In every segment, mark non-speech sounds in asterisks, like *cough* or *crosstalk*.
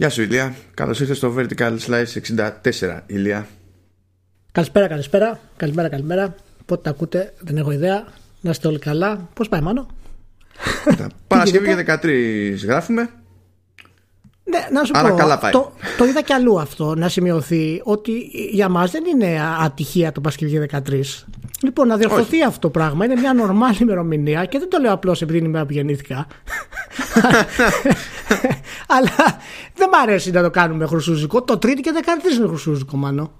Γεια σου Ηλία, καλώς ήρθες στο Vertical Slice 64 Ηλία Καλησπέρα, καλησπέρα, καλημέρα, καλημέρα Πότε τα ακούτε, δεν έχω ιδέα Να είστε όλοι καλά, πώς πάει Μάνο; Παρασκευή για 13 γράφουμε ναι, να σου Άρα πω, καλά πάει. Το, το είδα κι αλλού αυτό να σημειωθεί ότι για μας δεν είναι ατυχία το Πασκευή 13. Λοιπόν, να διορθωθεί Όχι. αυτό το πράγμα. Είναι μια νορμάλη *laughs* ημερομηνία και δεν το λέω απλώς επειδή είναι η μέρα που γεννήθηκα. *laughs* *laughs* Αλλά δεν μ' αρέσει να το κάνουμε χρυσούζικο. Το Τρίτη και 13 είναι χρυσούζικο, μάνο.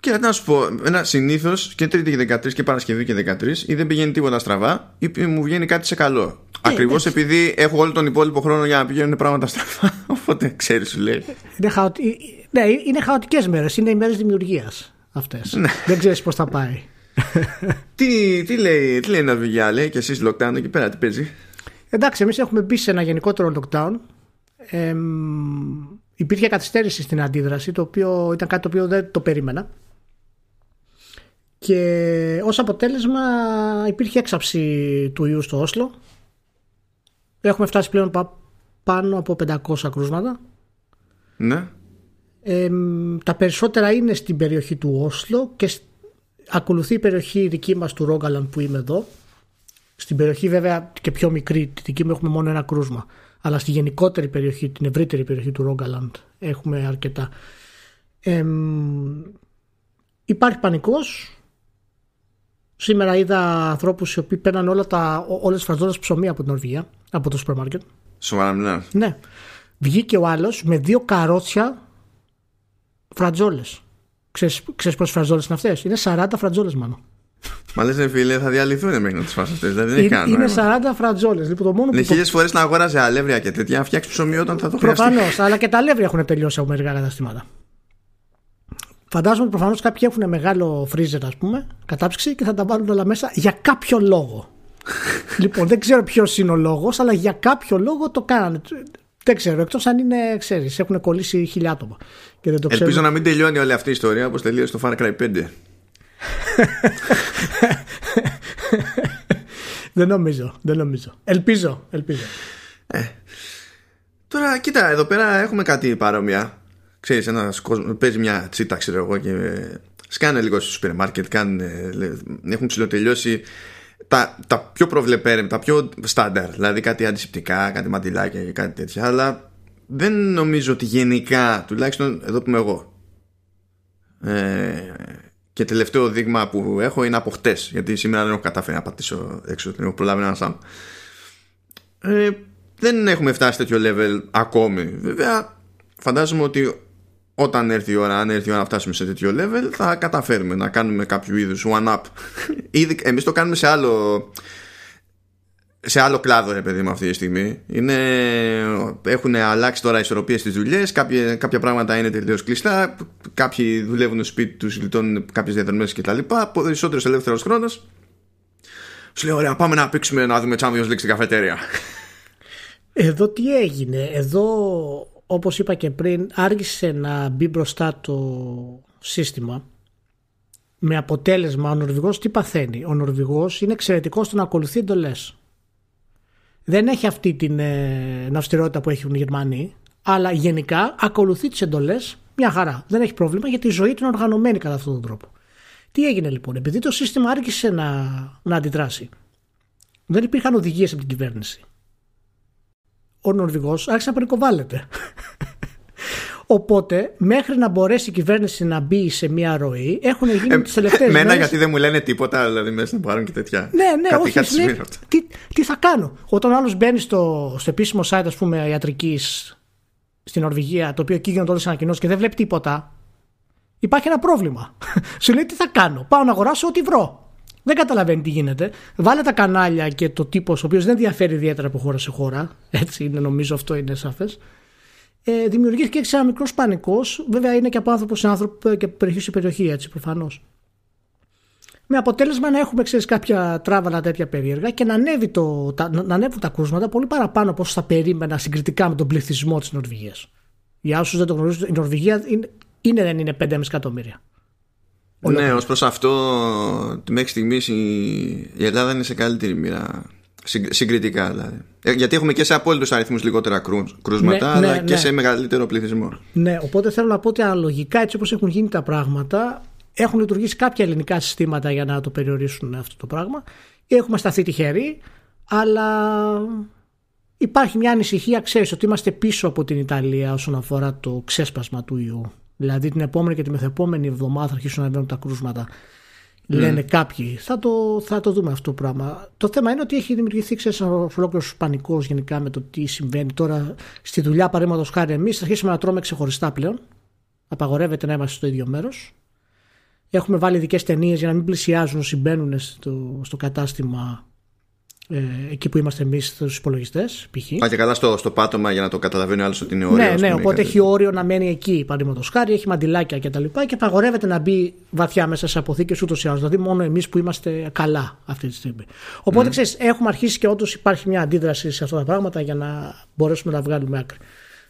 Και να σου πω, ένα συνήθως και Τρίτη και 13 και Παρασκευή και 13 ή δεν πηγαίνει τίποτα στραβά ή μου βγαίνει κάτι σε καλό. Ακριβώς εντάξει. επειδή έχω όλο τον υπόλοιπο χρόνο για να πηγαίνουν πράγματα στραβά. *laughs* Οπότε ξέρει, σου λέει. Είναι, χαοτι... ναι, είναι χαοτικές μέρες. Είναι οι μέρες δημιουργίας αυτές. δεν ξέρεις πώς θα πάει. τι, τι λέει, τι λέει η Νορβηγία, λέει και εσείς lockdown εκεί πέρα, τι παίζει; Εντάξει, εμείς έχουμε μπει σε ένα γενικότερο lockdown. Εμ, υπήρχε καθυστέρηση στην αντίδραση, το οποίο ήταν κάτι το οποίο δεν το περίμενα. Και ως αποτέλεσμα υπήρχε έξαψη του ιού στο Όσλο. Έχουμε φτάσει πλέον πα- πάνω από 500 κρούσματα. Ναι. Εμ, τα περισσότερα είναι στην περιοχή του Όσλο και σ- ακολουθεί η περιοχή δική μας του Ρόγκαλαν που είμαι εδώ. Στην περιοχή βέβαια και πιο μικρή, τη δική μου έχουμε μόνο ένα κρούσμα. Αλλά στη γενικότερη περιοχή, την ευρύτερη περιοχή του Ρόγκαλαντ έχουμε αρκετά. Εμ, υπάρχει πανικός. Σήμερα είδα ανθρώπους οι οποίοι παίρναν όλα τα, ό- όλες τις φραζόλες ψωμί από την Νορβηγία, από το σούπερ μάρκετ. Σοβαρά μιλάω. Ναι. Βγήκε ο άλλος με δύο καρότσια φρατζόλες. Ξέρεις, ξέρεις πόσες φρατζόλες είναι αυτές; Είναι 40 φρατζόλες μάλλον. Μα λες, ρε φίλε, θα διαλυθούν μέχρι να τις φάσει αυτές. Δηλαδή δεν έχει Είναι, κανένα. είναι νόημα. 40 φρατζόλες. Λοιπόν, το μόνο Είναι που το χίλιες φορές να αγόραζε αλεύρια και τέτοια, να φτιάξει ψωμί όταν θα το χρειαστεί. Προφανώς, αλλά και τα αλεύρια έχουν τελειώσει από μερικά καταστήματα. Φαντάζομαι ότι προφανώς κάποιοι έχουν μεγάλο φρίζερ, ας πούμε, κατάψυξη και θα τα βάλουν όλα μέσα για κάποιο λόγο. *laughs* λοιπόν, δεν ξέρω ποιος είναι ο λόγος, αλλά για κάποιο λόγο το κάνανε. Δεν ξέρω, εκτός αν είναι, ξέρεις, έχουν κολλήσει χιλιά άτομα. Και δεν το Ελπίζω ξέρουν. να μην τελειώνει όλη αυτή η ιστορία όπως τελείωσε το Far Cry 5. Δεν νομίζω, δεν νομίζω. Ελπίζω, ελπίζω. Τώρα, κοίτα, εδώ πέρα έχουμε κάτι παρόμοια. Ξέρεις, ένας κόσμος παίζει μια τσίτα, ξέρω εγώ, και σκάνε λίγο στο σούπερ μάρκετ, κάνουν, ε, λέ- έχουν ψηλοτελειώσει τα, τα πιο προβλεπέρε, τα πιο στάνταρ, δηλαδή κάτι αντισηπτικά, κάτι μαντιλάκια και κάτι τέτοια, αλλά δεν νομίζω ότι γενικά, τουλάχιστον εδώ που είμαι εγώ, ε, και τελευταίο δείγμα που έχω είναι από χτες, γιατί σήμερα δεν έχω καταφέρει να πατήσω έξω, δεν έχω προλάβει ένα σάμ. Ε, δεν έχουμε φτάσει σε τέτοιο level ακόμη. Βέβαια, φαντάζομαι ότι όταν έρθει η ώρα, αν έρθει η ώρα να φτάσουμε σε τέτοιο level, θα καταφέρουμε να κάνουμε κάποιο είδους one-up. *laughs* Ήδη, εμείς το κάνουμε σε άλλο, σε άλλο κλάδο, ρε παιδί μου, αυτή τη στιγμή. Είναι, έχουν αλλάξει τώρα οι ισορροπίες στις δουλειές, κάποια, κάποια πράγματα είναι τελείως κλειστά, κάποιοι δουλεύουν στο σπίτι τους, γλιτώνουν κάποιες διαδρομές κτλ. Περισσότερος ελεύθερος χρόνος. Σου λέω, ωραία, πάμε να παίξουμε να δούμε Champions League στην καφετέρια. Εδώ τι έγινε; Εδώ, όπως είπα και πριν, άργησε να μπει μπροστά το σύστημα με αποτέλεσμα ο Νορβηγός τι παθαίνει; Ο Νορβηγός είναι εξαιρετικός στο να ακολουθεί εντολές. Δεν έχει αυτή την ε, αυστηρότητα που έχουν οι Γερμανοί, αλλά γενικά ακολουθεί τις εντολές μια χαρά. Δεν έχει πρόβλημα γιατί η ζωή του είναι οργανωμένη κατά αυτόν τον τρόπο. Τι έγινε λοιπόν, επειδή το σύστημα άρχισε να, να αντιδράσει. Δεν υπήρχαν οδηγίες από την κυβέρνηση ο Νορβηγός άρχισε να πανικοβάλλεται. Οπότε, μέχρι να μπορέσει η κυβέρνηση να μπει σε μια ροή, έχουν γίνει Ε, τις τελευταίες Εμένα μέρες... γιατί δεν μου λένε τίποτα, δηλαδή μέσα να πάρουν και τέτοια. Ναι, ναι, κάτι, όχι, κάτι σου λέει, σημαίνει αυτό. τι, τι θα κάνω; Όταν ο άλλος μπαίνει στο, στο επίσημο site, ας πούμε, ιατρικής στην Νορβηγία, το οποίο εκεί γίνονται όλες τις ανακοινώσεις και δεν βλέπει τίποτα, υπάρχει ένα πρόβλημα. *laughs* Σου λέει τι θα κάνω; Πάω να αγοράσω ό,τι βρω. Δεν καταλαβαίνει τι γίνεται. Βάλε τα κανάλια και το τύπος, ο οποίος δεν διαφέρει ιδιαίτερα από χώρα σε χώρα. Έτσι είναι, νομίζω αυτό είναι σαφές. Ε, δημιουργήθηκε έτσι ένα μικρός πανικός. Βέβαια είναι και από άνθρωπος σε άνθρωπο και από περιοχή σε περιοχή, έτσι προφανώς. Με αποτέλεσμα να έχουμε ξέρεις, κάποια τράβαλα τέτοια περίεργα και να, ανέβει το, τα, να ανέβουν τα κρούσματα πολύ παραπάνω από όσο θα περίμενα συγκριτικά με τον πληθυσμό της Νορβηγίας. Για όσους δεν το γνωρίζουν, η Νορβηγία είναι, είναι δεν είναι 5,5 εκατομμύρια. Ναι, ως προς αυτό, μέχρι στιγμής η... η Ελλάδα είναι σε καλύτερη μοίρα Συγκριτικά δηλαδή. Ε, γιατί έχουμε και σε απόλυτους αριθμούς λιγότερα κρούσματα, ναι, αλλά ναι, και ναι. σε μεγαλύτερο πληθυσμό. Ναι, οπότε θέλω να πω ότι αναλογικά έτσι όπως έχουν γίνει τα πράγματα, έχουν λειτουργήσει κάποια ελληνικά συστήματα για να το περιορίσουν αυτό το πράγμα. Έχουμε σταθεί τυχεροί, αλλά υπάρχει μια ανησυχία, ξέρεις ότι είμαστε πίσω από την Ιταλία όσον αφορά το ξέσπασμα του ιού. Δηλαδή την επόμενη και τη μεθεπόμενη εβδομάδα θα αρχίσουν να βγαίνουν τα κρούσματα. Mm. Λένε κάποιοι. Θα το, θα το δούμε αυτό το πράγμα. Το θέμα είναι ότι έχει δημιουργηθεί ένας ολόκληρος πανικός γενικά με το τι συμβαίνει τώρα στη δουλειά. Παραδείγματος χάρη, εμείς θα αρχίσουμε να τρώμε ξεχωριστά πλέον. Απαγορεύεται να είμαστε στο ίδιο μέρος. Έχουμε βάλει ειδικές ταινίες για να μην πλησιάζουν όσοι μπαίνουν στο, στο κατάστημα ε, εκεί που είμαστε εμείς στους υπολογιστές. Πάει και καλά στο, στο πάτωμα για να το καταλαβαίνει ο άλλο ότι είναι όριος. Ναι, ναι, οπότε έχει όριο να μένει εκεί, παραδείγματος χάρη, έχει μαντιλάκια κτλ. Και, και απαγορεύεται να μπει βαθιά μέσα σε αποθήκες ούτως ή άλλως. Δηλαδή, μόνο εμείς που είμαστε καλά αυτή τη στιγμή. Οπότε, mm. ξέρεις, έχουμε αρχίσει και όντως υπάρχει μια αντίδραση σε αυτά τα πράγματα για να μπορέσουμε να βγάλουμε άκρη.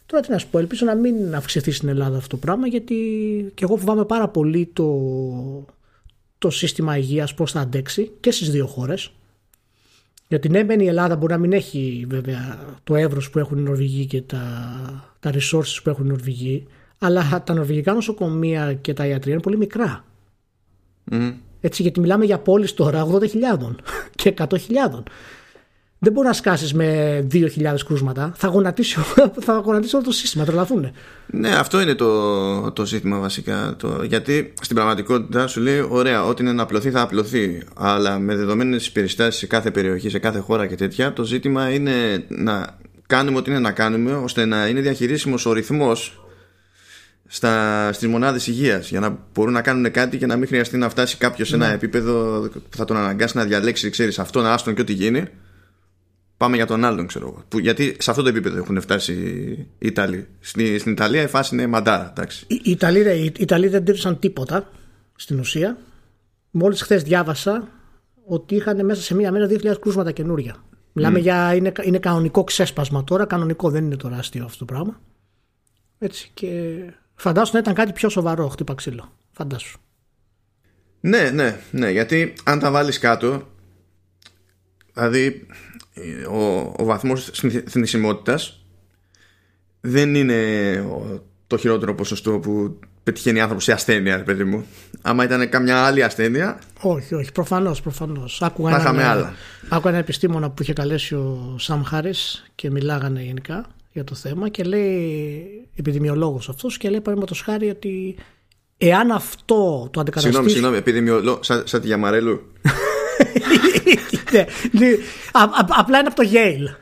Τώρα τι να σου πω, ελπίζω να μην αυξηθεί στην Ελλάδα αυτό το πράγμα, γιατί και εγώ φοβάμαι πάρα πολύ το, το σύστημα υγείας πώς θα αντέξει και στις δύο χώρες. Γιατί ναι, η Ελλάδα μπορεί να μην έχει βέβαια το εύρος που έχουν οι Νορβηγοί και τα, τα resources που έχουν οι Νορβηγοί, αλλά τα νορβηγικά νοσοκομεία και τα ιατρία είναι πολύ μικρά. Έτσι, γιατί μιλάμε για πόλεις τώρα 80.000 *laughs* και 100.000 δεν μπορεί να σκάσεις με 2.000 κρούσματα. Θα γονατίσει, *laughs* θα γονατίσει όλο το σύστημα, τρελαθούν. Ναι, αυτό είναι το, το ζήτημα βασικά. Το, γιατί στην πραγματικότητα σου λέει: Ωραία, ό,τι είναι να απλωθεί θα απλωθεί. Αλλά με δεδομένες περιστάσεις σε κάθε περιοχή, σε κάθε χώρα και τέτοια, το ζήτημα είναι να κάνουμε ό,τι είναι να κάνουμε ώστε να είναι διαχειρίσιμος ο ρυθμός στα, στις μονάδες υγείας για να μπορούν να κάνουν κάτι και να μην χρειαστεί να φτάσει κάποιος σε ένα ναι. επίπεδο που θα τον αναγκάσει να διαλέξει ξέρεις αυτόν άστον και ό,τι γίνει Πάμε για τον άλλον, ξέρω εγώ. Που, γιατί σε αυτό το επίπεδο έχουν φτάσει οι Ιταλοί. Στην, στην Ιταλία η φάση είναι μαντάρα. Εντάξει. Οι, οι, Ιταλοί, οι Ιταλοί δεν τήρησαν τίποτα στην ουσία. Μόλις χθες διάβασα ότι είχαν μέσα σε μία μέρα 2.000 κρούσματα καινούρια. Μιλάμε για. Είναι, είναι κανονικό ξέσπασμα τώρα. Κανονικό δεν είναι τώρα αστείο αυτό το πράγμα. Έτσι και φαντάσου να ήταν κάτι πιο σοβαρό, χτύπα ξύλο. Φαντάσου. Ναι, ναι, ναι. Γιατί αν τα βάλεις κάτω. Δηλαδή ο, ο βαθμός θνησιμότητας δεν είναι το χειρότερο ποσοστό που πετυχαίνει άνθρωπος σε ασθένεια, παιδί μου. Άμα ήταν καμιά άλλη ασθένεια. Όχι, όχι, προφανώς. Προφανώς. Άκουγα, έναν, άλλα. άκουγα ένα επιστήμονα που είχε καλέσει ο Σαμ Χάρη και μιλάγανε γενικά για το θέμα και λέει, επιδημιολόγος αυτός, και λέει παραδείγματος χάρη ότι εάν αυτό το αντικαταστήσει. Συγγνώμη, συγγνώμη, επιδημιολόγο, σαν, σαν τη Γιαμαρέλου. *laughs* Ναι, ναι. απλά είναι από το Yale.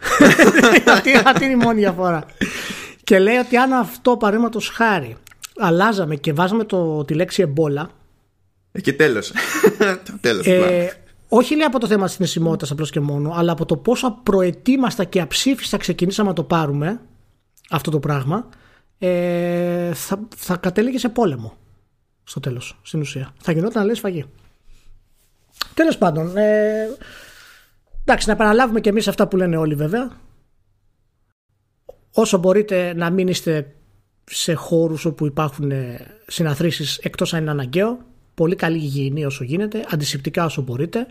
αυτή, είναι η μόνη διαφορά. Και λέει ότι αν αυτό παραδείγματος χάρη αλλάζαμε και βάζαμε το, τη λέξη εμπόλα. Εκεί τέλος. τέλος, ε, όχι λέει από το θέμα τη νησιμότητα απλώς και μόνο, αλλά από το πόσο προετοίμαστα και αψήφιστα ξεκινήσαμε να το πάρουμε αυτό το πράγμα, ε, θα, θα κατέληγε σε πόλεμο στο τέλος, στην ουσία. Θα γινόταν να λέει σφαγή. Τέλος πάντων, ε, εντάξει, να επαναλάβουμε και εμείς αυτά που λένε όλοι βέβαια. Όσο μπορείτε να μην είστε σε χώρους όπου υπάρχουν ε, συναθρήσεις εκτός αν είναι αναγκαίο πολύ καλή υγιεινή όσο γίνεται αντισηπτικά όσο μπορείτε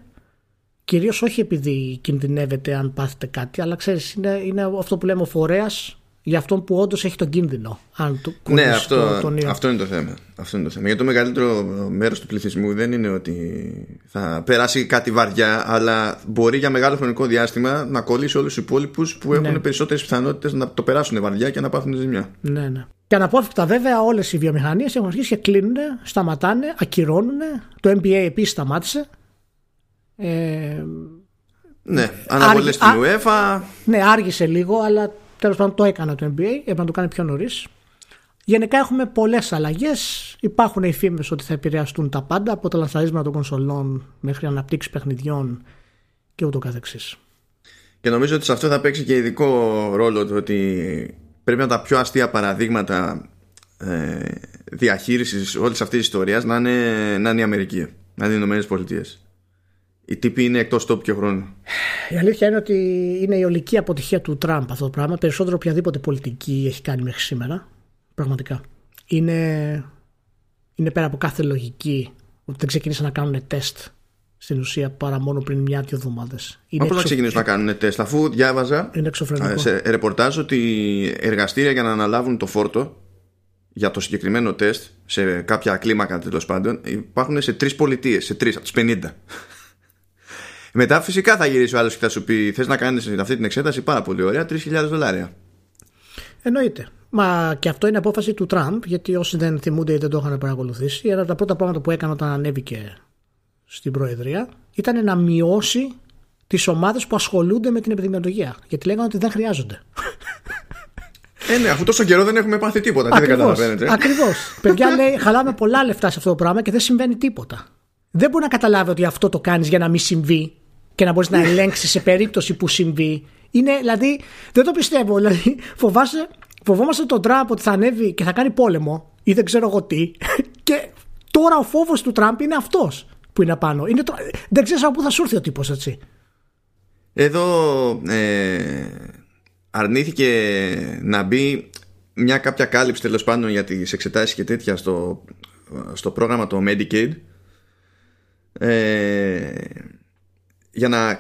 κυρίως όχι επειδή κινδυνεύετε αν πάθετε κάτι αλλά ξέρεις είναι, είναι αυτό που λέμε ο φορέας για αυτόν που όντως έχει τον κίνδυνο. Αν του ναι, αυτό, τον αυτό είναι το θέμα. Αυτό είναι το θέμα. Γιατί το μεγαλύτερο μέρος του πληθυσμού δεν είναι ότι θα περάσει κάτι βαριά, αλλά μπορεί για μεγάλο χρονικό διάστημα να κολλήσει όλους τους υπόλοιπους που έχουν ναι. περισσότερες πιθανότητες να το περάσουν βαριά και να πάθουν ζημιά. Ναι, ναι. Και αναπόφευκτα βέβαια όλες οι βιομηχανίες έχουν αρχίσει και κλείνουν, σταματάνε, ακυρώνουν. Το NBA επίσης σταμάτησε. Ε, ναι, αναβολές στην UEFA. Ναι, άργησε λίγο, αλλά Τέλος πάντων το έκανα το NBA, έπρεπε να το κάνει πιο νωρίς. Γενικά έχουμε πολλές αλλαγές. Υπάρχουν οι φήμες ότι θα επηρεαστούν τα πάντα από τα λανθαρίσματα των κονσολών μέχρι αναπτύξεις παιχνιδιών και ούτω καθεξής. Και νομίζω ότι σε αυτό θα παίξει και ειδικό ρόλο το ότι πρέπει να τα πιο αστεία παραδείγματα ε, διαχείρισης όλης αυτής της ιστορίας να είναι, να είναι η Αμερική, να είναι οι Ηνωμένες Πολιτείες. Οι τύποι είναι εκτός τόπου και χρόνου. Η αλήθεια είναι ότι είναι η ολική αποτυχία του Τραμπ αυτό το πράγμα. Περισσότερο οποιαδήποτε πολιτική έχει κάνει μέχρι σήμερα. Πραγματικά. Είναι, είναι πέρα από κάθε λογική ότι δεν ξεκίνησαν να κάνουν τεστ στην ουσία παρά μόνο πριν μια-δυο εβδομάδες. Πώ να ξεκινήσουν να κάνουν τεστ, αφού διάβαζα είναι σε ρεπορτάζ ότι εργαστήρια για να αναλάβουν το φόρτο για το συγκεκριμένο τεστ σε κάποια κλίμακα τέλος πάντων υπάρχουν σε τρεις πολιτείες, σε τρεις από τις 50. Μετά φυσικά θα γυρίσει ο άλλος και θα σου πει: Θες να κάνεις αυτή την εξέταση; Πάρα πολύ ωραία, 3.000 δολάρια. Εννοείται. Μα και αυτό είναι απόφαση του Τραμπ, γιατί όσοι δεν θυμούνται ή δεν το είχαν παρακολουθήσει, ένα από τα πρώτα πράγματα που έκανε όταν ανέβηκε στην Προεδρία ήταν να μειώσει τις ομάδες που ασχολούνται με την επιδημιολογία. Γιατί λέγανε ότι δεν χρειάζονται. Ε, ναι, αφού τόσο καιρό δεν έχουμε πάθει τίποτα. Τι δεν καταλαβαίνετε. Ακριβώς. Παιδιά λέει, χαλάμε πολλά λεφτά σε αυτό το πράγμα και δεν συμβαίνει τίποτα. Δεν μπορεί να καταλάβει ότι αυτό το κάνεις για να μην συμβεί και να μπορείς να ελέγξεις σε περίπτωση που συμβεί. Είναι, δηλαδή, δεν το πιστεύω. *laughs* Δηλαδή, φοβάσαι, φοβόμαστε τον Τραμπ ότι θα ανέβει και θα κάνει πόλεμο ή δεν ξέρω εγώ τι. *laughs* Και τώρα ο φόβος του Τραμπ είναι αυτός που είναι απάνω. Είναι το... Δεν ξέρεις από πού θα σου έρθει ο τύπος, έτσι. Εδώ ε, αρνήθηκε να μπει μια κάποια κάλυψη τέλος πάντων για τις εξετάσεις και τέτοια στο, στο πρόγραμμα το Medicaid. Ε, για να,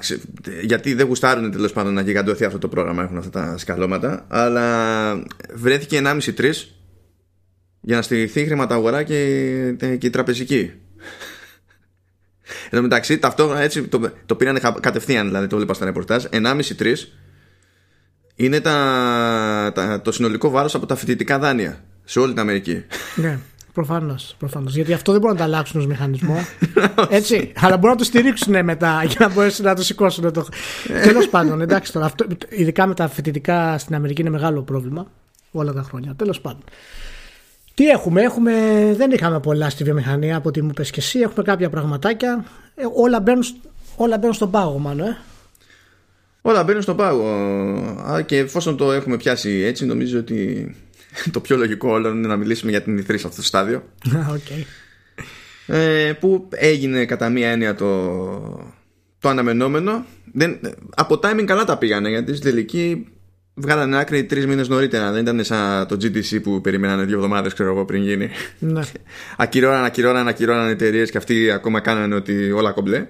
γιατί δεν γουστάρουν τέλος πάντων να γιγαντωθεί αυτό το πρόγραμμα, έχουν αυτά τα σκαλώματα. Αλλά βρέθηκε 1,5-3 για να στηριχθεί η χρηματαγορά και, και η τραπεζική. Εν τω μεταξύ, ταυτόχρονα έτσι το, το πήραν κατευθείαν, δηλαδή το βλέπας στα ρεπορτάζ. 1,5-3 είναι τα, τα, το συνολικό βάρος από τα φοιτητικά δάνεια σε όλη την Αμερική. Ναι. Προφανώς. Προφανώς. Γιατί αυτό δεν μπορούν να το αλλάξουν ως μηχανισμό. *laughs* Έτσι. Αλλά μπορούν να το στηρίξουν μετά *laughs* για να μπορέσουν να το σηκώσουν. Το... Τέλος πάντων, εντάξει τώρα. Αυτό, ειδικά με τα φοιτητικά στην Αμερική είναι μεγάλο πρόβλημα όλα τα χρόνια. Τέλος πάντων. Τι έχουμε, έχουμε, δεν είχαμε πολλά στη βιομηχανία από ό,τι μου πες και εσύ. Έχουμε κάποια πραγματάκια. Ε, όλα, μπαίνουν, όλα μπαίνουν στον πάγο, μάλλον. Ε. Όλα μπαίνουν στον πάγο. Α, και εφόσον το έχουμε πιάσει έτσι, νομίζω ότι *laughs* το πιο λογικό όλο είναι να μιλήσουμε για την ηθρή σε αυτό το στάδιο. okay. ε, που έγινε κατά μία έννοια το, το αναμενόμενο. Δεν, από timing καλά τα πήγανε γιατί στην τελική βγάλανε άκρη τρεις μήνες νωρίτερα. Δεν ήταν σαν το GTC που περιμένανε δύο εβδομάδες, ξέρω εγώ, πριν γίνει. Ναι. *laughs* ακυρώναν, ακυρώναν, ακυρώναν εταιρείες και αυτοί ακόμα κάνανε ότι όλα κομπλέ.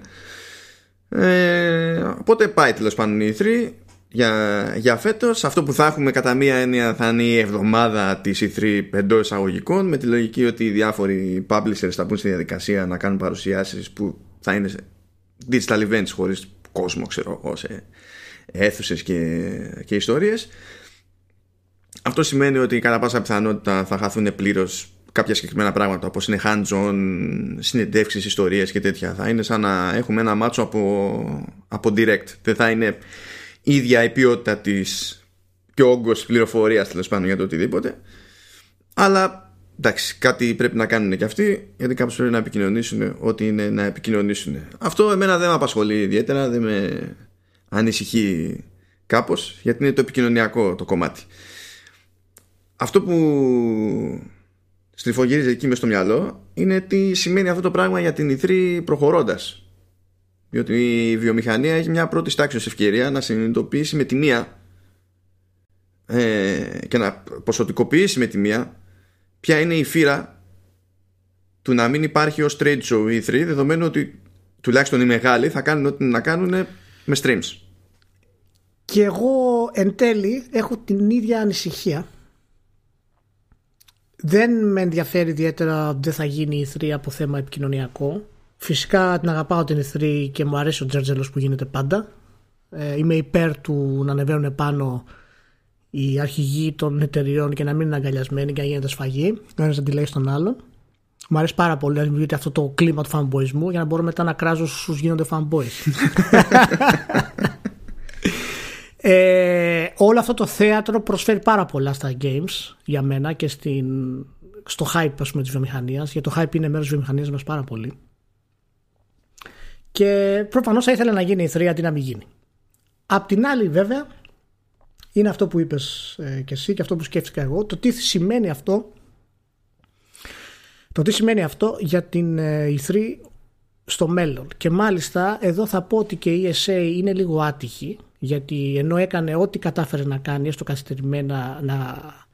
Ε, οπότε πάει τέλος πάντων η 3 για, για φέτος αυτό που θα έχουμε κατά μία έννοια θα είναι η εβδομάδα της E3 εντός εισαγωγικών με τη λογική ότι οι διάφοροι publishers θα μπουν στη διαδικασία να κάνουν παρουσιάσεις που θα είναι digital events χωρίς κόσμο ξέρω εγώ σε αίθουσες και, και ιστορίες. Αυτό σημαίνει ότι κατά πάσα πιθανότητα θα χαθούν πλήρως κάποια συγκεκριμένα πράγματα όπως είναι hands-on, συνεντεύξεις, ιστορίες και τέτοια. Θα είναι σαν να έχουμε ένα μάτσο από, από direct. Δεν θα είναι ίδια η ποιότητα της και ο όγκος πληροφορίας τέλος πάντων για το οτιδήποτε. Αλλά εντάξει, κάτι πρέπει να κάνουν και αυτοί, γιατί κάπως πρέπει να επικοινωνήσουν ό,τι είναι να επικοινωνήσουν. Αυτό εμένα δεν με απασχολεί ιδιαίτερα, δεν με ανησυχεί κάπως, γιατί είναι το επικοινωνιακό το κομμάτι. Αυτό που στριφογύριζε εκεί μες στο μυαλό είναι τι σημαίνει αυτό το πράγμα για την ηθρή προχωρώντας διότι η βιομηχανία έχει μια πρώτη τάξη ευκαιρία να συνειδητοποιήσει με τη μία ε, και να ποσοτικοποιήσει με τη μία ποια είναι η φύρα του να μην υπάρχει ως trade show E3 δεδομένου ότι τουλάχιστον οι μεγάλοι θα κάνουν ό,τι να κάνουν με streams. Και εγώ εν τέλει έχω την ίδια ανησυχία. Δεν με ενδιαφέρει ιδιαίτερα ότι δεν θα γίνει η E3 από θέμα επικοινωνιακό Φυσικά την αγαπάω την Εθρή και μου αρέσει ο τζέρτζελος που γίνεται πάντα. Ε, είμαι υπέρ του να ανεβαίνουν πάνω οι αρχηγοί των εταιριών και να μην είναι αγκαλιασμένοι και να γίνεται σφαγή. Ο ένα αντιλέγει στον άλλον. Μου αρέσει πάρα πολύ να δημιουργείται αυτό το κλίμα του φανμποϊσμού για να μπορώ μετά να κράζω όσους γίνονται fanboys. *laughs* ε, όλο αυτό το θέατρο προσφέρει πάρα πολλά στα games για μένα και στην, στο hype ας πούμε, της βιομηχανίας γιατί το hype είναι μέρος της βιομηχανίας μας πάρα πολύ και προφανώς θα ήθελα να γίνει η 3 αντί να μην γίνει. Απ' την άλλη, βέβαια, είναι αυτό που είπες ε, και εσύ και αυτό που σκέφτηκα εγώ. Το τι σημαίνει αυτό. Το τι σημαίνει αυτό για την ε, E3 στο μέλλον. Και μάλιστα εδώ θα πω ότι και η ESA είναι λίγο άτυχη γιατί ενώ έκανε ό,τι κατάφερε να κάνει έστω καθυστερημένα να ε,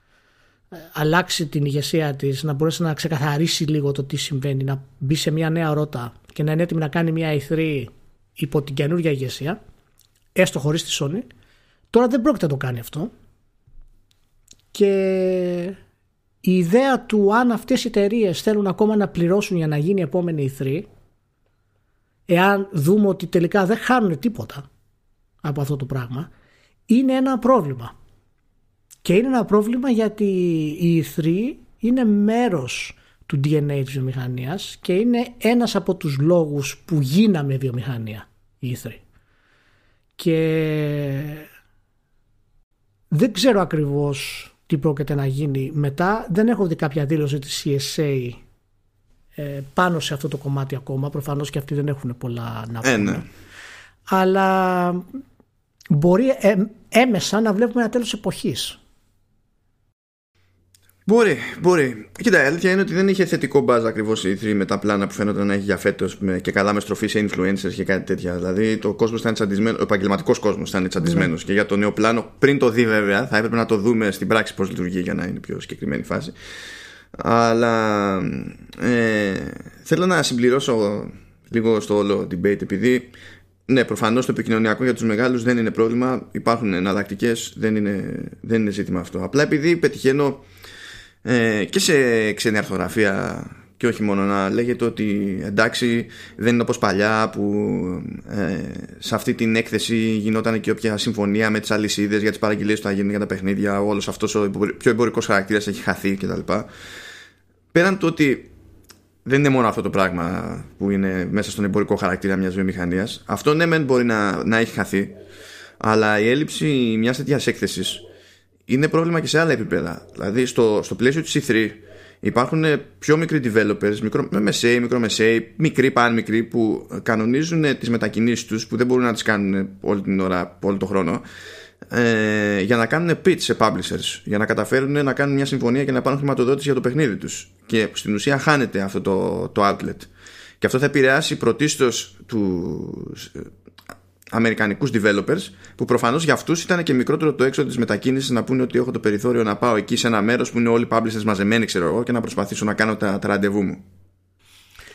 αλλάξει την ηγεσία της, να μπορέσει να ξεκαθαρίσει λίγο το τι συμβαίνει, να μπει σε μια νέα ρότα και να είναι έτοιμη να κάνει μια E3 υπό την καινούργια ηγεσία, έστω χωρίς τη Sony, τώρα δεν πρόκειται να το κάνει αυτό. Και η ιδέα του αν αυτές οι εταιρείες θέλουν ακόμα να πληρώσουν για να γίνει η επόμενη E3, εάν δούμε ότι τελικά δεν χάνουν τίποτα από αυτό το πράγμα, είναι ένα πρόβλημα. Και είναι ένα πρόβλημα γιατί η E3 είναι μέρος του DNA της βιομηχανίας και είναι ένας από τους λόγους που γίναμε βιομηχανία η E3. Και δεν ξέρω ακριβώς τι πρόκειται να γίνει μετά. Δεν έχω δει κάποια δήλωση της CSA ε, πάνω σε αυτό το κομμάτι ακόμα. Προφανώς και αυτοί δεν έχουν πολλά να ε, πούνε. ναι. Αλλά μπορεί ε, έμεσα να βλέπουμε ένα τέλος εποχής Μπορεί, μπορεί. Κοίτα, η αλήθεια είναι ότι δεν είχε θετικό μπάζ ακριβώς η 3 με τα πλάνα που φαίνονταν να έχει για φέτος και καλά με στροφή σε influencers και κάτι τέτοια. Δηλαδή το κόσμος ήταν τσαντισμένος, ο επαγγελματικός κόσμος ήταν τσαντισμένος. Ναι. Και για το νέο πλάνο, πριν το δει βέβαια, θα έπρεπε να το δούμε στην πράξη πώς λειτουργεί για να είναι πιο συγκεκριμένη φάση. Αλλά ε, θέλω να συμπληρώσω λίγο στο όλο debate επειδή ναι, προφανώς το επικοινωνιακό για τους μεγάλους δεν είναι πρόβλημα. Υπάρχουν εναλλακτικές, δεν είναι, δεν είναι ζήτημα αυτό. Απλά επειδή πετυχαίνω ε, και σε ξένη αρθογραφία και όχι μόνο να λέγεται ότι εντάξει δεν είναι όπως παλιά που ε, σε αυτή την έκθεση γινόταν και όποια συμφωνία με τις αλυσίδες για τις παραγγελίες που θα γίνουν για τα παιχνίδια όλος αυτός ο πιο εμπορικός χαρακτήρας έχει χαθεί κτλ. Πέραν του ότι δεν είναι μόνο αυτό το πράγμα που είναι μέσα στον εμπορικό χαρακτήρα μιας βιομηχανίας αυτό ναι μεν μπορεί να, να έχει χαθεί αλλά η έλλειψη μιας τέτοιας έκθεσης είναι πρόβλημα και σε άλλα επίπεδα. Δηλαδή στο, στο πλαίσιο της E3 υπάρχουν πιο μικροί developers, μικρό, μεσαίοι, μικρομεσαίοι, μικροί παν μικροί που κανονίζουν τις μετακινήσεις τους που δεν μπορούν να τις κάνουν όλη την ώρα, όλο τον χρόνο ε, για να κάνουν pitch σε publishers για να καταφέρουν να κάνουν μια συμφωνία και να πάρουν χρηματοδότηση για το παιχνίδι τους και στην ουσία χάνεται αυτό το, το outlet και αυτό θα επηρεάσει πρωτίστως τους, Αμερικανικούς developers που προφανώς για αυτούς ήταν και μικρότερο το έξοδο της μετακίνησης να πούνε ότι έχω το περιθώριο να πάω εκεί σε ένα μέρος που είναι όλοι οι publishers μαζεμένοι, ξέρω εγώ, και να προσπαθήσω να κάνω τα, τα ραντεβού μου.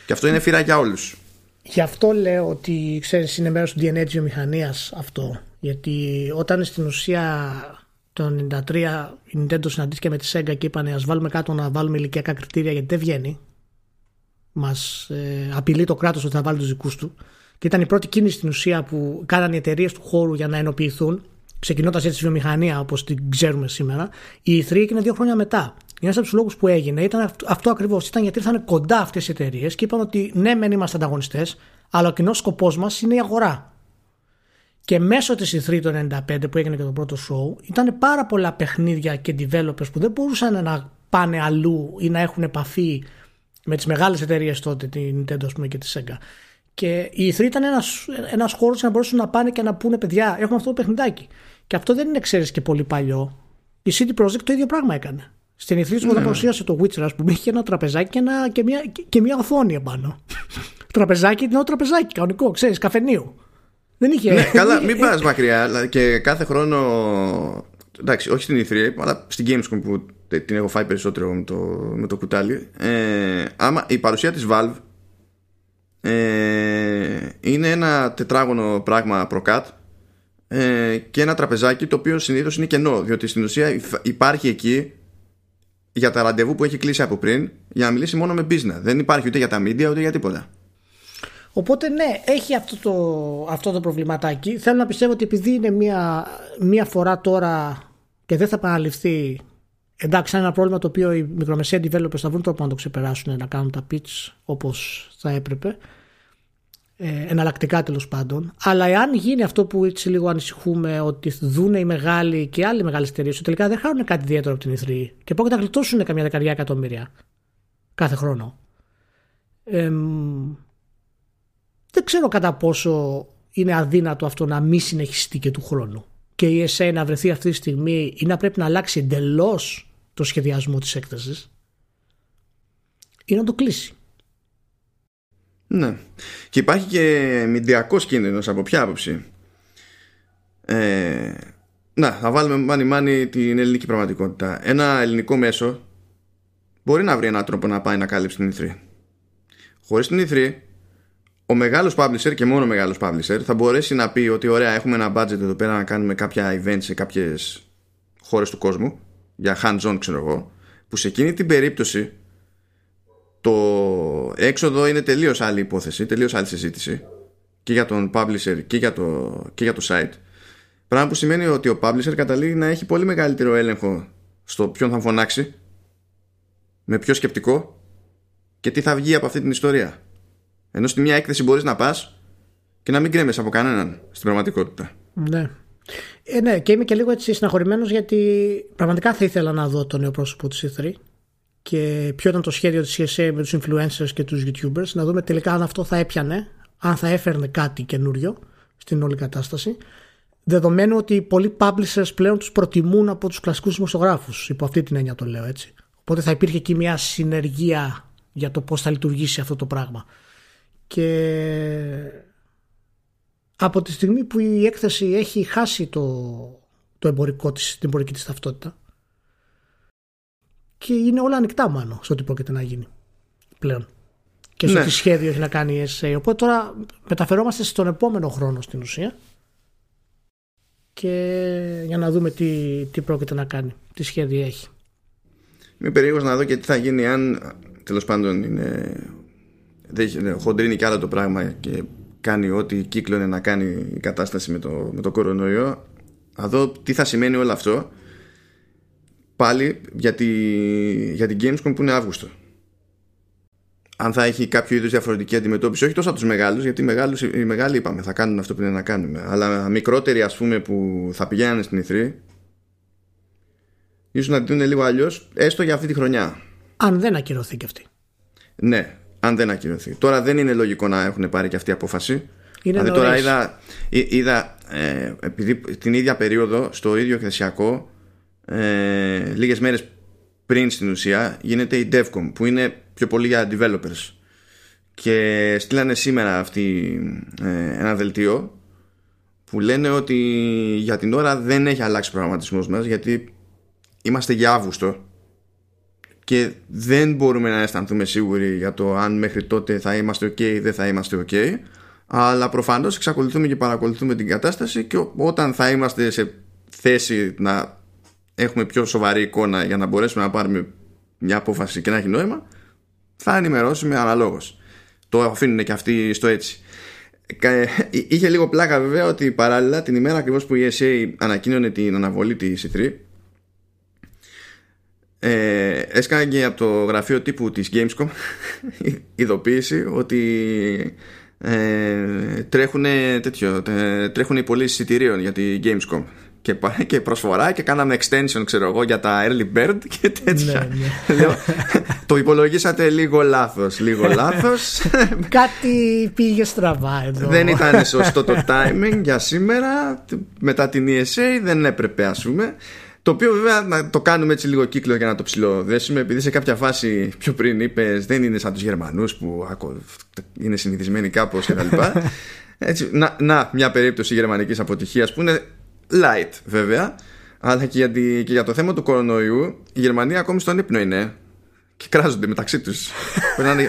Και αυτό είναι φύρα για όλους. Γι' αυτό λέω ότι ξέρεις, είναι μέρος του DNA της βιομηχανίας αυτό. Γιατί όταν στην ουσία το 1993 η Nintendo συναντήθηκε με τη Sega και είπαν ας βάλουμε κάτω να βάλουμε ηλικιακά κριτήρια γιατί δεν βγαίνει. Μας ε, απειλεί το κράτος ότι θα βάλει τους δικούς του και ήταν η πρώτη κίνηση στην ουσία που κάνανε οι εταιρείες του χώρου για να ενοποιηθούν, ξεκινώντας έτσι τη βιομηχανία όπως την ξέρουμε σήμερα. Η E3 έγινε δύο χρόνια μετά. Ένας από τους λόγους που έγινε ήταν αυτό ακριβώς. Ήταν γιατί ήρθαν κοντά αυτές οι εταιρείες και είπαν ότι ναι, μεν είμαστε ανταγωνιστές, αλλά ο κοινός σκοπός μας είναι η αγορά. Και μέσω της E3 το 95 που έγινε και το πρώτο show, ήταν πάρα πολλά παιχνίδια και developers που δεν μπορούσαν να πάνε αλλού ή να έχουν επαφή με τις μεγάλες εταιρείες τότε, την Nintendo πούμε, και τη Sega. Και η E3 ήταν ένας ένας χώρος για να μπορέσουν να πάνε και να πούνε παιδιά, έχουμε αυτό το παιχνιδάκι. Και αυτό δεν είναι, ξέρεις και πολύ παλιό. Η CD Projekt το ίδιο πράγμα έκανε. Στην E3 ναι. παρουσίασε το Witcher, ας πούμε, είχε ένα τραπεζάκι και, ένα, και, μια, και μια οθόνη επάνω. *laughs* τραπεζάκι, είναι τραπεζάκι, κανονικό, ξέρεις, καφενείο. Δεν είχε. Ναι, καλά, *laughs* μην πας μακριά. Και κάθε χρόνο. Εντάξει, όχι στην E3, αλλά στην Gamescom που την έχω φάει περισσότερο με το, με το κουτάλι. Ε, άμα η παρουσία της Valve ε, είναι ένα τετράγωνο πράγμα προκάτ ε, και ένα τραπεζάκι το οποίο συνήθως είναι κενό διότι στην ουσία υπάρχει εκεί για τα ραντεβού που έχει κλείσει από πριν για να μιλήσει μόνο με business δεν υπάρχει ούτε για τα media ούτε για τίποτα Οπότε ναι, έχει αυτό το, αυτό το προβληματάκι. Θέλω να πιστεύω ότι επειδή είναι μία, μία φορά τώρα και δεν θα επαναληφθεί Εντάξει, είναι ένα πρόβλημα το οποίο οι μικρομεσαίοι developers θα βρουν τρόπο να το ξεπεράσουν, να κάνουν τα pitch όπως θα έπρεπε. Ε, εναλλακτικά τέλος πάντων. Αλλά εάν γίνει αυτό που έτσι λίγο ανησυχούμε, ότι δουν οι μεγάλοι και άλλοι μεγάλες εταιρείες, ότι τελικά δεν χάνουν κάτι ιδιαίτερο από την E3 και πρόκειται να γλιτώσουν καμιά δεκαριά εκατομμύρια κάθε χρόνο. Ε, δεν ξέρω κατά πόσο είναι αδύνατο αυτό να μην συνεχιστεί και του χρόνου. Και η ESA να βρεθεί αυτή τη στιγμή ή να πρέπει να αλλάξει εντελώς το σχεδιασμό της έκτασης ή να το κλείσει. Ναι. Και υπάρχει και μηντιακός κίνδυνος από ποια άποψη; Ε, να, θα βάλουμε μάνι μάνι την ελληνική πραγματικότητα. Ένα ελληνικό μέσο μπορεί να βρει έναν τρόπο να πάει να κάλυψει την E3. Χωρίς την E3, ο μεγάλος publisher και μόνο ο μεγάλος publisher θα μπορέσει να πει ότι ωραία έχουμε ένα budget εδώ πέρα να κάνουμε κάποια events σε κάποιες χώρες του κόσμου για hands-on ξέρω εγώ. Που σε εκείνη την περίπτωση το έξοδο είναι τελείως άλλη υπόθεση, τελείως άλλη συζήτηση. Και για τον publisher και για το, και για το site. Πράγμα που σημαίνει ότι ο publisher καταλήγει να έχει πολύ μεγαλύτερο έλεγχο στο ποιον θα φωνάξει με ποιο σκεπτικό και τι θα βγει από αυτή την ιστορία. Ενώ στη μια έκθεση μπορείς να πας και να μην κρέμεσαι από κανέναν στην πραγματικότητα. Ναι ε, ναι, και είμαι και λίγο έτσι συναχωρημένος γιατί πραγματικά θα ήθελα να δω το νέο πρόσωπο της E3 και ποιο ήταν το σχέδιο της CSA με τους influencers και τους YouTubers. Να δούμε τελικά αν αυτό θα έπιανε, αν θα έφερνε κάτι καινούριο στην όλη κατάσταση. Δεδομένου ότι πολλοί publishers πλέον τους προτιμούν από τους κλασικούς δημοσιογράφους. Υπό αυτή την έννοια το λέω έτσι. Οπότε θα υπήρχε εκεί μια συνεργία για το πώς θα λειτουργήσει αυτό το πράγμα. Και από τη στιγμή που η έκθεση έχει χάσει το, το εμπορικό της, την εμπορική της ταυτότητα και είναι όλα ανοιχτά μάλλον σε ό,τι πρόκειται να γίνει πλέον και σε Ναι. ό,τι σχέδιο έχει να κάνει η SA. Οπότε τώρα μεταφερόμαστε στον επόμενο χρόνο στην ουσία και για να δούμε τι, τι πρόκειται να κάνει, τι σχέδιο έχει. Είμαι περίεργος να δω και τι θα γίνει αν τέλος πάντων είναι, δεν έχει- ναι, χοντρίνει κι άλλο το πράγμα και κάνει ό,τι κύκλωνε να κάνει η κατάσταση με το, με το κορονοϊό. Να δω τι θα σημαίνει όλο αυτό. Πάλι για, τη, για την Gamescom που είναι Αύγουστο. Αν θα έχει κάποιο είδους διαφορετική αντιμετώπιση όχι τόσο από τους μεγάλους γιατί οι, μεγάλους, οι μεγάλοι είπαμε θα κάνουν αυτό που είναι να κάνουμε αλλά μικρότεροι ας πούμε που θα πηγαίνουν στην E3 ίσως να τη δουν λίγο αλλιώς έστω για αυτή τη χρονιά. Αν δεν ακυρωθεί και αυτή. ναι, αν δεν ακυρωθεί. Τώρα δεν είναι λογικό να έχουν πάρει και αυτή η απόφαση. Είναι δηλαδή τώρα νωρίς. είδα, εί- είδα ε, επειδή την ίδια περίοδο στο ίδιο εκθεσιακό ε, λίγες μέρες πριν στην ουσία γίνεται η DevCom που είναι πιο πολύ για developers και στείλανε σήμερα αυτή ε, ένα δελτίο που λένε ότι για την ώρα δεν έχει αλλάξει ο προγραμματισμός μας γιατί είμαστε για Αύγουστο και δεν μπορούμε να αισθανθούμε σίγουροι για το αν μέχρι τότε θα είμαστε ok ή δεν θα είμαστε ok. Αλλά προφανώς εξακολουθούμε και παρακολουθούμε την κατάσταση και ό- όταν θα είμαστε σε θέση να έχουμε πιο σοβαρή εικόνα για να μπορέσουμε να πάρουμε μια απόφαση και να έχει νόημα θα ενημερώσουμε αναλόγως. Το αφήνουν και αυτοί στο έτσι. Κα- εί- Είχε λίγο πλάκα βέβαια ότι παράλληλα την ημέρα ακριβώς που η ESA ανακοίνωνε την αναβολή της E3 ε, έσκανε και από το γραφείο τύπου της Gamescom *laughs* ειδοποίηση ότι ε, τρέχουν τέτοιο ε, τρέχουν οι πωλήσει εισιτηρίων για τη Gamescom. Και, πα- και προσφορά και κάναμε extension ξέρω εγώ για τα early bird και τέτοια. Ναι, *laughs* Λέω, το υπολογίσατε λίγο λάθος λίγο *laughs* λάθος. Κάτι πήγε στραβά εδώ. δεν ήταν σωστό το timing για σήμερα. Μετά την ESA δεν έπρεπε ας πούμε το οποίο βέβαια να το κάνουμε έτσι λίγο κύκλο για να το ψηλοδέσουμε επειδή σε κάποια φάση πιο πριν είπες δεν είναι σαν τους Γερμανούς που ακο- είναι συνηθισμένοι κάπως και τα λοιπά. *laughs* Έτσι, να, να μια περίπτωση γερμανικής αποτυχίας που είναι light βέβαια αλλά και για, τη- και για το θέμα του κορονοϊού η Γερμανία ακόμη στον ύπνο είναι και κράζονται μεταξύ τους. *laughs* Περνάνε,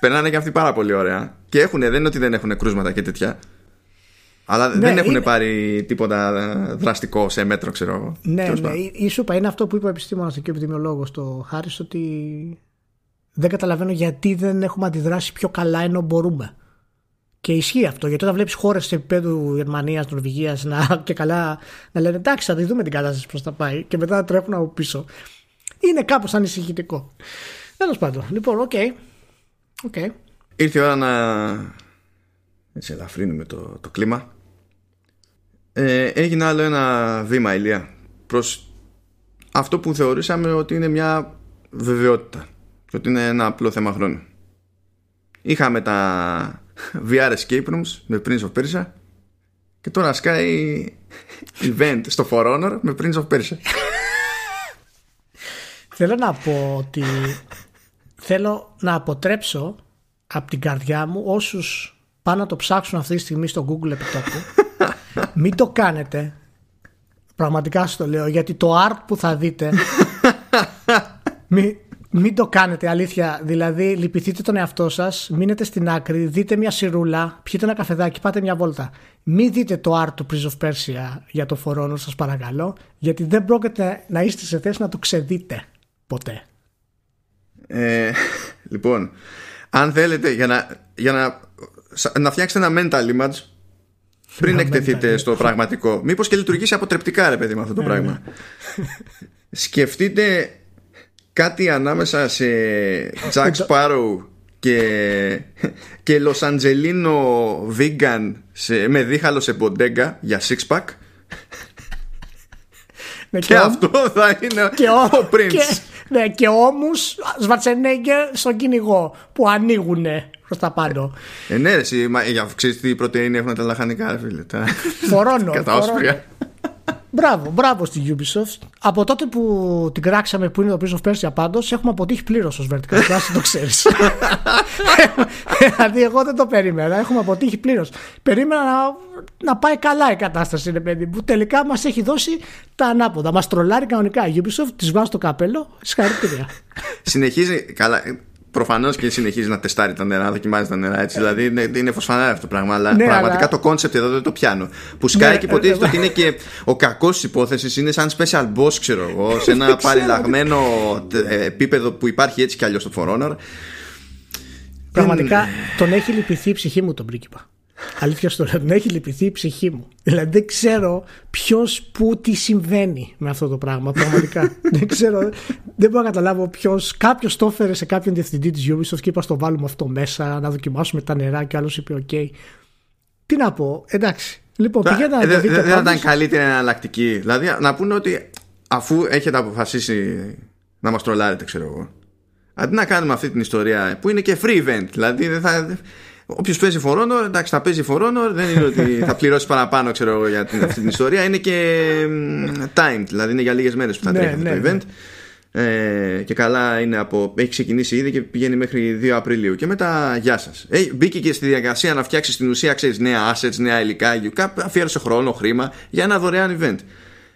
περνάνε και αυτοί πάρα πολύ ωραία. Και έχουν, δεν είναι ότι δεν έχουν κρούσματα και τέτοια αλλά δεν έχουν είναι- πάρει τίποτα δραστικό σε μέτρο ξέρω εγώ Ναι, Τέλος ναι. πάντων. Η, η σούπα είναι αυτό που είπε ο επιστήμονας και ο επιδημιολόγος το Χάρη ότι δεν καταλαβαίνω γιατί δεν έχουμε αντιδράσει πιο καλά ενώ μπορούμε. Και ισχύει αυτό, γιατί όταν βλέπεις χώρες σε επίπεδο Γερμανίας, Νορβηγίας να, και καλά να λένε εντάξει, θα τη δούμε την κατάσταση πώς θα πάει, και μετά να τρέχουν από πίσω. Είναι κάπως ανησυχητικό. Τέλος πάντων, λοιπόν, OK. OK. Ήρθε η ώρα να έτσι ελαφρύνουμε το, το κλίμα. Ε, έγινε άλλο ένα βήμα Ηλία προς αυτό που θεωρήσαμε ότι είναι μια βεβαιότητα και ότι είναι ένα απλό θέμα χρόνου. Είχαμε τα VR escape rooms με Prince of Persia και τώρα σκάει event στο For Honor με Prince of Persia. Θέλω να πω ότι θέλω να αποτρέψω από την καρδιά μου όσους πάνε να το ψάξουν αυτή τη στιγμή στο Google επιτόπου. Μην το κάνετε. Πραγματικά σας το λέω γιατί το art που θα δείτε μη, μην το κάνετε αλήθεια. Δηλαδή, λυπηθείτε τον εαυτό σας, μείνετε στην άκρη, δείτε μια σιρούλα, πιείτε ένα καφεδάκι, πάτε μια βόλτα. Μην δείτε το art του Prince of Persia για το φορόνο, σας παρακαλώ, γιατί δεν πρόκειται να είστε σε θέση να το ξεδείτε ποτέ. Ε, λοιπόν, αν θέλετε για να, για να, να φτιάξετε ένα mental image πριν εκτεθείτε στο πραγματικό, μήπως και λειτουργήσει αποτρεπτικά ρε παιδί με αυτό το ναι, πράγμα. Ναι. Σκεφτείτε κάτι ανάμεσα σε Jack Sparrow και, και Λοσαντζελίνο vegan σε, με δίχαλο σε ποντέγκα για six pack ναι, και, αυτό θα είναι και ο, ο Prince και, ναι, και όμως Σβατσενέγκερ στον κυνηγό που ανοίγουν προς τα πάνω. Ε, ναι ρε, για ξέρεις τι πρωτεΐνη έχουν τα λαχανικά φίλε Φορώνω *laughs* Κατά όσπρια Μπράβο, μπράβο στη Ubisoft. Από τότε που την κράξαμε που είναι το Prince of Persia πάντως, έχουμε αποτύχει πλήρως ως Vertical Slice, το ξέρεις. δηλαδή, εγώ δεν το περίμενα. Έχουμε αποτύχει πλήρως. Περίμενα να, να πάει καλά η κατάσταση, είναι παιδί που τελικά μας έχει δώσει τα ανάποδα. Μας τρολάρει κανονικά η Ubisoft, της βγάζει το καπέλο. Συγχαρητήρια. Συνεχίζει. Καλά, Προφανώς και συνεχίζει να τεστάρει τα νερά, να δοκιμάζει τα νερά έτσι. Δηλαδή είναι, είναι φως φανάρι αυτό το πράγμα. Αλλά ναι, πραγματικά το concept εδώ δεν το πιάνω. Που σκάει ναι, και υποτίθεται ναι, ότι είναι και ο κακός της υπόθεσης, είναι σαν special boss, ξέρω εγώ, σε ένα *laughs* παραλλαγμένο ε, επίπεδο που υπάρχει έτσι κι αλλιώς στο For Honor. Πραγματικά τον έχει λυπηθεί η ψυχή μου τον πρίγκιπα. Αλήθεια στο λέω, έχει λυπηθεί η ψυχή μου. Δηλαδή δεν ξέρω ποιος που τι συμβαίνει με αυτό το πράγμα. Πραγματικά. *laughs* δεν ξέρω, δεν μπορώ να καταλάβω ποιος. Κάποιος το έφερε σε κάποιον διευθυντή της Ubisoft και είπα στο βάλουμε αυτό μέσα, να δοκιμάσουμε τα νερά και άλλος είπε: OK. Τι να πω, εντάξει. Λοιπόν, πηγαίνετε να το δείτε. Δεν θα ήταν καλύτερη εναλλακτική. Δηλαδή να πούνε ότι αφού έχετε αποφασίσει να μας τρολάρετε, ξέρω εγώ. Αντί να κάνουμε αυτή την ιστορία που είναι και free event, δηλαδή δεν θα, Όποιος παίζει φορόνο, εντάξει, θα παίζει φορόνο. Δεν είναι ότι *laughs* θα πληρώσει παραπάνω, ξέρω εγώ, για την, αυτή την ιστορία. Είναι και timed, δηλαδή είναι για λίγες μέρες που θα ναι, τρέχει αυτό ναι, το event. Ναι. Ε, και καλά είναι από. Έχει ξεκινήσει ήδη και πηγαίνει μέχρι 2 Απριλίου. Και μετά, γεια σας. Ε, μπήκε και στη διαδικασία να φτιάξει στην ουσία, ξέρεις, νέα assets, νέα υλικά. Αφιέρωσε χρόνο, χρήμα για ένα δωρεάν event.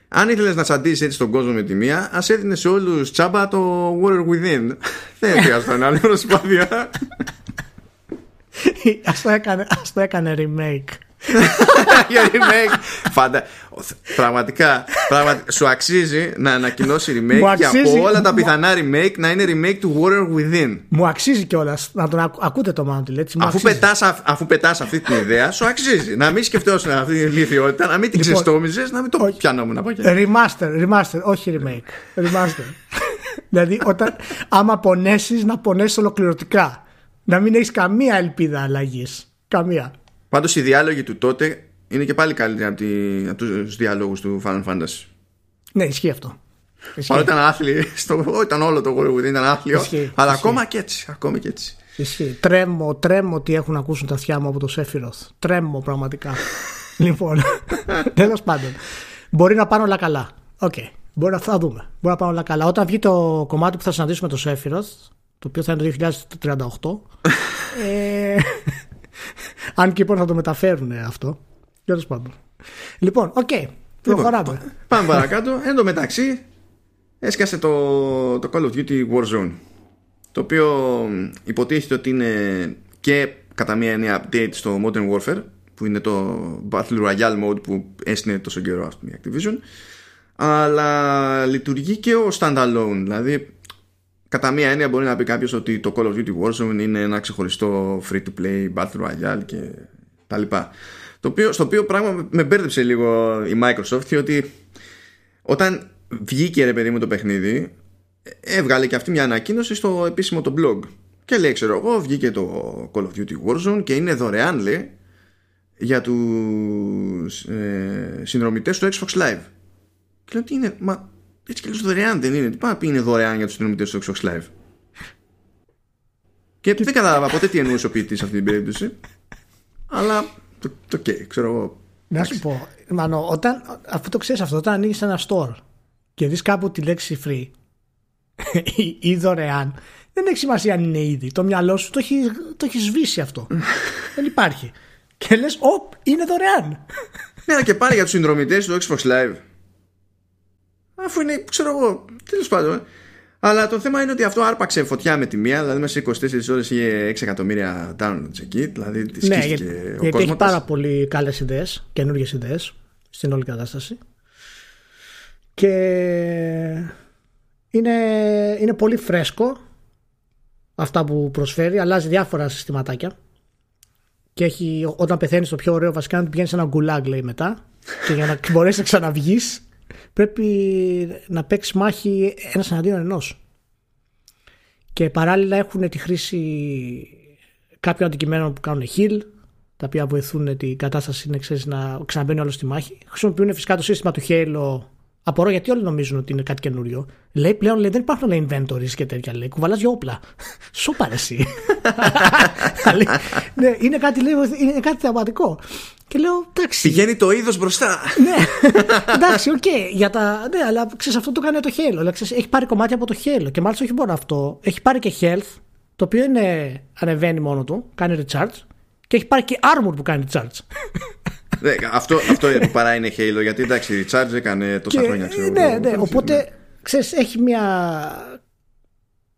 Αν ήθελες να τσαντήσει έτσι τον κόσμο με τη μία, ας έδινες σε όλους τσάμπα το Water Within. *laughs* Δεν χρειάζεται να άλλη προσπάθεια. *laughs* ας, το έκανε, ας το έκανε remake. *laughs* Για remake. Φαντα... πραγματικά, πραγματικά σου αξίζει να ανακοινώσει remake και από όλα τα πιθανά remake να είναι remake του Warrior Within. Μου αξίζει κιόλας να τον ακούτε το Mountain έτσι, αφού, πετάς, αφού πετάς αυτή την ιδέα σου αξίζει. Να μην σκεφτόσουν αυτή την λιθιότητα να μην την λοιπόν, ξεστόμιζες να μην το πιανόμουν από εκεί. Remaster, remaster, όχι remake remaster. *laughs* Δηλαδή όταν άμα πονέσεις να πονέσεις ολοκληρωτικά να μην έχεις καμία ελπίδα αλλαγής. Καμία. Πάντως οι διάλογοι του τότε είναι και πάλι καλύτεροι από, τη, από τους διάλογους του Final Fantasy. Ναι, ισχύει αυτό. Παρότι ήταν άθλιο, στο, ήταν όλο το Hollywood ήταν άθλιο, ισχύει, αλλά ισχύει. ακόμα και έτσι. Ακόμα και έτσι. Ισχύει. Τρέμω, τρέμω ότι έχουν ακούσουν τα αυτιά μου από το Σέφυροθ. Τρέμω πραγματικά. *laughs* λοιπόν, τέλος πάντων. Μπορεί να πάνε όλα καλά. OK. Okay. Μπορεί να θα δούμε. Μπορεί να πάνε όλα καλά. Όταν βγει το κομμάτι που θα συναντήσουμε το Sephiroth, το οποίο θα είναι το 2038. ε, αν και λοιπόν θα το μεταφέρουν αυτό. Τέλος πάντων. Λοιπόν, OK. Okay, προχωράμε. Λοιπόν, πάμε παρακάτω. Εν τω μεταξύ, έσκασε το, το Call of Duty Warzone. Το οποίο υποτίθεται ότι είναι και κατά μία έννοια update στο Modern Warfare που είναι το Battle Royale mode που έστεινε τόσο καιρό αυτή η Activision αλλά λειτουργεί και ο standalone δηλαδή κατά μία έννοια μπορεί να πει κάποιος ότι το Call of Duty Warzone είναι ένα ξεχωριστό free to play Battle Royale και τα λοιπά. Το οποίο, στο οποίο πράγμα με μπέρδεψε λίγο η Microsoft διότι όταν βγήκε ρε παιδί μου το παιχνίδι έβγαλε και αυτή μια ανακοίνωση στο επίσημο το blog και λέει ξέρω εγώ βγήκε το Call of Duty Warzone και είναι δωρεάν λέει για τους ε, συνδρομητές του Xbox Live και λέω τι είναι μα έτσι και δωρεάν δεν είναι. Τι πάει να πει είναι δωρεάν για τους συνομιλητές του Xbox Live. Και δεν κατάλαβα ποτέ τι εννοούσε ο ποιητής σε αυτή την περίπτωση. Αλλά το, το okay, ξέρω εγώ. Να σου πω, Μανώ, όταν, αφού το ξέρεις αυτό, όταν ανοίγεις ένα store και δεις κάπου τη λέξη free ή, ή δωρεάν, δεν έχει σημασία αν είναι ήδη. Το μυαλό σου το έχει, το έχει σβήσει αυτό. δεν υπάρχει. Και λες, Ωπ, είναι δωρεάν. Ναι, και πάλι για τους συνδρομητές του Xbox Live αφού είναι, ξέρω εγώ, τέλος πάντων. Αλλά το θέμα είναι ότι αυτό άρπαξε φωτιά με τη μία, δηλαδή μέσα σε 24 ώρες είχε 6 εκατομμύρια downloads εκεί. Δηλαδή τη Ναι, σκίστηκε γιατί, ο γιατί κόσμος. έχει πάρα πολύ καλές ιδέες, καινούργιες ιδέες στην όλη κατάσταση. Και είναι, είναι πολύ φρέσκο αυτά που προσφέρει, αλλάζει διάφορα συστηματάκια. Και έχει, όταν πεθαίνεις το πιο ωραίο, βασικά να πηγαίνεις σε ένα γκουλάγ, λέει μετά. και για να μπορέσεις να ξαναβγείς, πρέπει να παίξει μάχη ένας εναντίον ενός. Και παράλληλα έχουν τη χρήση κάποιων αντικειμένων που κάνουν heal, τα οποία βοηθούν την κατάσταση είναι, ξέρεις, να ξαναμπαίνει όλος στη μάχη. Χρησιμοποιούν φυσικά το σύστημα του Halo. Απορώ γιατί όλοι νομίζουν ότι είναι κάτι καινούριο. Λέει πλέον λέει, δεν υπάρχουν λέει, inventories και τέτοια. Λέει, κουβαλάς δύο όπλα. *laughs* Σώπα ρε εσύ. *laughs* Λέει, ναι, είναι κάτι, λέει, είναι κάτι θεαματικό. Και λέω, εντάξει. Πηγαίνει το είδος μπροστά. Ναι, *laughs* εντάξει, οκ. για τα... Ναι, αλλά ξέρεις, αυτό το κάνει το Halo. Δηλαδή, ξέρεις, έχει πάρει κομμάτια από το Halo. Και μάλιστα όχι μόνο αυτό. Έχει πάρει και health, το οποίο είναι ανεβαίνει μόνο του, κάνει recharge. Και έχει πάρει και armor που κάνει recharge. Ναι, αυτό, αυτό που παρά είναι Halo, γιατί εντάξει, η Charge έκανε τόσα Και- χρόνια, ξέρω. ναι, εγώ. ναι. Οπότε, ξέρεις, έχει μια...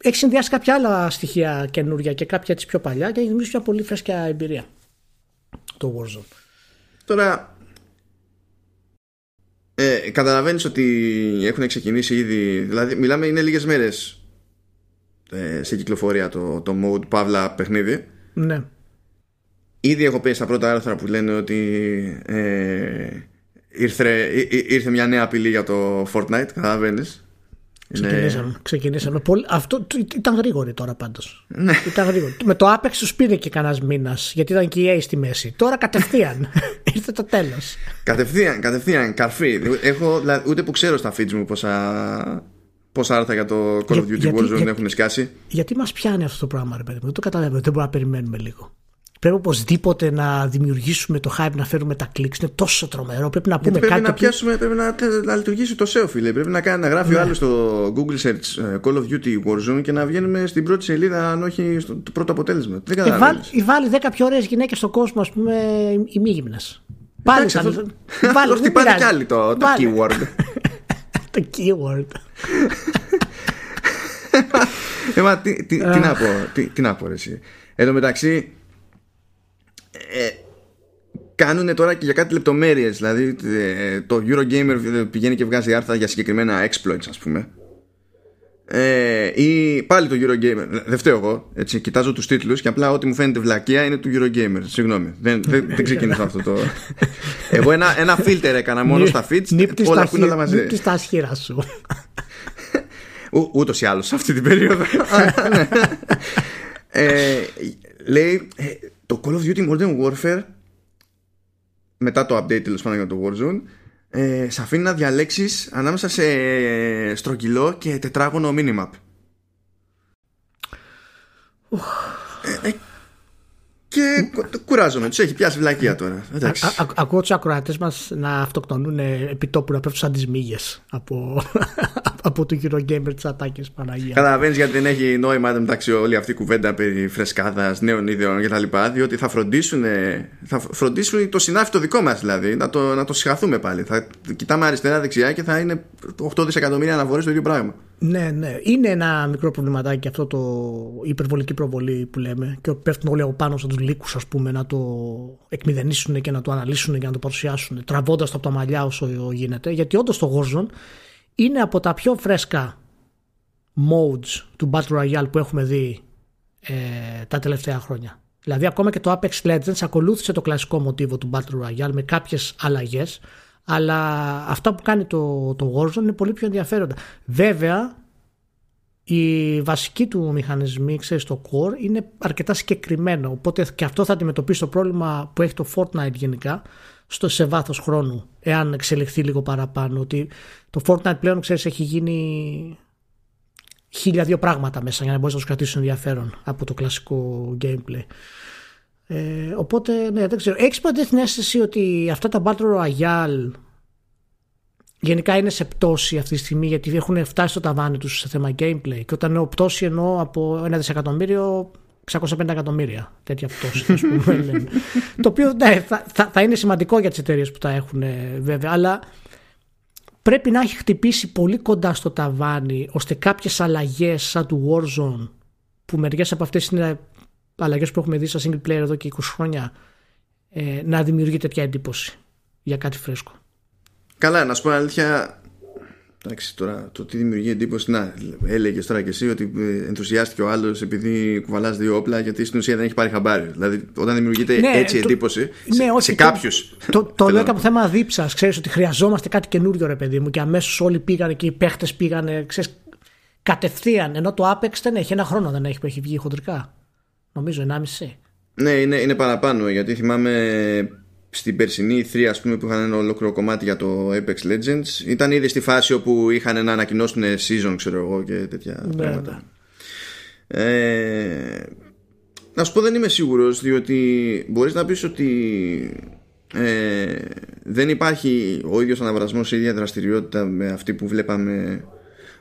Έχει συνδυάσει κάποια άλλα στοιχεία καινούρια και κάποια της πιο παλιά και έχει δημιουργήσει μια πολύ φρέσκια εμπειρία το Warzone. Τώρα, ε, καταλαβαίνεις ότι έχουν ξεκινήσει ήδη, δηλαδή μιλάμε είναι λίγες μέρες ε, σε κυκλοφορία το, το mode Παύλα παιχνίδι. Ναι. Ήδη έχω πει στα πρώτα άρθρα που λένε ότι ε, ήρθε, ή- ή- ήρθε μια νέα απειλή για το Fortnite, καταλαβαίνεις. Είναι- Ξεκινήσαμε. ξεκινήσαμε. Πολύ... Αυτό τ- ήταν γρήγορη τώρα πάντως. Ναι. Ήταν γρήγορη. Με το Apex του πήρε και κανένας μήνας γιατί ήταν και η EA στη μέση. Τώρα κατευθείαν *laughs* ήρθε το τέλος. Κατευθείαν, κατευθείαν, καρφί. Έχω, δηλαδή, ούτε που ξέρω στα feeds μου πόσα, πόσα άρθρα για το Call of Για- Duty γιατί- Warzone γιατί- έχουν σκάσει. Γιατί μας πιάνει αυτό το πράγμα, ρε παιδί μου; Δεν το καταλαβαίνω. Δεν μπορούμε να περιμένουμε λίγο. Πρέπει οπωσδήποτε να δημιουργήσουμε το hype, να φέρουμε τα clicks. Είναι τόσο τρομερό. Πρέπει να πούμε Γιατί πρέπει κάτι. να το οποίο- πιάσουμε, πρέπει να, να λειτουργήσει το SEO, φίλε. Πρέπει να, κάνει, να γράφει ο άλλος στο Google Search ε, Call of Duty Warzone και να βγαίνουμε στην πρώτη σελίδα, αν όχι στο το πρώτο αποτέλεσμα. Δεν Ε, βάλ, καταλαβαίνεις. ή βάλει 10 πιο ωραίες γυναίκες στον κόσμο, ας πούμε, οι μη Πάλι Εντάξει, θα- *laughs* αυτό- βάλε, αυτό δεν χτυπάνε πειράζει. κι άλλοι το, το Βάλε. keyword. *laughs* το keyword. Ε, μα, τι, τι, τι να πω, τι, τι να πω ρε, εσύ. Εν τω μεταξύ, ε, κάνουν τώρα και για κάτι λεπτομέρειες Δηλαδή ε, το Eurogamer πηγαίνει και βγάζει άρθρα για συγκεκριμένα exploits ας πούμε ε, ή πάλι το Eurogamer δεν φταίω εγώ έτσι, κοιτάζω τους τίτλους και απλά ό,τι μου φαίνεται βλακεία είναι του Eurogamer συγγνώμη δεν, δεν, δεν ξεκίνησα αυτό το εγώ ένα, ένα filter έκανα μόνο στα feeds Νύπτεις όλα τα που είναι όλα χεί- μαζί νύπτεις τα ασχήρα σου. Ού, ούτως ή άλλως σε αυτή την περίοδο Ναι. *laughs* ε, λέει ε, το Call of Duty Modern Warfare μετά το update τέλος πάντων για το Warzone ε, σε αφήνει να διαλέξεις ανάμεσα σε στρογγυλό και τετράγωνο minimap. Ε, ε, και κου- κουράζομαι τους έχει πιάσει βλακεία τώρα εντάξει Α- α- Ακούω τους ακροατές μας να αυτοκτονούν επί τόπου να πέφτουν σαν τις μύγες από, *laughs* από το Eurogamer τι ατάκε Παναγία. Καταλαβαίνεις γιατί δεν έχει νόημα εν μεταξύ όλη αυτή η κουβέντα περί φρεσκάδας, νέων ιδεών κτλ. Διότι θα φροντίσουν, θα φροντίσουν το συνάφι το δικό μας δηλαδή να το, να το συγχαθούμε πάλι. Θα κοιτάμε αριστερά-δεξιά και θα είναι 8 δισεκατομμύρια αναφορέ το ίδιο πράγμα. Ναι, ναι. Είναι ένα μικρό προβληματάκι αυτό το η υπερβολική προβολή που λέμε και πέφτουν όλοι από πάνω σαν τους λύκους, ας πούμε, να το εκμηδενήσουν και να το αναλύσουν και να το παρουσιάσουν, τραβώντας το από τα μαλλιά όσο γίνεται. Γιατί όντως το Warzone είναι από τα πιο φρέσκα modes του Battle Royale που έχουμε δει ε, τα τελευταία χρόνια. Δηλαδή ακόμα και το Apex Legends ακολούθησε το κλασικό μοτίβο του Battle Royale με κάποιες αλλαγές αλλά αυτά που κάνει το, το Warzone είναι πολύ πιο ενδιαφέροντα. Βέβαια η βασική του μηχανισμοί, ξέρεις, το core είναι αρκετά συγκεκριμένο οπότε και αυτό θα αντιμετωπίσει το πρόβλημα που έχει το Fortnite γενικά στο, σε βάθος χρόνου εάν εξελιχθεί λίγο παραπάνω ότι το Fortnite πλέον ξέρεις έχει γίνει χίλια δύο πράγματα μέσα για να μπορείς να τους κρατήσουν ενδιαφέρον από το κλασικό gameplay. Ε, οπότε, ναι, δεν ξέρω. Έχεις ποτέ την αίσθηση ότι αυτά τα Battle Royale γενικά είναι σε πτώση αυτή τη στιγμή γιατί έχουν φτάσει στο ταβάνι τους σε θέμα gameplay και όταν εννοώ πτώση εννοώ από ένα δισεκατομμύριο 650 εκατομμύρια τέτοια πτώση ας πούμε, *laughs* λένε. το οποίο ναι, θα, θα, θα είναι σημαντικό για τις εταιρείες που τα έχουν ε, βέβαια αλλά πρέπει να έχει χτυπήσει πολύ κοντά στο ταβάνι ώστε κάποιες αλλαγές σαν του Warzone που μερικές από αυτές είναι αλλαγές που έχουμε δει στα single player εδώ και 20 χρόνια ε, να δημιουργεί τέτοια εντύπωση για κάτι φρέσκο. Καλά, να σου πω αλήθεια, Εντάξει, τώρα το τι δημιουργεί εντύπωση. Να, έλεγες τώρα και εσύ ότι ε, ενθουσιάστηκε ο άλλος επειδή κουβαλάς δύο όπλα, γιατί στην ουσία δεν έχει πάρει χαμπάρι. Δηλαδή, όταν δημιουργείται ναι, έτσι το, εντύπωση ναι, σε, σε κάποιους. Το, το, *laughs* το λέω και από θέμα δίψας. Ξέρεις ότι χρειαζόμαστε κάτι καινούριο, ρε παιδί μου, και αμέσως όλοι πήγαν και οι παίχτες πήγαν ξέρεις, κατευθείαν. Ενώ το Apex δεν έχει ένα χρόνο, δεν έχει που έχει βγει χοντρικά. Νομίζω 1,5. Ναι, είναι, είναι παραπάνω γιατί θυμάμαι στην περσινή 3 ας πούμε που είχαν ένα ολόκληρο κομμάτι για το Apex Legends ήταν ήδη στη φάση όπου είχαν να ανακοινώσουν season ξέρω εγώ και τέτοια ναι, πράγματα ναι. Ε, να σου πω δεν είμαι σίγουρος διότι μπορείς να πεις ότι ε, δεν υπάρχει ο ίδιος αναβρασμός η ίδια δραστηριότητα με αυτή που βλέπαμε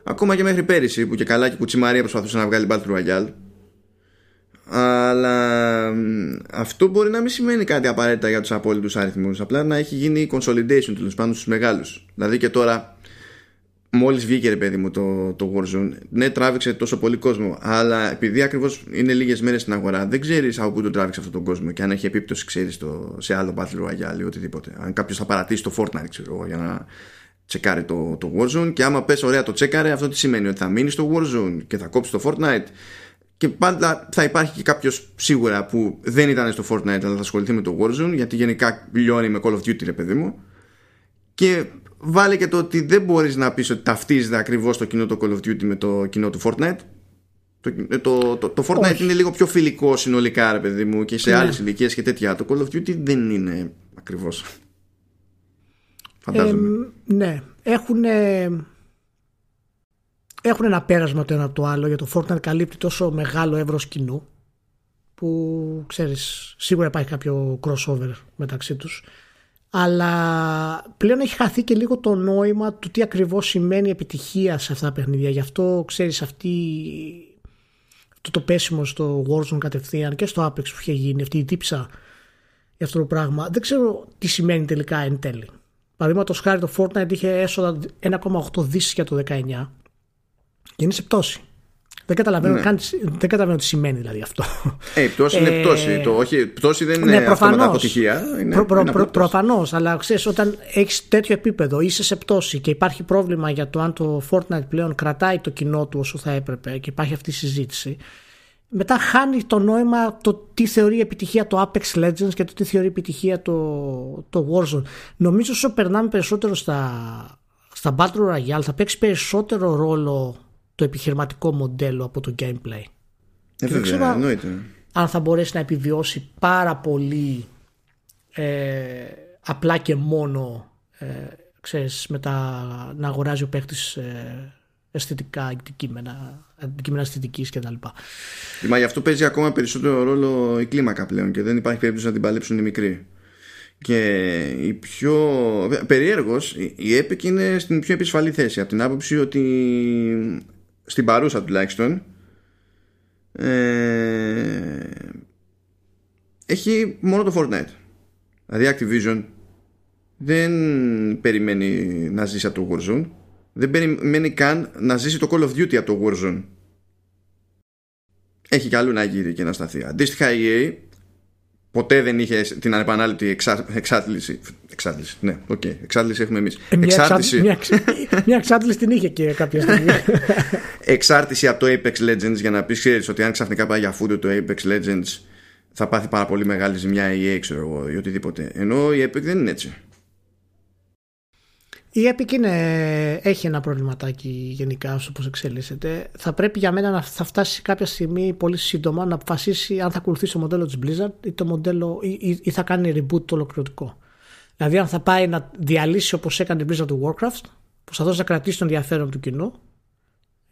ακόμα και μέχρι πέρυσι που και καλά και κουτσιμαρία προσπαθούσε να βγάλει Battle Royale αλλά αυτό μπορεί να μην σημαίνει κάτι απαραίτητα για τους απόλυτους αριθμούς. Απλά να έχει γίνει consolidation τέλος πάντων στους μεγάλους. Δηλαδή και τώρα μόλις βγήκε ρε παιδί μου το, το Warzone ναι τράβηξε τόσο πολύ κόσμο αλλά επειδή ακριβώς είναι λίγες μέρες στην αγορά δεν ξέρεις από πού το τράβηξε αυτόν τον κόσμο και αν έχει επίπτωση ξέρεις το, σε άλλο Battle Royale ή οτιδήποτε. Αν κάποιος θα παρατήσει το Fortnite ξέρω, για να τσεκάρει το, το Warzone και άμα πες ωραία το τσέκαρε αυτό τι σημαίνει ότι θα μείνεις στο Warzone και θα κόψεις το Fortnite και πάντα θα υπάρχει και κάποιος σίγουρα που δεν ήταν στο Fortnite αλλά θα ασχοληθεί με το Warzone γιατί γενικά λιώνει με Call of Duty ρε παιδί μου. Και βάλε και το ότι δεν μπορείς να πεις ότι ταυτίζεται ακριβώς το κοινό το Call of Duty με το κοινό του Fortnite. Το, ε, το, το, το Fortnite είναι λίγο πιο φιλικό συνολικά ρε παιδί μου και σε ναι. άλλες ηλικίες και τέτοια. Το Call of Duty δεν είναι ακριβώς. Φαντάζομαι. ε, ναι. Έχουν έχουν ένα πέρασμα το ένα από το άλλο για το Fortnite καλύπτει τόσο μεγάλο εύρος κοινού που ξέρεις σίγουρα υπάρχει κάποιο crossover μεταξύ τους. Αλλά πλέον έχει χαθεί και λίγο το νόημα του τι ακριβώς σημαίνει επιτυχία σε αυτά τα παιχνίδια. Γι' αυτό ξέρεις αυτή αυτό το πέσιμο στο Warzone κατευθείαν και στο Apex που είχε γίνει αυτή η τύψα για αυτό το πράγμα δεν ξέρω τι σημαίνει τελικά εν τέλει. Παραδείγματος χάρη το Fortnite είχε έσοδα 1,8 δις για το 19 και είναι σε πτώση. Δεν καταλαβαίνω, ναι. καν, δεν καταλαβαίνω τι σημαίνει δηλαδή αυτό. Ε, η πτώση είναι πτώση. Το, όχι, πτώση δεν είναι ναι, προφανώς, αποτυχία. Είναι, προ, προ, προ, Προφανώς, αλλά ξέρεις, όταν έχεις τέτοιο επίπεδο, είσαι σε πτώση και υπάρχει πρόβλημα για το αν το Fortnite πλέον κρατάει το κοινό του όσο θα έπρεπε και υπάρχει αυτή η συζήτηση. Μετά χάνει το νόημα το τι θεωρεί επιτυχία το Apex Legends και το τι θεωρεί επιτυχία το, το Warzone. Νομίζω όσο περνάμε περισσότερο στα, στα Battle Royale θα παίξει περισσότερο ρόλο το επιχειρηματικό μοντέλο από το gameplay. Ε, δεν ξέρω αν θα μπορέσει να επιβιώσει πάρα πολύ ε, απλά και μόνο ε, ξέρεις, με να αγοράζει ο παίχτης ε, αισθητικά αντικείμενα, αντικείμενα αισθητικής κτλ. Μα γι' αυτό παίζει ακόμα περισσότερο ρόλο η κλίμακα πλέον και δεν υπάρχει περίπτωση να την παλέψουν οι μικροί. Και η πιο. Περιέργως, η Epic είναι στην πιο επισφαλή θέση από την άποψη ότι στην παρούσα τουλάχιστον ε, έχει μόνο το Fortnite. Δηλαδή Activision δεν περιμένει να ζήσει από το Warzone. Δεν περιμένει καν να ζήσει το Call of Duty από το Warzone. Έχει κι αλλού να γύρει και να σταθεί. Αντίστοιχα η EA ποτέ δεν είχε την ανεπανάληπτη εξά, εξάτληση. Εξάτληση, ναι, OK. Okay. Εξάτληση έχουμε εμείς. Ε, μια, εξάρτηση... μια, μια εξάτληση την είχε και κάποια στιγμή. *laughs* εξάρτηση από το Apex Legends για να πεις ξέρεις ότι αν ξαφνικά πάει για φούντο το Apex Legends θα πάθει πάρα πολύ μεγάλη ζημιά η EA, ξέρω εγώ, ή οτιδήποτε. Ενώ η Epic δεν είναι έτσι. Η Epic είναι, έχει ένα προβληματάκι γενικά όπω εξελίσσεται. Θα πρέπει για μένα να θα φτάσει κάποια στιγμή πολύ σύντομα να αποφασίσει αν θα ακολουθήσει το μοντέλο της Blizzard ή, το μοντέλο, ή, ή θα κάνει reboot το ολοκληρωτικό. Δηλαδή αν θα πάει να διαλύσει όπως έκανε η Blizzard του Warcraft που θα δώσει να κρατήσει τον ενδιαφέρον του κοινού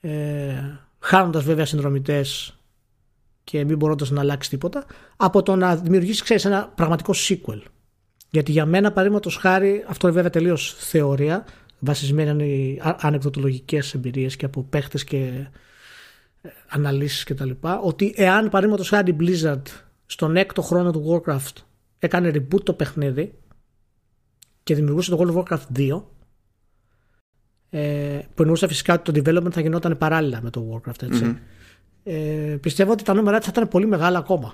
ε, χάνοντας βέβαια συνδρομητές και μην μπορώντας να αλλάξει τίποτα από το να δημιουργήσει ξέρεις, ένα πραγματικό sequel γιατί για μένα, παραδείγματος χάρη, αυτό είναι βέβαια τελείως θεωρία, βασισμένη οι ανεκδοτολογικές εμπειρίες και από παίχτες και ε, αναλύσεις κτλ. Ότι εάν, παραδείγματος χάρη, η Blizzard στον έκτο χρόνο του Warcraft έκανε reboot το παιχνίδι και δημιουργούσε το World of Warcraft 2, Ε, που εννοούσε φυσικά ότι το development θα γινόταν παράλληλα με το Warcraft. Έτσι. Mm-hmm. Ε, πιστεύω ότι τα νούμερα θα ήταν πολύ μεγάλα ακόμα.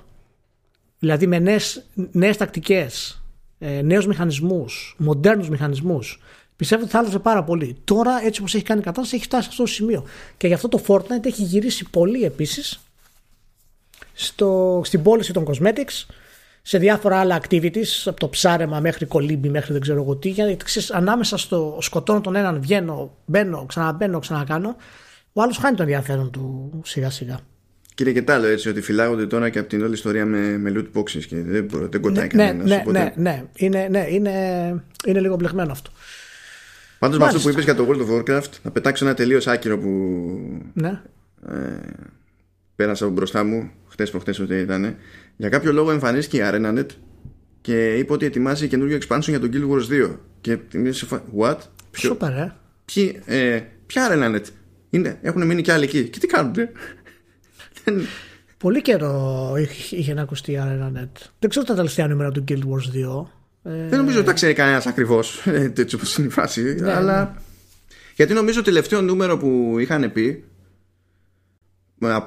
Δηλαδή με νέες, νέες τακτικές, ε, νέους μηχανισμούς, μοντέρνους μηχανισμούς. Πιστεύω ότι θα άλλαζε πάρα πολύ. Τώρα έτσι όπως έχει κάνει η κατάσταση έχει φτάσει σε αυτό το σημείο. Και γι' αυτό το Fortnite έχει γυρίσει πολύ επίσης στο, στην πώληση των cosmetics, σε διάφορα άλλα activities, από το ψάρεμα μέχρι κολύμπι, μέχρι δεν ξέρω εγώ τι. Γιατί ξέρεις, ανάμεσα στο σκοτώνω τον έναν, βγαίνω, μπαίνω, ξαναμπαίνω, ξανακάνω. Ο άλλος χάνει το ενδιαφέρον του σιγά σιγά. Και είναι και τ' άλλο έτσι, ότι φυλάγονται τώρα και από την όλη ιστορία με, με loot boxes και δεν, δεν κοντάει ναι, κανένα. Ναι, ναι, ναι, είναι, ναι είναι, είναι λίγο μπλεγμένο αυτό. Πάντως με αυτό που είπες για το World of Warcraft, να πετάξω ένα τελείως άκυρο που. Ναι. Ε, πέρασα από μπροστά μου, χτες προχτές ότι ήταν. Για κάποιο λόγο εμφανίστηκε η ArenaNet και είπε ότι ετοιμάζει καινούριο expansion για τον Guild Wars 2. Και την σε What? Ποιο, Σούπερ, ε. Ποιοι, ε, ποια ArenaNet? Είναι, έχουν μείνει κι άλλοι εκεί. Και τι κάνουν, Πολύ καιρό είχε να ακουστεί η ArenaNet. Δεν ξέρω τα τελευταία νούμερα του Guild Wars 2. Ε... Δεν νομίζω ότι τα ξέρει κανένας ακριβώς έτσι όπω είναι η φάση. Ναι, αλλά. Ναι. Γιατί νομίζω το τελευταίο νούμερο που είχαν πει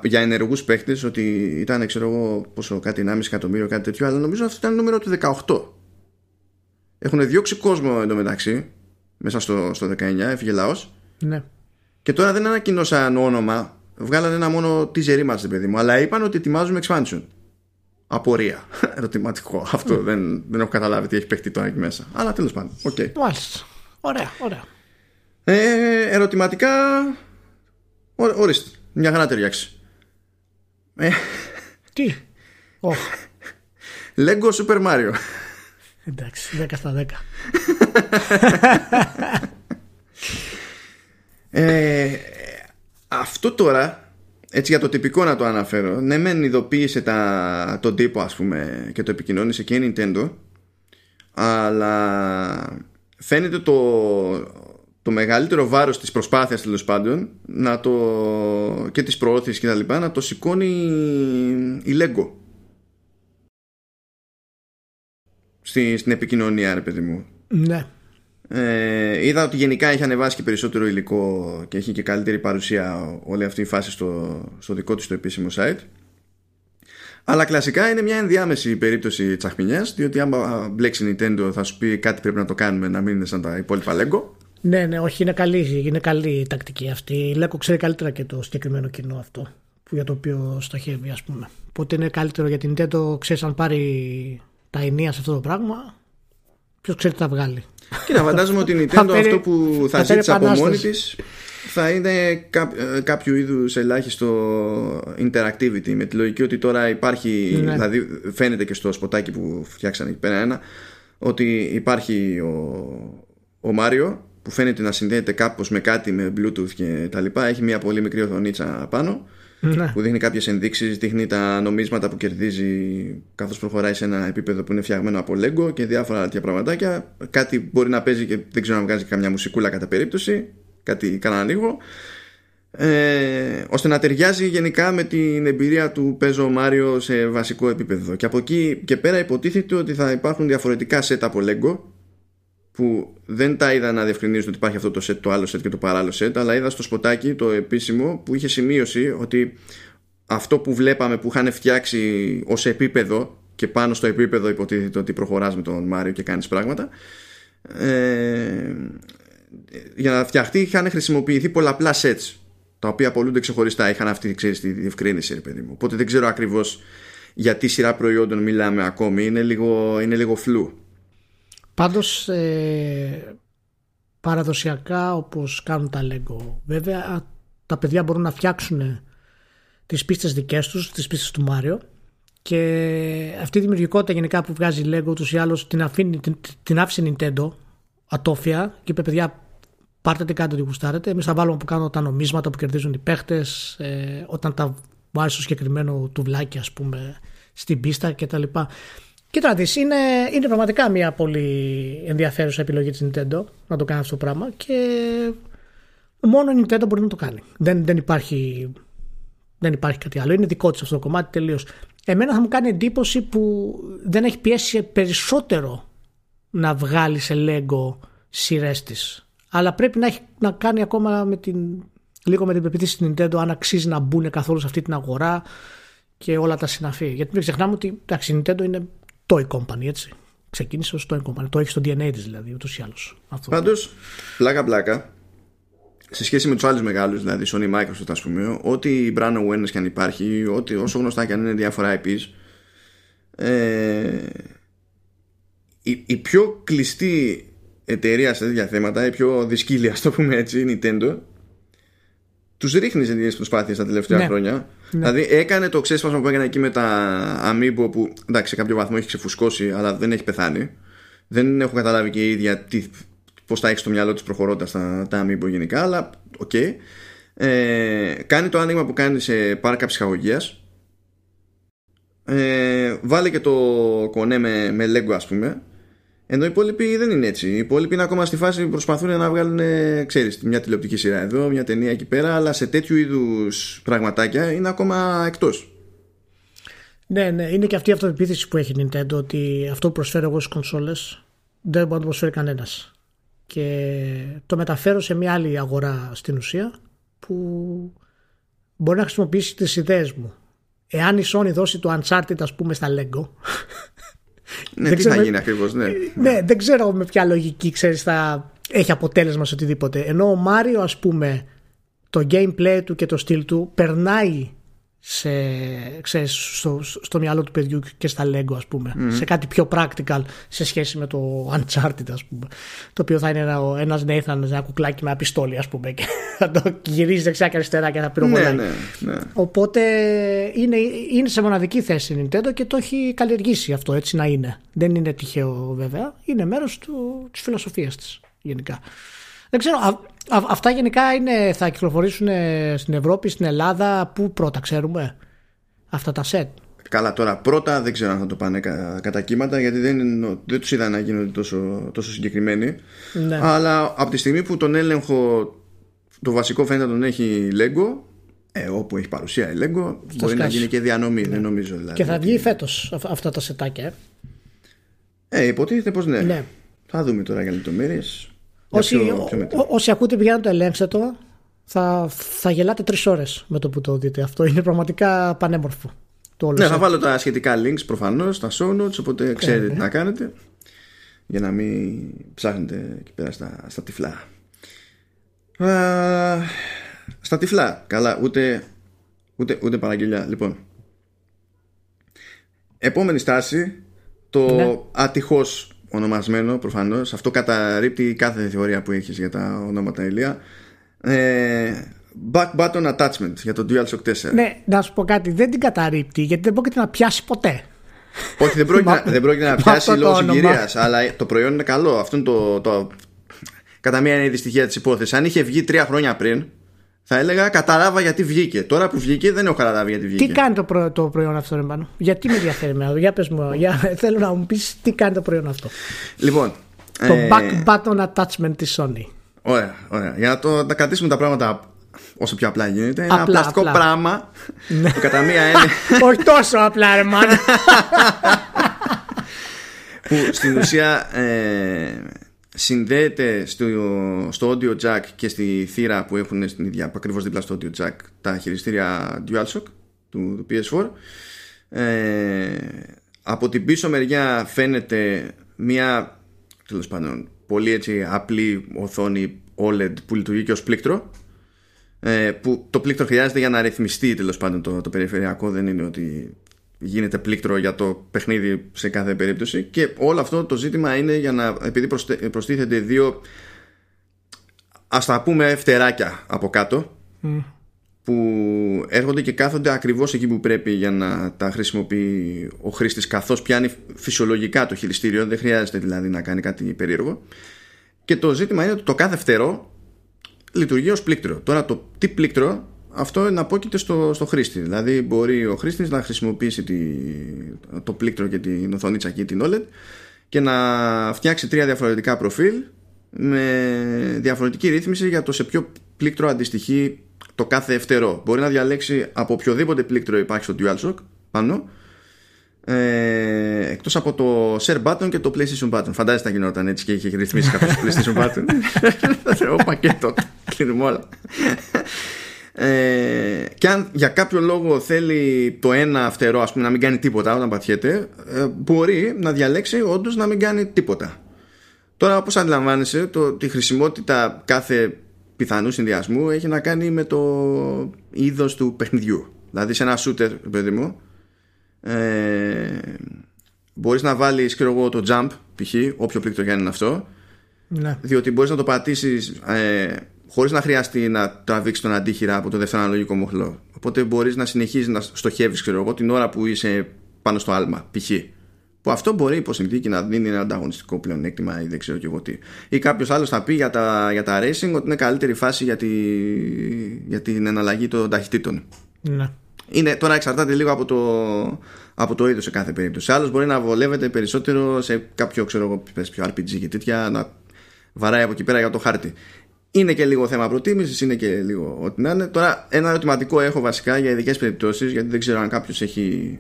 για ενεργούς παίχτε ότι ήταν ξέρω εγώ πόσο κάτι 1,5 εκατομμύριο κάτι τέτοιο αλλά νομίζω αυτό ήταν νούμερο του 18 έχουν διώξει κόσμο εντωμεταξύ μέσα στο, στο 19 έφυγε λαός ναι. και τώρα δεν ανακοινώσαν όνομα βγάλανε ένα μόνο teaser είμαστε παιδί μου αλλά είπαν ότι ετοιμάζουμε expansion απορία *laughs* ερωτηματικό αυτό δεν, δεν έχω καταλάβει τι έχει παιχτεί τώρα εκεί μέσα αλλά τέλος πάντων okay. Μάλιστα. ωραία ωραία ε, ερωτηματικά ορίστε μια χαρά ταιριάξει. Ε. Τι; *laughs* Oh. Lego Super Mario. Εντάξει, 10 στα 10. *laughs* ε, αυτό τώρα, έτσι για το τυπικό να το αναφέρω, ναι μεν ειδοποίησε τα, τον τύπο ας πούμε και το επικοινώνησε και η Nintendo, αλλά φαίνεται το, το μεγαλύτερο βάρος της προσπάθειας τέλος πάντων να το, και της προώθησης και τα λοιπά να το σηκώνει η Lego. Στη, στην επικοινωνία ρε παιδί μου. Ναι ε, είδα ότι γενικά έχει ανεβάσει και περισσότερο υλικό και έχει και καλύτερη παρουσία όλη αυτή η φάση στο, στο δικό της το επίσημο site αλλά κλασικά είναι μια ενδιάμεση περίπτωση τσαχμινιάς διότι άμα μπλέξει η Nintendo θα σου πει κάτι πρέπει να το κάνουμε να μην είναι σαν τα υπόλοιπα Lego ναι, ναι, όχι, είναι καλή, είναι καλή η τακτική αυτή. Η Λέκο ξέρει καλύτερα και το συγκεκριμένο κοινό αυτό που για το οποίο στοχεύει, ας πούμε. Οπότε είναι καλύτερο για την Nintendo, ξέρει αν πάρει τα ενία σε αυτό το πράγμα, ποιος ξέρει τι θα βγάλει. Κοίτα, φαντάζομαι ότι η *laughs* Nintendo αυτό που θα, ζήτησε από μόνη της θα είναι κά, ε, κάποιο είδους ελάχιστο interactivity με τη λογική ότι τώρα υπάρχει, ναι. δηλαδή φαίνεται και στο σποτάκι που φτιάξανε εκεί πέρα ένα, ότι υπάρχει ο, ο Μάριο που φαίνεται να συνδέεται κάπως με κάτι με bluetooth και τα λοιπά έχει μια πολύ μικρή οθονίτσα πάνω ναι. που δείχνει κάποιες ενδείξεις δείχνει τα νομίσματα που κερδίζει καθώς προχωράει σε ένα επίπεδο που είναι φτιαγμένο από Lego και διάφορα τέτοια πραγματάκια. Κάτι μπορεί να παίζει και δεν ξέρω να βγάζει καμιά μουσικούλα κατά περίπτωση κάτι κανένα λίγο. Ε, ώστε να ταιριάζει γενικά με την εμπειρία του παίζω Μάριο σε βασικό επίπεδο. Και από εκεί και πέρα υποτίθεται ότι θα υπάρχουν διαφορετικά set από Lego που δεν τα είδα να διευκρινίζουν ότι υπάρχει αυτό το set, το άλλο set και το παράλληλο set, αλλά είδα στο σποτάκι το επίσημο που είχε σημείωση ότι αυτό που βλέπαμε που είχαν φτιάξει ως επίπεδο και πάνω στο επίπεδο υποτίθεται ότι προχωράς με τον Μάριο και κάνεις πράγματα ε, για να φτιαχτεί είχαν χρησιμοποιηθεί πολλαπλά sets τα οποία πολλούνται ξεχωριστά είχαν αυτή ξέρεις, τη διευκρίνηση ρε παιδί μου. οπότε δεν ξέρω ακριβώς για τι σειρά προϊόντων μιλάμε ακόμη είναι λίγο, είναι λίγο φλού Πάντως ε, παραδοσιακά όπως κάνουν τα Lego βέβαια τα παιδιά μπορούν να φτιάξουν τις πίστες δικές τους, τις πίστες του Μάριο και αυτή η δημιουργικότητα γενικά που βγάζει η Lego τους ή άλλως την, αφήνει, την, την άφησε Nintendo ατόφια και είπε παιδιά πάρτε τι κάνετε ό,τι γουστάρετε εμείς θα βάλουμε που κάνουμε τα νομίσματα που κερδίζουν οι παίχτες ε, όταν τα βάζει στο συγκεκριμένο τουβλάκι ας πούμε στην πίστα κτλ. Κοίτα να δεις, είναι, είναι πραγματικά μια πολύ ενδιαφέρουσα επιλογή της Nintendo να το κάνει αυτό το πράγμα και μόνο η Nintendo μπορεί να το κάνει. Δεν, δεν, υπάρχει, δεν υπάρχει κάτι άλλο. Είναι δικό της αυτό το κομμάτι τελείως. Εμένα θα μου κάνει εντύπωση που δεν έχει πιέσει περισσότερο να βγάλει σε Lego σειρές της αλλά πρέπει να, έχει, να κάνει ακόμα με την, λίγο με την πεποίθηση της Nintendo αν αξίζει να μπουν καθόλου σε αυτή την αγορά και όλα τα συναφή. Γιατί μην ξεχνάμε ότι εντάξει, η Nintendo είναι toy company, έτσι. Ξεκίνησε ως toy company. Το έχει στο DNA της δηλαδή, ούτως ή άλλως. Πάντως, πλάκα-πλάκα, σε σχέση με τους άλλους μεγάλους, δηλαδή Sony Microsoft, ας πούμε, ό,τι brand awareness και αν υπάρχει, ό,τι, όσο γνωστά και αν είναι διάφορα IPs, ε, η, η πιο κλειστή εταιρεία σε τέτοια θέματα, η πιο δυσκύλια, ας το πούμε έτσι, η Nintendo, τους ρίχνεις σε τέτοιε προσπάθειες τα τελευταία ναι. χρόνια. Ναι. Δηλαδή έκανε το ξέσπασμα που έκανε εκεί με τα Amiibo που εντάξει σε κάποιο βαθμό έχει ξεφουσκώσει, αλλά δεν έχει πεθάνει. Δεν έχω καταλάβει και η ίδια τι, πώς θα έχεις στο μυαλό της προχωρώντας τα, τα Amiibo γενικά αλλά OK okay. ε, κάνει το άνοιγμα που κάνει σε πάρκα ψυχαγωγίας ε, βάλε και το κονέ με, με Lego ας πούμε ενώ οι υπόλοιποι δεν είναι έτσι. Οι υπόλοιποι είναι ακόμα στη φάση που προσπαθούν να βγάλουν, ξέρεις, μια τηλεοπτική σειρά εδώ, μια ταινία εκεί πέρα, αλλά σε τέτοιου είδους πραγματάκια είναι ακόμα εκτός. Ναι, ναι, είναι και αυτή η αυτοπεποίθηση που έχει η Nintendo ότι αυτό που προσφέρω εγώ στις κονσόλες δεν μπορεί να το προσφέρει κανένας και το μεταφέρω σε μια άλλη αγορά στην ουσία που μπορεί να χρησιμοποιήσει τις ιδέες μου. Εάν η Sony δώσει το Uncharted ας πούμε στα Lego ναι, τι θα γίνει ακριβώς, ναι. ναι. δεν ξέρω με ποια λογική ξέρεις θα έχει αποτέλεσμα σε οτιδήποτε. Ενώ ο Μάριο ας πούμε το gameplay του και το στυλ του περνάει σε, ξέρεις, στο, στο μυαλό του παιδιού και στα Lego ας πούμε. Σε κάτι πιο practical σε σχέση με το Uncharted ας πούμε. Το οποίο θα είναι ένα, ένας Nathan ένα κουκλάκι με ένα πιστόλι ας πούμε και *laughs* θα το γυρίζει δεξιά και αριστερά και θα πυροβολάει. Ναι, ναι, ναι. οπότε είναι, είναι σε μοναδική θέση η Nintendo και το έχει καλλιεργήσει αυτό έτσι να είναι. Δεν είναι τυχαίο βέβαια. Είναι μέρος του, της φιλοσοφίας της γενικά. Δεν ξέρω, α, α, αυτά γενικά είναι, θα κυκλοφορήσουν στην Ευρώπη, στην Ελλάδα. Πού πρώτα ξέρουμε αυτά τα σετ; Καλά, τώρα πρώτα δεν ξέρω αν θα το πάνε κα, κατά κύματα γιατί δεν, δεν τους είδα να γίνονται τόσο, τόσο συγκεκριμένοι. Ναι. Αλλά από τη στιγμή που τον έλεγχο, το βασικό φαίνεται να τον έχει Lego, ε, όπου έχει παρουσία η Lego, μπορεί να γίνει και διανομή. Ναι. Δεν νομίζω δηλαδή. Και θα βγει φέτος αυτά τα σετάκια. Ε, ε υποτίθεται πως ναι. ναι. Θα δούμε τώρα για λεπτομέρειες. Όσοι, όσοι ακούτε πηγαίνετε το ελέγξτε το θα, θα γελάτε τρεις ώρες με το που το δείτε. Αυτό είναι πραγματικά πανέμορφο. Το όλο ναι, θα βάλω τα σχετικά links προφανώς στα show notes, οπότε ξέρετε τι να κάνετε για να μην ψάχνετε εκεί πέρα στα, στα τυφλά. Α, στα τυφλά, καλά, ούτε, ούτε, ούτε παραγγελιά. Λοιπόν, επόμενη στάση, το ναι. ατυχώς ονομασμένο προφανώς. Αυτό καταρρύπτει κάθε θεωρία που έχεις για τα ονόματα ηλία. Ε, back button attachment για το DualShock 4 ναι να σου πω κάτι δεν την καταρρύπτει γιατί δεν πρόκειται να πιάσει ποτέ. Όχι δεν πρόκειται, να, *laughs* δεν πρόκειται να πιάσει λόγω συγκυρίας, αλλά το προϊόν είναι καλό. Αυτό είναι το, το κατά μία είναι η δυστυχία της υπόθεσης. Αν είχε βγει τρία χρόνια πριν θα έλεγα κατάλαβα γιατί βγήκε. Τώρα που βγήκε δεν έχω καταλάβει γιατί βγήκε. Τι κάνει το, προ, το προϊόν αυτό, Ρεμπάνο. Γιατί με ενδιαφέρει εμένα. Για πες μου, για, *laughs* θέλω να μου πεις τι κάνει το προϊόν αυτό. Λοιπόν. Το ε... back button attachment της Sony. Ωραία, ωραία. Για να το, να κρατήσουμε τα πράγματα όσο πιο απλά γίνεται. Απλά, ένα πλαστικό απλά. πράγμα ναι. που κατά μία είναι. *laughs* Όχι τόσο απλά, ρε *laughs* που στην ουσία ε, συνδέεται στο, στο audio jack και στη θύρα που έχουν στην ίδια ακριβώς δίπλα στο audio jack τα χειριστήρια DualShock του, του PS4 ε, από την πίσω μεριά φαίνεται μια τέλος πάντων πολύ έτσι απλή οθόνη OLED που λειτουργεί και ως πλήκτρο ε, που το πλήκτρο χρειάζεται για να ρυθμιστεί τέλος πάντων το, το περιφερειακό. Δεν είναι ότι γίνεται πλήκτρο για το παιχνίδι σε κάθε περίπτωση. Και όλο αυτό το ζήτημα είναι για να επειδή προστίθενται δύο ας τα πούμε φτεράκια από κάτω που έρχονται και κάθονται ακριβώς εκεί που πρέπει για να τα χρησιμοποιεί ο χρήστης καθώς πιάνει φυσιολογικά το χειριστήριο. Δεν χρειάζεται δηλαδή να κάνει κάτι περίεργο. Και το ζήτημα είναι ότι το κάθε φτερό λειτουργεί ως πλήκτρο. Τώρα το τι πλήκτρο αυτό εναπόκειται στο, στο χρήστη. Δηλαδή μπορεί ο χρήστης να χρησιμοποιήσει τη, το πλήκτρο και την οθονίτσα και την OLED και να φτιάξει τρία διαφορετικά προφίλ με διαφορετική ρύθμιση για το σε ποιο πλήκτρο αντιστοιχεί το κάθε ευθερό. Μπορεί να διαλέξει από οποιοδήποτε πλήκτρο υπάρχει στο DualShock πάνω ε, εκτός από το share button και το PlayStation button φαντάζεσαι να γινόταν έτσι και είχε ρυθμίσει κάποιος το PlayStation button *laughs* *laughs* θα θεωρώ πακέτο κλείνουμε όλα ε, και αν για κάποιο λόγο θέλει το ένα φτερό ας πούμε να μην κάνει τίποτα όταν πατιέται ε, μπορεί να διαλέξει όντως να μην κάνει τίποτα τώρα όπως αντιλαμβάνεσαι το, τη χρησιμότητα κάθε πιθανού συνδυασμού έχει να κάνει με το είδος του παιχνιδιού δηλαδή σε ένα shooter παιδί μου ε, μπορείς να βάλεις ξέρω το jump π.χ. όποιο πλήκτρο είναι αυτό ναι. διότι μπορείς να το πατήσεις ε, χωρίς να χρειαστεί να τραβήξεις τον αντίχειρα από το δεύτερο αναλογικό μοχλό οπότε μπορείς να συνεχίζεις να στοχεύεις ξέρω εγώ την ώρα που είσαι πάνω στο άλμα π.χ. Που αυτό μπορεί υπό συνθήκη να δίνει ένα ανταγωνιστικό πλεονέκτημα ή δεν ξέρω και εγώ τι. Ή κάποιος άλλος θα πει για τα, για τα racing ότι είναι καλύτερη φάση για, τη, για την εναλλαγή των ταχυτήτων. Ναι. Είναι, τώρα εξαρτάται λίγο από το, από το είδος σε κάθε περίπτωση. Άλλος μπορεί να βολεύεται περισσότερο σε κάποιο ξέρω εγώ, πιο RPG και τέτοια, να βαράει από εκεί πέρα για το χάρτη. Είναι και λίγο θέμα προτίμησης, είναι και λίγο ό,τι να είναι. Τώρα, ένα ερωτηματικό έχω βασικά για ειδικές περιπτώσεις, γιατί δεν ξέρω αν κάποιος έχει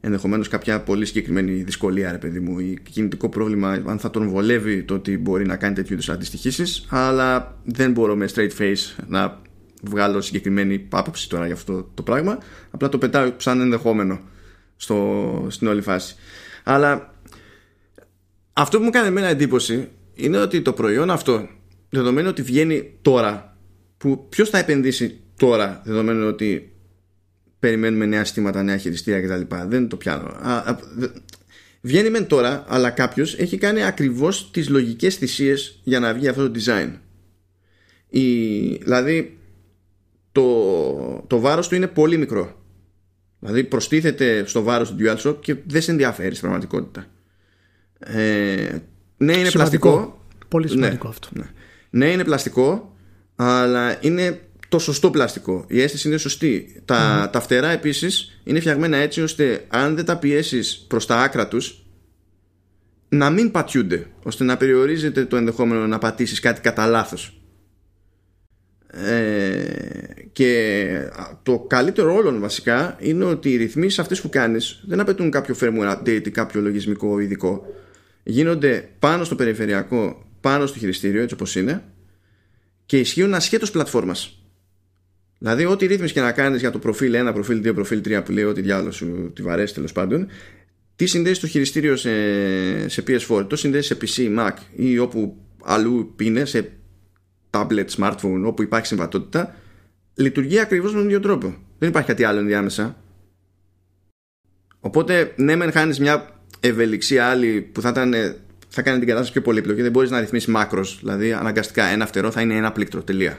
ενδεχομένως κάποια πολύ συγκεκριμένη δυσκολία, ρε παιδί μου, ή κινητικό πρόβλημα, αν θα τον βολεύει το ότι μπορεί να κάνει τέτοιου είδους αντιστοιχήσεις. Αλλά δεν μπορώ με straight face να βγάλω συγκεκριμένη άποψη τώρα για αυτό το πράγμα. Απλά το πετάω σαν ενδεχόμενο στο, στην όλη φάση. Αλλά αυτό που μου κάνει εμένα εντύπωση είναι ότι το προϊόν αυτό, δεδομένου ότι βγαίνει τώρα, που ποιος θα επενδύσει τώρα, δεδομένου ότι περιμένουμε νέα συστήματα, νέα χειριστήρια κτλ. Δεν το πιάνω. Α, βγαίνει μεν τώρα, αλλά κάποιος έχει κάνει ακριβώς τις λογικές θυσίες για να βγει αυτό το design. Η, δηλαδή, το, το βάρος του είναι πολύ μικρό. Δηλαδή προστίθεται στο βάρος του DualShock και δεν σε ενδιαφέρει στην πραγματικότητα. Ε, ναι, είναι πλαστικό. Πολύ ναι, σημαντικό αυτό. Ναι. Ναι, είναι πλαστικό, αλλά είναι το σωστό πλαστικό. Η αίσθηση είναι σωστή. Τα, τα φτερά επίσης είναι φτιαγμένα έτσι ώστε αν δεν τα πιέσεις προς τα άκρα τους να μην πατιούνται, ώστε να περιορίζεται το ενδεχόμενο να πατήσεις κάτι κατά λάθος. Ε, και το καλύτερο όλων βασικά είναι ότι οι ρυθμίσεις αυτές που κάνεις δεν απαιτούν κάποιο firmware update ή κάποιο λογισμικό ειδικό γίνονται πάνω στο περιφερειακό πάνω στο χειριστήριο έτσι όπως είναι και ισχύουν ασχέτως πλατφόρμας δηλαδή ό,τι ρύθμιση και να κάνεις για το προφίλ 1, προφίλ 2, προφίλ 3 που λέει ότι διάλογος σου τη βαρέσει τέλος πάντων τι συνδέεις το χειριστήριο σε, σε PS4 το συνδέεις σε PC, Mac ή όπου αλλού είναι σε tablet, smartphone όπου υπάρχει συμβατότητα λειτουργεί ακριβώς με τον ίδιο τρόπο. Δεν υπάρχει κάτι άλλο ενδιάμεσα. Οπότε, ναι, μεν χάνεις μια ευελιξία άλλη που θα, ήταν, θα κάνει την κατάσταση πιο πολύπλοκη. Δεν μπορείς να ρυθμίσεις μάκρος. Δηλαδή, αναγκαστικά ένα φτερό θα είναι ένα πλήκτρο. Τελεία.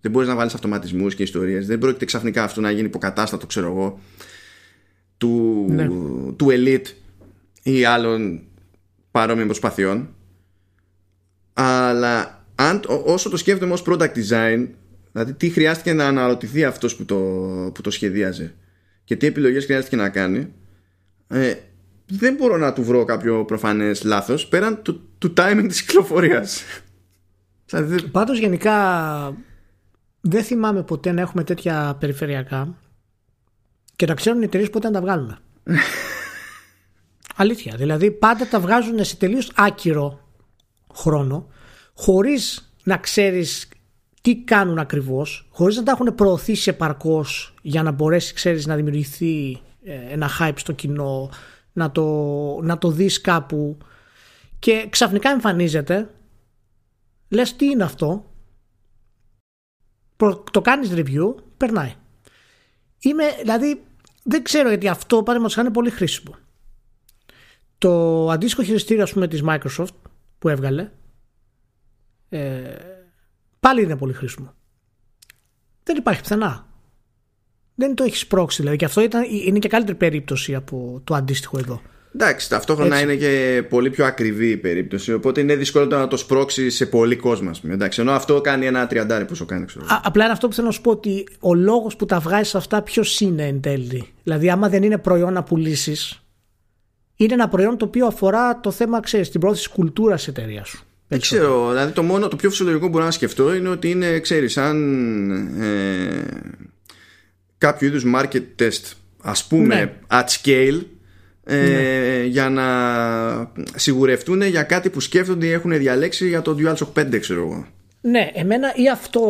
Δεν μπορείς να βάλεις αυτοματισμούς και ιστορίες. Δεν πρόκειται ξαφνικά αυτό να γίνει υποκατάστατο, ξέρω εγώ, του, ναι. του Elite ή άλλων παρόμοιων προσπαθειών. Αλλά αν, όσο το σκέφτομαι ως product design Δηλαδή τι χρειάστηκε να αναρωτηθεί αυτός που το, που το σχεδίαζε και τι επιλογές χρειάστηκε να κάνει ε, δεν μπορώ να του βρω κάποιο προφανές λάθος πέραν του, του timing της κυκλοφορίας. Πάντως γενικά δεν θυμάμαι ποτέ να έχουμε τέτοια περιφερειακά και να ξέρουν οι εταιρείες πότε να τα βγάλουν. *laughs* Αλήθεια. Δηλαδή πάντα τα βγάζουν σε τελείως άκυρο χρόνο χωρίς να ξέρεις τι κάνουν ακριβώς χωρίς να τα έχουν προωθήσει επαρκώς για να μπορέσει ξέρεις να δημιουργηθεί ε, ένα hype στο κοινό να το, να το δεις κάπου και ξαφνικά εμφανίζεται λες τι είναι αυτό; Το κάνεις review περνάει είμαι δηλαδή δεν ξέρω γιατί αυτό παραδείγματος είναι πολύ χρήσιμο το αντίστοιχο χειριστήριο ας πούμε της Microsoft που έβγαλε ε, πάλι είναι πολύ χρήσιμο. Δεν υπάρχει πουθενά. Δεν το έχεις πρόξει δηλαδή. Και αυτό ήταν, είναι και καλύτερη περίπτωση από το αντίστοιχο εδώ. Εντάξει, ταυτόχρονα είναι και πολύ πιο ακριβή η περίπτωση. Οπότε είναι δύσκολο να το σπρώξει σε πολύ κόσμο. Εντάξει, ενώ αυτό κάνει ένα τριαντάρι πόσο κάνει. Ξέρω. Α, απλά είναι αυτό που θέλω να σου πω ότι ο λόγος που τα βγάζει αυτά ποιος είναι εν τέλει. Δηλαδή, άμα δεν είναι προϊόν να πουλήσει, είναι ένα προϊόν το οποίο αφορά το θέμα, ξέρεις, την πρόθεση κουλτούρας εταιρείας σου. Δεν ξέρω, δηλαδή το μόνο, το πιο φυσιολογικό που μπορώ να σκεφτώ είναι ότι είναι, ξέρεις, σαν ε, κάποιο είδους market test, ας πούμε, ναι. at scale, ε, ναι. για να σιγουρευτούν για κάτι που σκέφτονται ή έχουν διαλέξει για το DualShock 5 ξέρω εγώ. Ναι, εμένα ή αυτό,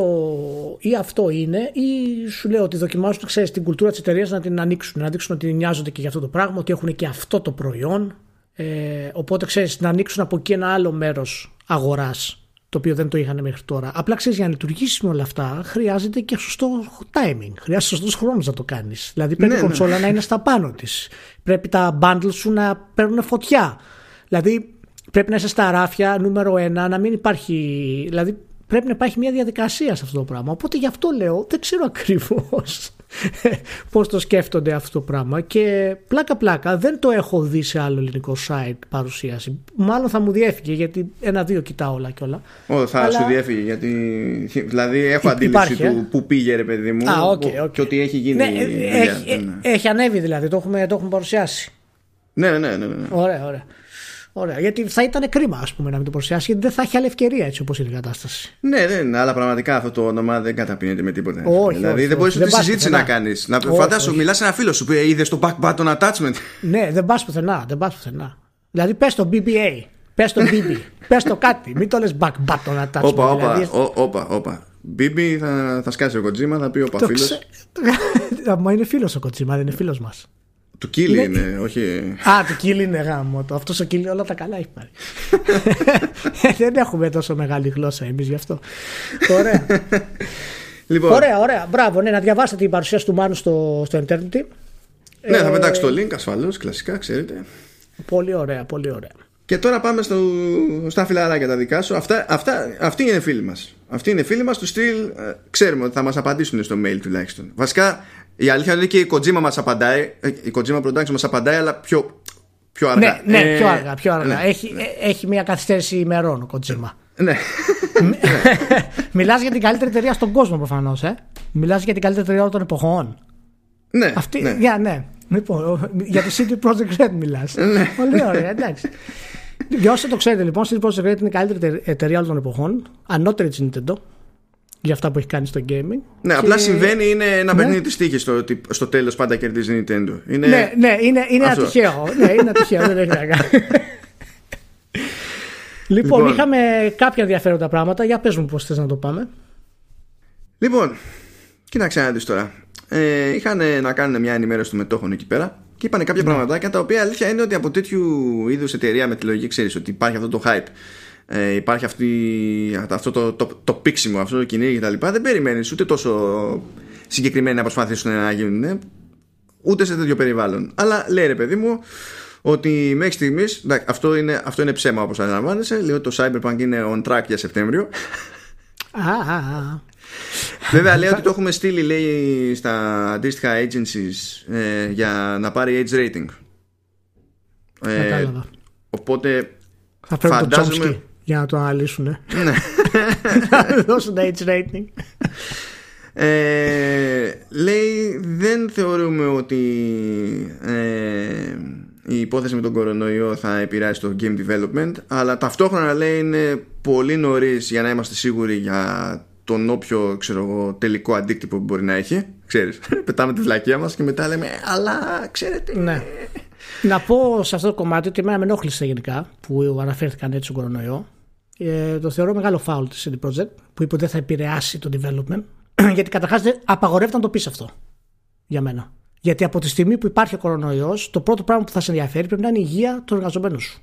ή αυτό είναι, ή σου λέω ότι δοκιμάζουν ξέρεις, την κουλτούρα της εταιρείας να την ανοίξουν. Να δείξουν ότι νοιάζονται και για αυτό το πράγμα, ότι έχουν και αυτό το προϊόν. Ε, οπότε ξέρεις, να ανοίξουν από εκεί ένα άλλο μέρος αγοράς, το οποίο δεν το είχαν μέχρι τώρα. Απλά ξέρεις, για να λειτουργήσουν όλα αυτά, χρειάζεται και σωστό timing. Χρειάζεται σωστός χρόνος να το κάνεις. Δηλαδή πρέπει ναι, η ναι. κονσόλα να είναι στα πάνω της. Πρέπει τα bundles σου να παίρνουν φωτιά. Δηλαδή πρέπει να είσαι στα ράφια νούμερο ένα, να μην υπάρχει. Δηλαδή πρέπει να υπάρχει μια διαδικασία σε αυτό το πράγμα. Οπότε γι' αυτό λέω, δεν ξέρω ακριβώς *laughs* πώς το σκέφτονται αυτό το πράγμα. Και πλάκα-πλάκα δεν το έχω δει σε άλλο ελληνικό site παρουσίαση. Μάλλον θα μου διέφυγε γιατί ένα-δύο κοιτάω όλα και όλα. Ω, θα Αλλά... σου διέφυγε γιατί. Δηλαδή έχω αντίληψη του ε; που πήγε ρε παιδί μου. Α, okay, okay. Και ότι έχει γίνει. Ναι, έχει, ναι. έχει ανέβει δηλαδή, το έχουμε, το έχουμε παρουσιάσει. Ναι, ναι, ναι. ναι. ναι. Ωραία, ωραία. Ωραία. Γιατί θα ήταν κρίμα ας πούμε, να μην το παρουσιάσει, γιατί δεν θα έχει άλλη ευκαιρία έτσι όπως είναι η κατάσταση. Ναι, ναι, ναι, αλλά πραγματικά αυτό το όνομα δεν καταπίνεται με τίποτα. Όχι, δηλαδή όχι, δεν μπορεί ούτε συζήτηση να κάνεις. Να φαντάσου, μιλάς σε ένα φίλο σου που είδες το back button attachment. Ναι, δεν πας πουθενά. Δεν πας πουθενά. Δηλαδή πες το BBA, πες το BB, πες το κάτι. Μην το λες back button attachment. Όπα, όπα, δηλαδή... όπα, όπα. BB θα, θα σκάσει ο Κοτζίμα, θα πει ο Παφίλο. *laughs* Μα είναι φίλος ο Κοτζίμα, δεν είναι φίλος μας. Του Κίλι είναι, είναι, όχι; Α, του Κίλι είναι γάμο. Αυτός ο Κίλι όλα τα καλά έχει πάρει. *laughs* Δεν έχουμε τόσο μεγάλη γλώσσα εμείς γι' αυτό. Ωραία. *laughs* Λοιπόν. Ωραία, ωραία. Μπράβο, ναι, να διαβάσετε την παρουσίαση του Μάνου στο, στο Eternity. Ναι, θα πετάξω το link ασφαλώς, κλασικά, ξέρετε. Πολύ ωραία, πολύ ωραία. Και τώρα πάμε στο, στα φιλαράκια τα δικά σου. Αυτά, αυτά, αυτοί είναι φίλοι μας. Αυτοί είναι φίλοι μας τους στυλ. Ε, ξέρουμε ότι θα μας απαντήσουν στο mail τουλάχιστον. Βασικά η αλήθεια είναι και η Kojima μας απαντάει. Ε, η Kojima Production μας απαντάει, αλλά πιο, πιο αργά. Ναι, ναι ε, πιο αργά. Πιο αργά. Ναι, έχει, ναι. έχει μια καθυστέρηση ημερών ο Kojima. *laughs* Ναι. Μιλάς για την καλύτερη εταιρεία στον κόσμο προφανώς. Ε; Μιλάς για την καλύτερη εταιρεία των εποχών. Ναι. Αυτή, ναι. Για, ναι. Λοιπόν, για τη CD Projekt Red μιλάς. Ναι. Πολύ ωραία, εντάξει. *laughs* Για όσοι το ξέρετε λοιπόν, CD Projekt Red είναι η καλύτερη εταιρεία όλων των εποχών. Ανώτερη της Nintendo για αυτά που έχει κάνει στο gaming. Ναι, και... απλά συμβαίνει, είναι ένα ναι. παιχνίδι της τύχης στο ότι στο τέλος πάντα κερδίζει η Nintendo. Είναι... Ναι, ναι, είναι, είναι ατυχαίο. ναι, είναι ατυχαίο, δεν έχει να κάνει. *laughs* Λοιπόν, λοιπόν, είχαμε κάποια ενδιαφέροντα πράγματα. Για πες μου πώς θες να το πάμε. Λοιπόν, κοίταξε να δεις τώρα. Ε, είχαν να κάνουν μια ενημέρωση των μετόχων εκεί πέρα και είπαν κάποια ναι. πραγματάκια τα οποία αλήθεια είναι ότι από τέτοιου είδους εταιρεία με τη λογική ξέρεις ότι υπάρχει αυτό το hype ε, υπάρχει αυτή, αυτό το, το, το, πίξιμο, αυτό το κυνήγι κτλ. Δεν περιμένεις ούτε τόσο συγκεκριμένα να προσπαθήσουν να γίνουν ούτε σε τέτοιο περιβάλλον. Αλλά λέει ρε παιδί μου ότι μέχρι στιγμής. Αυτό είναι, αυτό είναι ψέμα όπως αντιλαμβάνεσαι. Λέει ότι το Cyberpunk είναι on track για Σεπτέμβριο. Βέβαια λέει ότι το έχουμε στείλει λέει, στα αντίστοιχα agencies ε, για να πάρει age rating. Ε, οπότε θα φαντάζομαι... το για να το αναλύσουν. Ναι. *laughs* να δώσουν age rating. Ε, λέει δεν θεωρούμε ότι ε, η υπόθεση με τον κορονοϊό θα επηρεάσει το game development αλλά ταυτόχρονα λέει είναι πολύ νωρίς για να είμαστε σίγουροι για τον όποιο ξέρω εγώ, τελικό αντίκτυπο που μπορεί να έχει ξέρεις, *laughs* πετάμε τη βλακία μας και μετά λέμε αλλά ξέρετε ναι. Να πω σε αυτό το κομμάτι ότι εμένα με ενόχλησε γενικά που αναφέρθηκαν έτσι στον κορονοϊό ε, το θεωρώ μεγάλο φάουλ της CD Projekt που είπε ότι δεν θα επηρεάσει το development. *clears throat* Γιατί καταρχάς απαγορεύεται να το πεις αυτό για μένα. Γιατί από τη στιγμή που υπάρχει ο κορονοϊός, το πρώτο πράγμα που θα σε ενδιαφέρει πρέπει να είναι η υγεία του εργαζομένου σου.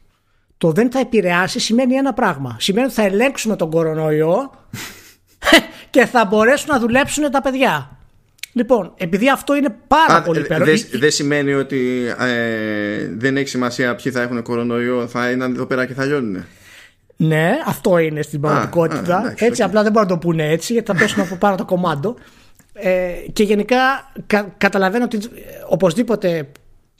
Το δεν θα επηρεάσει σημαίνει ένα πράγμα. Σημαίνει ότι θα ελέγξουμε τον κορονοϊό *laughs* και θα μπορέσουν να δουλέψουν τα παιδιά. Λοιπόν, επειδή αυτό είναι πάρα Α, πολύ πέρα. Δεν δε σημαίνει ότι ε, δεν έχει σημασία ποιοι θα έχουν κορονοϊό, θα είναι εδώ πέρα και θα λιώνουν. Ναι, αυτό είναι στην πραγματικότητα. έτσι, απλά δεν μπορούν να το πούνε έτσι, γιατί θα πέσουν από πάνω το κομμάτι. Ε, και γενικά καταλαβαίνω ότι ε, οπωσδήποτε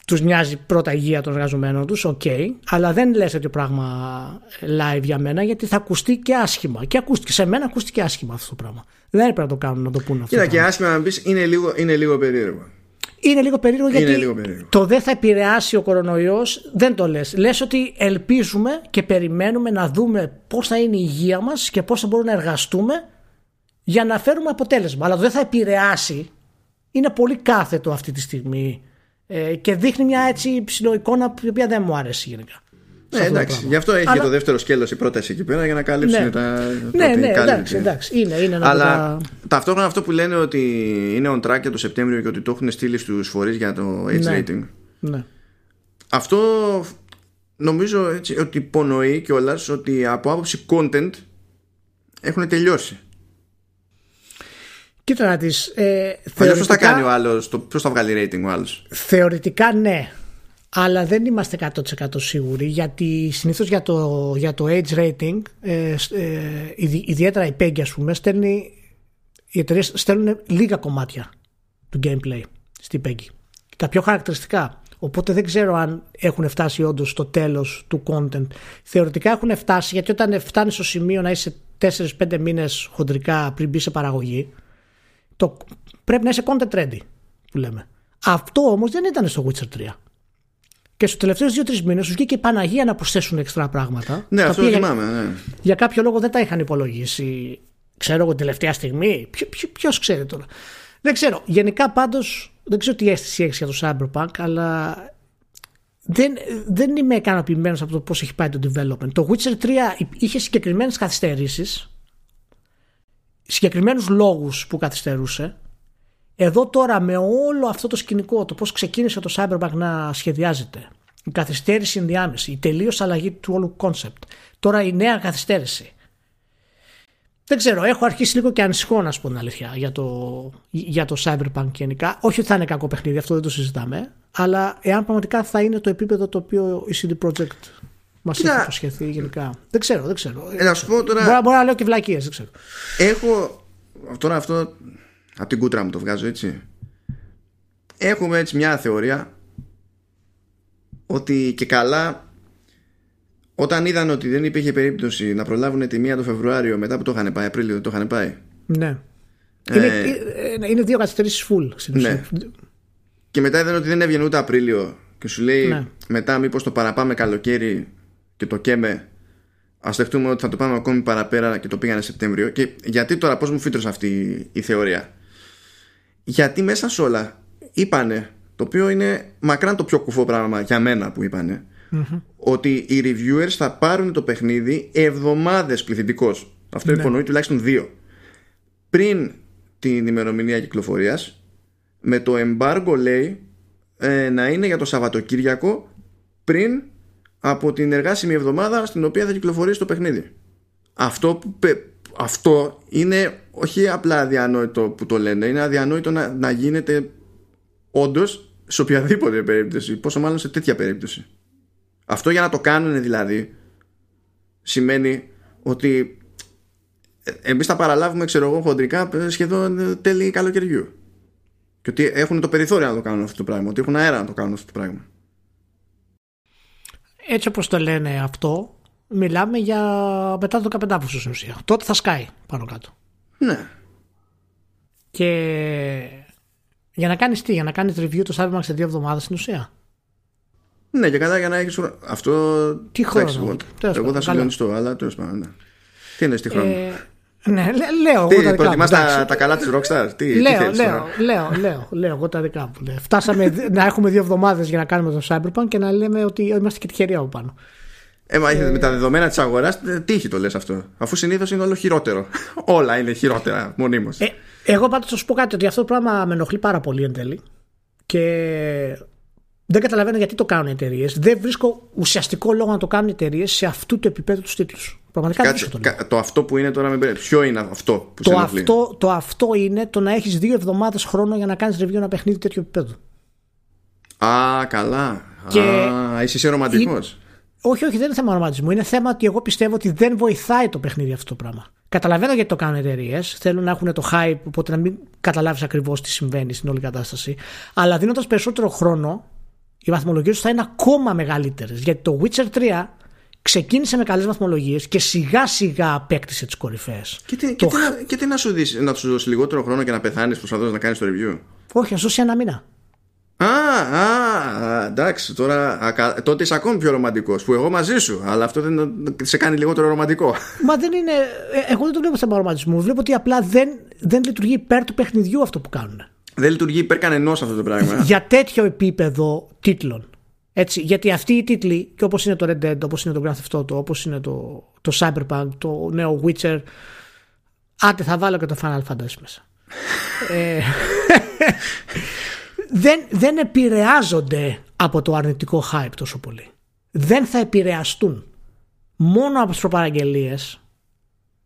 τους νοιάζει πρώτα η υγεία των εργαζομένων τους, οκ, αλλά δεν λες τέτοιο πράγμα live για μένα, γιατί θα ακουστεί και άσχημα. Και ακούστηκε, σε μένα ακούστηκε άσχημα αυτό το πράγμα. Δεν έπρεπε να το κάνουν να το πούνε αυτό. Κοίτα, και άσχημα να πεις είναι λίγο, είναι λίγο περίεργο. Είναι λίγο περίεργο γιατί το δεν θα επηρεάσει ο κορονοϊός δεν το λες. Λες ότι ελπίζουμε και περιμένουμε να δούμε πώς θα είναι η υγεία μας και πώς θα μπορούμε να εργαστούμε για να φέρουμε αποτέλεσμα. Αλλά το δεν θα επηρεάσει είναι πολύ κάθετο αυτή τη στιγμή Ε, και δείχνει μια έτσι ψηλό εικόνα η οποία δεν μου άρεσε γενικά. Ναι, εντάξει. Γι' αυτό έχει Αλλά... το δεύτερο σκέλος η πρόταση εκεί πέρα για να καλύψει ναι. τα. Ναι, ναι, εντάξει, εντάξει. Είναι, είναι Αλλά τα... ταυτόχρονα αυτό που λένε ότι είναι on track για το Σεπτέμβριο και ότι το έχουν στείλει στους φορείς για το age ναι. rating. Ναι. Αυτό νομίζω έτσι, ότι υπονοεί κιόλας ότι από άποψη content έχουν τελειώσει. Κοίτα να δεις ε, θεωρητικά, θα κάνει ο άλλος, ποιος θα βγάλει rating ο άλλος; Θεωρητικά ναι, αλλά δεν είμαστε 100% σίγουροι γιατί συνήθως για το, για το age rating, ε, ε, ιδιαίτερα η PEGI ας πούμε, στέλνει, οι εταιρείες στέλνουν λίγα κομμάτια του gameplay στη PEGI. Τα πιο χαρακτηριστικά. Οπότε δεν ξέρω αν έχουν φτάσει όντως στο τέλος του content. Θεωρητικά έχουν φτάσει γιατί όταν φτάνεις στο σημείο να είσαι 4-5 μήνες χοντρικά πριν μπει σε παραγωγή, το, πρέπει να είσαι content ready που λέμε. Αυτό όμως δεν ήταν στο Witcher 3. Και στους τελευταίους 2-3 μήνες τους βγήκε η Παναγία να προσθέσουν εξτρά πράγματα. Ναι, αυτό θυμάμαι. Ναι. Για κάποιο λόγο δεν τα είχαν υπολογίσει. Ξέρω εγώ την τελευταία στιγμή. Ποιο ξέρει τώρα. Δεν ξέρω. Γενικά πάντως δεν ξέρω τι αίσθηση έχεις για το Cyberpunk, αλλά δεν, δεν είμαι ικανοποιημένος από το πώς έχει πάει το development. Το Witcher 3 είχε συγκεκριμένες καθυστερήσεις, συγκεκριμένους λόγους που καθυστερούσε. Εδώ τώρα με όλο αυτό το σκηνικό, το πώς ξεκίνησε το Cyberpunk να σχεδιάζεται, η καθυστέρηση ενδιάμεση, η τελείως αλλαγή του όλου concept, τώρα η νέα καθυστέρηση, δεν ξέρω, έχω αρχίσει λίγο και ανησυχώ να σου πω την αλήθεια για το, για το Cyberpunk γενικά. Όχι ότι θα είναι κακό παιχνίδι, αυτό δεν το συζητάμε. Αλλά εάν πραγματικά θα είναι το επίπεδο το οποίο η CD Projekt μας έχει υποσχεθεί γενικά. Δεν ξέρω, δεν ξέρω. Ε, να σου πω τώρα... Μπορεί, μπορεί να λέω και βλακίες, δεν ξέρω. Έχω. Τώρα αυτό. Από την κούτρα μου το βγάζω έτσι. Έχουμε έτσι μια θεωρία ότι και καλά όταν είδαν ότι δεν υπήρχε περίπτωση να προλάβουν τη μία το Φεβρουάριο μετά που το είχαν πάει, Απρίλιο δεν το είχαν πάει. Ναι. Ε, είναι, ε, είναι δύο καθυστερήσεις full στην ναι. Και μετά είδαν ότι δεν έβγαινε ούτε Απρίλιο και σου λέει ναι. μετά μήπως το παραπάμε καλοκαίρι και το καίμε Α δεχτούμε ότι θα το πάμε ακόμη παραπέρα και το πήγανε Σεπτέμβριο. Και γιατί τώρα, πώς μου φύτρωσε αυτή η θεωρία; Γιατί μέσα σε όλα είπανε, το οποίο είναι μακράν το πιο κουφό πράγμα για μένα που είπανε, ότι οι reviewers θα πάρουν το παιχνίδι εβδομάδες πληθυντικός αυτό ναι. υπονοεί τουλάχιστον δύο πριν την ημερομηνία κυκλοφορίας με το embargo λέει ε, να είναι για το Σαββατοκύριακο πριν από την εργάσιμη εβδομάδα στην οποία θα κυκλοφορήσει το παιχνίδι. Αυτό, που, αυτό είναι όχι απλά αδιανόητο που το λένε είναι αδιανόητο να, να γίνεται όντως σε οποιαδήποτε περίπτωση πόσο μάλλον σε τέτοια περίπτωση. Αυτό για να το κάνουν δηλαδή σημαίνει ότι εμείς θα παραλάβουμε ξέρω εγώ χοντρικά σχεδόν τέλη καλοκαιριού. Και ότι έχουν το περιθώριο να το κάνουν αυτό το πράγμα ότι έχουν αέρα να το κάνουν αυτό το πράγμα έτσι όπως το λένε αυτό μιλάμε για μετά το 15 Αύγουστο στην ουσία τότε θα σκάει πάνω κάτω ναι και για να κάνεις τι για να κάνεις review το Cyberpunk σε δύο εβδομάδες στην ουσία ναι, και κατά για να έχεις. Αυτό. Τι χρόνο. Εγώ θα συλλογιστώ, αλλά τέλος πάντων. Ναι. Τι είναι στη χρόνο. Ε, ναι, λέω τι, εγώ τα δικά μου. τα, τα καλά της Rockstar; Τι, λέω, τι λέω, λέω, λέω, λέω, λέω, εγώ τα δικά μου. Ναι. Φτάσαμε να έχουμε δύο εβδομάδες για να κάνουμε το Cyberpunk και να λέμε ότι είμαστε και τυχεροί από πάνω. Ε, μα ε, με τα δεδομένα της αγοράς, ε, τύχη το λες αυτό. Αφού συνήθως είναι όλο χειρότερο. *laughs* Όλα είναι χειρότερα μονίμως. Ε, εγώ πάντως θα σου πω κάτι ότι αυτό το πράγμα με ενοχλεί πάρα πολύ εν τέλει. Και δεν καταλαβαίνω γιατί το κάνουν οι εταιρείες. Δεν βρίσκω ουσιαστικό λόγο να το κάνουν οι εταιρείες σε αυτού του επίπεδου τους τίτλους. Πραγματικά Κάτσε, το, το αυτό που είναι τώρα με μπερδεύει. Ποιο είναι αυτό που το σε αυτό, το αυτό είναι το να έχεις δύο εβδομάδες χρόνο για να κάνεις review ένα παιχνίδι τέτοιο επίπεδο. Α, καλά. Και Α, είσαι ρομαντικός. Όχι, όχι, δεν είναι θέμα ρομαντισμού. Είναι θέμα ότι εγώ πιστεύω ότι δεν βοηθάει το παιχνίδι αυτό το πράγμα. Καταλαβαίνω γιατί το κάνουν εταιρείες. Θέλουν να έχουν το hype, οπότε να μην καταλάβεις ακριβώς τι συμβαίνει στην όλη κατάσταση. Αλλά δίνοντας περισσότερο χρόνο οι βαθμολογίε τους θα είναι ακόμα μεγαλύτερες. Γιατί το Witcher 3 ξεκίνησε με καλές βαθμολογίες και σιγά σιγά απέκτησε τις κορυφαίες. Και, τι, το... και, τι, και τι να σου δώσει, να σου δώσει λιγότερο χρόνο και να πεθάνεις προσπαθώντας να κάνεις το review; Όχι, να σου δώσει ένα μήνα. Α, α, εντάξει, τώρα τότε είσαι ακόμη πιο ρομαντικός. Που εγώ μαζί σου, αλλά αυτό δεν σε κάνει λιγότερο ρομαντικό. Μα δεν είναι. Ε, εγώ δεν το βλέπω θέμα ρομαντισμού. Βλέπω ότι απλά δεν, δεν λειτουργεί υπέρ του παιχνιδιού αυτό που κάνουν. Δεν λειτουργεί υπέρ κανενός αυτό το πράγμα. Για τέτοιο επίπεδο τίτλων. Έτσι, γιατί αυτοί οι τίτλοι, και όπως είναι το Red Dead, όπως είναι το Grand Theft Auto, όπως είναι το, το Cyberpunk, το νέο Witcher. Άντε, θα βάλω και το Final Fantasy μέσα. *laughs* ε, δεν, δεν επηρεάζονται από το αρνητικό hype τόσο πολύ. Δεν θα επηρεαστούν. Μόνο από τις προπαραγγελίες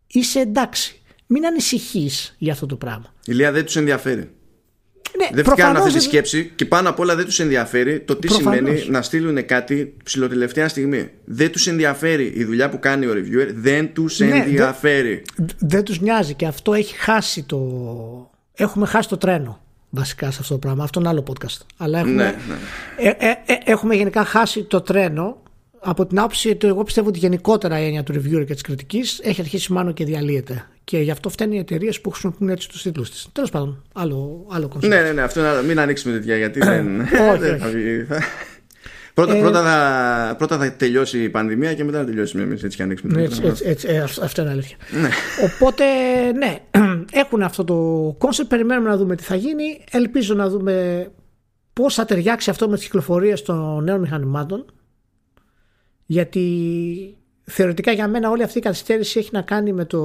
είσαι εντάξει. Μην ανησυχείς για αυτό το πράγμα. Η Λία δεν τους ενδιαφέρει. Ναι, δεν κάνουν αυτή τη σκέψη και πάνω απ' όλα δεν τους ενδιαφέρει το τι Προφανώς. σημαίνει να στείλουν κάτι ψηλοτελευταία στιγμή. Δεν τους ενδιαφέρει η δουλειά που κάνει ο reviewer, δεν τους Ναι, ενδιαφέρει. δεν τους νοιάζει και αυτό έχει χάσει το... Έχουμε χάσει το τρένο βασικά σε αυτό το πράγμα. Αυτό είναι άλλο podcast. Αλλά έχουμε, Ναι, ναι. Ε, ε, ε, έχουμε γενικά χάσει το τρένο από την άποψη ότι εγώ πιστεύω ότι γενικότερα η έννοια του reviewer και της κριτικής έχει αρχίσει μάλλον και διαλύεται. Και γι' αυτό φταίνουν οι εταιρείες που χρησιμοποιούν έτσι τους τίτλους της. Τέλος πάντων, άλλο, άλλο concept. Ναι, ναι, ναι, αυτό να, μην ανοίξουμε τέτοια γιατί *coughs* δεν. Όχι, *laughs* δεν όχι. θα βγει. Πρώτα, Ε, πρώτα, θα, πρώτα θα τελειώσει η πανδημία και μετά θα τελειώσουμε εμείς έτσι και ανοίξουμε. Έτσι, έτσι, έτσι, ε, αυ- αυτό είναι αλήθεια. Ναι. Οπότε, ναι, *clears throat* έχουν αυτό το concept. Περιμένουμε να δούμε τι θα γίνει. Ελπίζω να δούμε πώς θα ταιριάξει αυτό με τις κυκλοφορίες των νέων μηχανημάτων. Γιατί θεωρητικά για μένα όλη αυτή η καθυστέρηση έχει να κάνει με, το,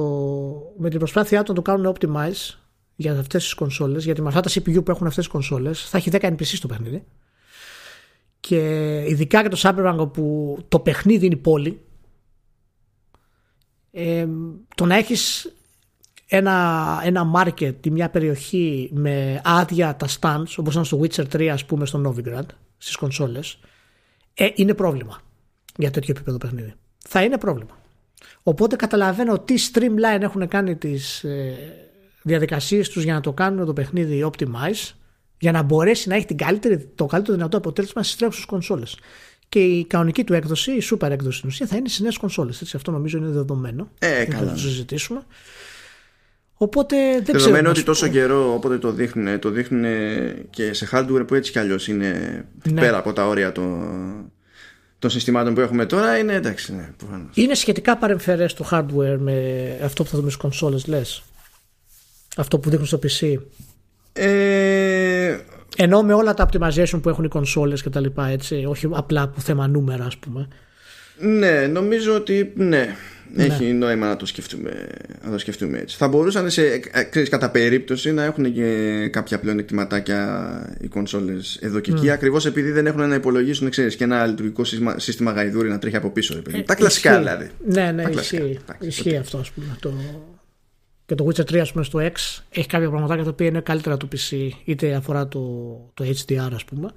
με την προσπάθειά του να το κάνουν optimize για αυτές τις κονσόλες. Γιατί με αυτά τα CPU που έχουν αυτές τις κονσόλες θα έχει 10 NPC στο παιχνίδι. Και ειδικά για το Cyberpunk όπου το παιχνίδι είναι η πόλη ε, το να έχεις ένα, ένα market ή μια περιοχή με άδεια τα stands όπως ήταν στο Witcher 3 ας πούμε στο Novigrad στις κονσόλες ε, είναι πρόβλημα για τέτοιο επίπεδο παιχνίδι θα είναι πρόβλημα οπότε καταλαβαίνω τι streamline έχουν κάνει τις ε, διαδικασίες τους για να το κάνουν το παιχνίδι optimize για να μπορέσει να έχει την καλύτερη, το καλύτερο δυνατό αποτέλεσμα στις τρέχουσες κονσόλες και η κανονική του έκδοση, η super έκδοση στην ουσία θα είναι στις νέες κονσόλες έτσι, αυτό νομίζω είναι δεδομένο Ε, δεν θα καλά. το συζητήσουμε. Οπότε δεν ξέρω. Δεδομένου να ότι σου τόσο πω. καιρό όποτε το δείχνουν, το δείχνουν και σε hardware που έτσι κι αλλιώς είναι Ναι. πέρα από τα όρια των, των συστημάτων που έχουμε τώρα, είναι εντάξει, ναι, προφανώς. Είναι σχετικά παρεμφερές το hardware με αυτό που θα δούμε στις κονσόλες, λες; Αυτό που δείχνουν στο PC. Ε, Ενώ με όλα τα optimization που έχουν οι κονσόλες και τα λοιπά, έτσι. Όχι απλά από θέμα νούμερα, ας πούμε. ναι, νομίζω ότι ναι, έχει νόημα να το, σκεφτούμε, να το σκεφτούμε έτσι. Θα μπορούσαν σε, ε, ξέρεις, κατά περίπτωση να έχουν και κάποια πλεονεκτηματάκια οι κονσόλες εδώ και εκεί ακριβώς επειδή δεν έχουν να υπολογίσουν ξέρεις, και ένα λειτουργικό σύστημα, σύστημα γαϊδούρι να τρέχει από πίσω. ρε παιδί. τα κλασικά Ε, Ισχύει. δηλαδή. Ναι, ναι, Τα κλασικά. ισχύει. Εντάξει, ισχύει αυτό, ας πούμε. Το... Και το Witcher 3, ας πούμε, στο X έχει κάποια πραγματάκια τα οποία είναι καλύτερα του PC, είτε αφορά το, το HDR, ας πούμε,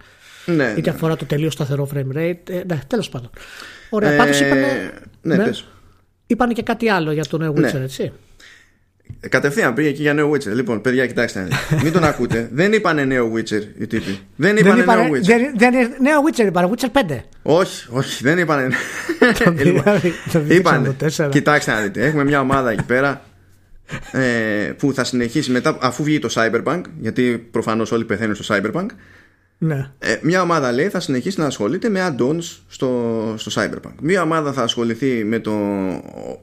Ναι, είτε ναι. αφορά το τελείως σταθερό frame rate. Ε, ναι, τέλος πάντων. Ωραία. Ε, Πάντως είπανε, ναι, ναι. πες. Είπανε και κάτι άλλο για το νέο Ναι. Witcher, έτσι; Ε, Κατευθείαν πήγε εκεί για νέο Witcher. Λοιπόν, παιδιά, κοιτάξτε. να δείτε. Μην τον ακούτε. *laughs* δεν είπανε νέο Witcher οι τύποι. Δεν είπανε δεν είπανε, νέο Witcher. δεν, δεν, νέο Witcher είπανε, Witcher 5. Όχι, όχι, δεν είπανε. *laughs* δηλαδή, το δείξανε είπανε. το τέσσερα. Κοιτάξτε να δείτε. Έχουμε μια ομάδα εκεί πέρα ε, που θα συνεχίσει μετά, αφού βγει το Cyberpunk, γιατί προφανώς όλοι πεθαίνουν στο Cyberpunk. Ναι. Ε, μια ομάδα λέει θα συνεχίσει να ασχολείται με add-ons στο, στο Cyberpunk. Μια ομάδα θα ασχοληθεί με το,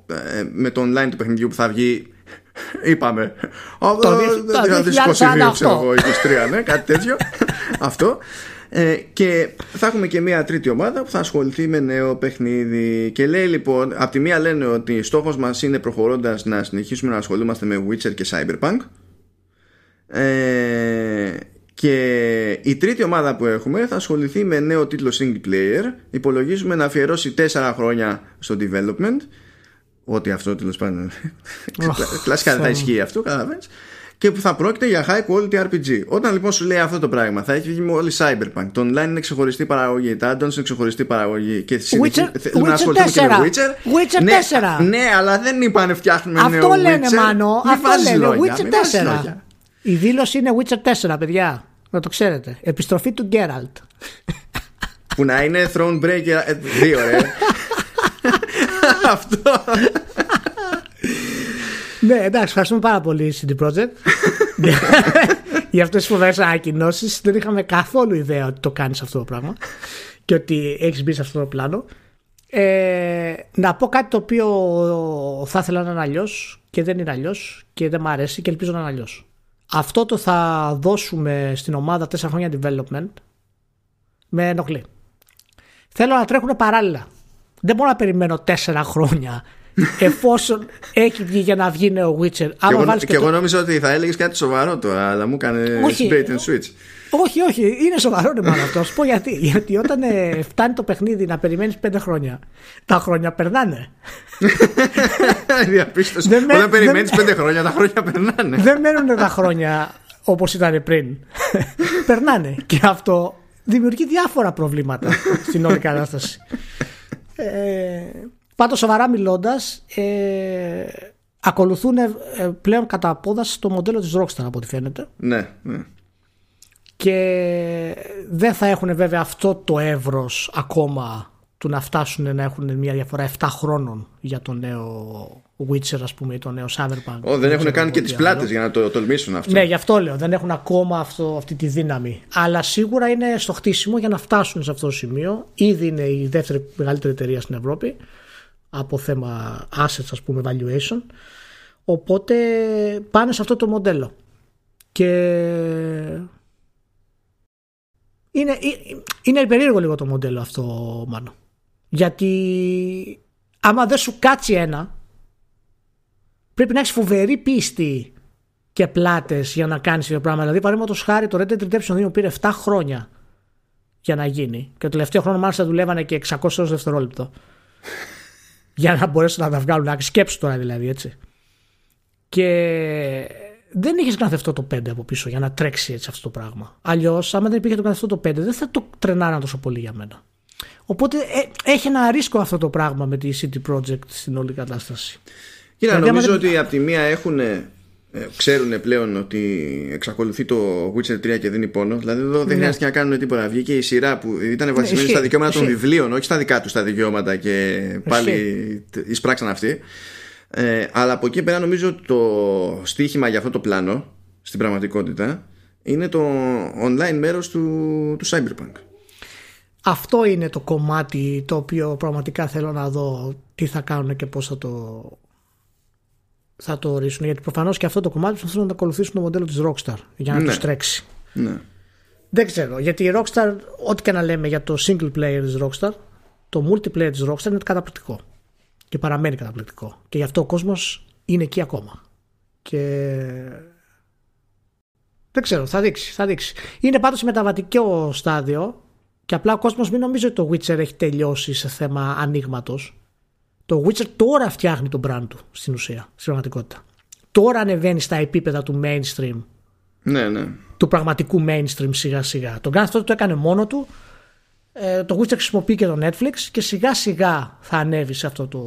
ε, με το online του παιχνιδιού που θα βγει. *laughs* Είπαμε. Το Το δι- το 2022, ξέρω 2048. εγώ, 23, ναι, κάτι τέτοιο. *laughs* Αυτό. Ε, και θα έχουμε και μια τρίτη ομάδα που θα ασχοληθεί με νέο παιχνίδι. Και λέει λοιπόν, από τη μία λένε ότι στόχος μας είναι προχωρώντας να συνεχίσουμε να ασχολούμαστε με Witcher και Cyberpunk. Ε, και η τρίτη ομάδα που έχουμε θα ασχοληθεί με νέο τίτλο single player. Υπολογίζουμε να αφιερώσει 4 χρόνια στο development. Ό,τι αυτό τέλος πάντων. Κλασικά δεν θα Θεέ μου. ισχύει αυτό, καταλαβαίνεις Και που θα πρόκειται για high quality RPG. Όταν λοιπόν σου λέει αυτό το πράγμα, θα έχει βγει με όλη Cyberpunk. Το online είναι ξεχωριστή παραγωγή. Τα add-ons είναι ξεχωριστή παραγωγή. Και συνεχί- Witcher- θέλουμε να Witcher ασχοληθούμε και με 4. Witcher. Witcher ναι, 4. Ναι, αλλά δεν είπανε φτιάχνουμε νέο Αυτό λένε, Witcher. Μάνο. Μην Αυτό βάζεις λένε. λόγια, Witcher μην βάζεις 4. λόγια. Η δήλωση είναι Witcher 4, παιδιά. Να το ξέρετε. Επιστροφή του Γκέραλτ. Που να είναι Thronebreaker 2, ρε. Αυτό. ναι, εντάξει, ευχαριστούμε πάρα πολύ, CD Projekt. *laughs* Για αυτές τις φοβερές ανακοινώσεις. Δεν είχαμε καθόλου ιδέα ότι το κάνεις αυτό το πράγμα και ότι έχεις μπει σε αυτό το πλάνο. Ε, να πω κάτι το οποίο θα ήθελα να είναι αλλιώς και δεν είναι αλλιώς και δεν μ' αρέσει και ελπίζω να είναι αλλιώς. Αυτό το θα δώσουμε στην ομάδα 4 χρόνια development με ενοχλεί. Θέλω να τρέχουν παράλληλα. Δεν μπορώ να περιμένω 4 χρόνια *laughs* εφόσον έχει βγει για να βγει νέο Witcher. και, εγώ, και, εγώ νόμιζα ότι θα έλεγες κάτι σοβαρό τώρα, αλλά μου έκανε bait and switch. Όχι, όχι, είναι σοβαρό ναι, μάλλον αυτό. πω γιατί. Γιατί όταν ε, φτάνει το παιχνίδι να περιμένεις πέντε χρόνια, τα χρόνια περνάνε. *laughs* Διαπίστωση. Όταν περιμένεις πέντε χρόνια, τα χρόνια περνάνε. Δεν μένουν τα χρόνια όπως ήταν πριν. *laughs* περνάνε. Και αυτό δημιουργεί διάφορα προβλήματα στην όλη κατάσταση. Ε, Πάντως, σοβαρά μιλώντας, ε, ακολουθούν ε, πλέον κατά απόδαση το μοντέλο της Rockstar από ό,τι φαίνεται. Ναι, ναι. Και δεν θα έχουν βέβαια αυτό το εύρος ακόμα του να φτάσουν να έχουν μια διαφορά 7 χρόνων για το νέο Witcher ας πούμε ή το νέο Cyberpunk. Oh, δεν έχουν κάνει και τις πλάτες για να το τολμήσουν αυτό. Ναι, γι' αυτό λέω. Δεν έχουν ακόμα αυτό, αυτή τη δύναμη. Αλλά σίγουρα είναι στο χτίσιμο για να φτάσουν σε αυτό το σημείο. Ήδη είναι η δεύτερη μεγαλύτερη εταιρεία στην Ευρώπη από θέμα assets ας πούμε valuation οπότε πάνε σε αυτό το μοντέλο και είναι, είναι περίεργο λίγο το μοντέλο αυτό μάλλον γιατί άμα δεν σου κάτσει ένα πρέπει να έχεις φοβερή πίστη και πλάτες για να κάνεις το πράγμα. Δηλαδή, παραδείγματος χάρη, το Red Dead Redemption 2 πήρε 7 χρόνια για να γίνει. Και το τελευταίο χρόνο, μάλιστα, δουλεύανε και 600 δευτερόλεπτο *laughs* για να μπορέσουν να τα βγάλουν. Να σκέψου τώρα δηλαδή έτσι. Και δεν είχες καθευτό το 5 από πίσω για να τρέξει έτσι αυτό το πράγμα. Αλλιώς, άμα δεν υπήρχε το καθευτό το 5, δεν θα το τρενάραν τόσο πολύ για μένα. Οπότε ε, έχει ένα ρίσκο αυτό το πράγμα με τη City Project στην όλη κατάσταση. Κοίτα, δηλαδή, νομίζω ότι από τη μία έχουν ε, ξέρουν πλέον ότι εξακολουθεί το Witcher 3 και δίνει πόνο. Δηλαδή εδώ δεν ναι. χρειάζεται να κάνουν τίποτα. Βγήκε η σειρά που ήταν ναι, βασισμένη στα δικαιώματα των βιβλίων, όχι στα δικά τους τα δικαιώματα και πάλι εισπράξαν αυτοί. Ε, αλλά από εκεί πέρα νομίζω ότι το στίχημα για αυτό το πλάνο στην πραγματικότητα είναι το online μέρος του, του Cyberpunk. Αυτό είναι το κομμάτι το οποίο πραγματικά θέλω να δω τι θα κάνουν και πώς θα το θα το ορίσουν. Γιατί προφανώς και αυτό το κομμάτι θα θέλουν να ακολουθήσουν το μοντέλο της Rockstar για να ναι. τους τρέξει. Ναι. Δεν ξέρω. Γιατί η Rockstar, ό,τι και να λέμε για το single player της Rockstar, το multiplayer της Rockstar είναι καταπληκτικό. Και παραμένει καταπληκτικό. Και γι' αυτό ο κόσμος είναι εκεί ακόμα. Και. Δεν ξέρω, θα δείξει, θα δείξει. Είναι πάντως μεταβατικό στάδιο και απλά ο κόσμος μην νομίζει ότι το Witcher έχει τελειώσει σε θέμα ανοίγματος. Το Witcher τώρα φτιάχνει τον brand του στην ουσία, στην πραγματικότητα. Τώρα ανεβαίνει στα επίπεδα του mainstream. Ναι, ναι. Του πραγματικού mainstream σιγά σιγά. Τον Grand Theft το έκανε μόνο του. Ε, το Witcher χρησιμοποιεί και το Netflix και σιγά σιγά θα ανέβει σε αυτό το,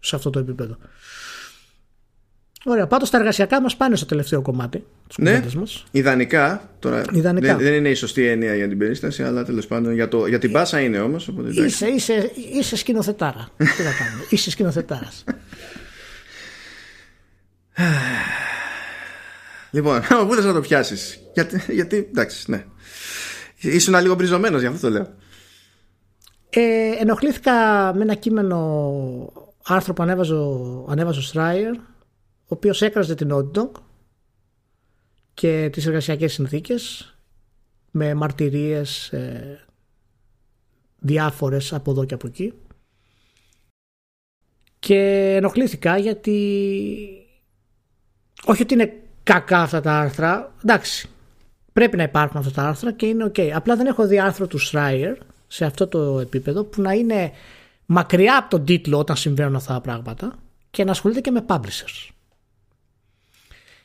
σε αυτό το επίπεδο. Ωραία, πάντως τα εργασιακά μας πάνε στο τελευταίο κομμάτι. Ναι, μας. ιδανικά. Τώρα ιδανικά. Δεν, δεν, είναι η σωστή έννοια για την περίσταση, αλλά τέλος πάντων για, το, για την πάσα είναι όμως. Είσαι, είσαι, είσαι σκηνοθετάρα. Τι να κάνουμε. *laughs* Είσαι σκηνοθετάρας. λοιπόν, *laughs* πού θες να το πιάσεις; Γιατί, γιατί, εντάξει, ναι. Ήσουν λίγο μπριζωμένος, γι' αυτό το λέω. Ε, ενοχλήθηκα με ένα κείμενο άρθρο που ανέβαζε, ανέβαζε ο Στράιερ ο οποίος έκραζε την Naughty και τις εργασιακές συνθήκες με μαρτυρίες ε, διάφορες από εδώ και από εκεί. Και ενοχλήθηκα γιατί όχι ότι είναι κακά αυτά τα άρθρα εντάξει πρέπει να υπάρχουν αυτά τα άρθρα και είναι ok. Απλά δεν έχω δει άρθρο του Schreier σε αυτό το επίπεδο που να είναι μακριά από τον τίτλο όταν συμβαίνουν αυτά τα πράγματα και να ασχολείται και με publishers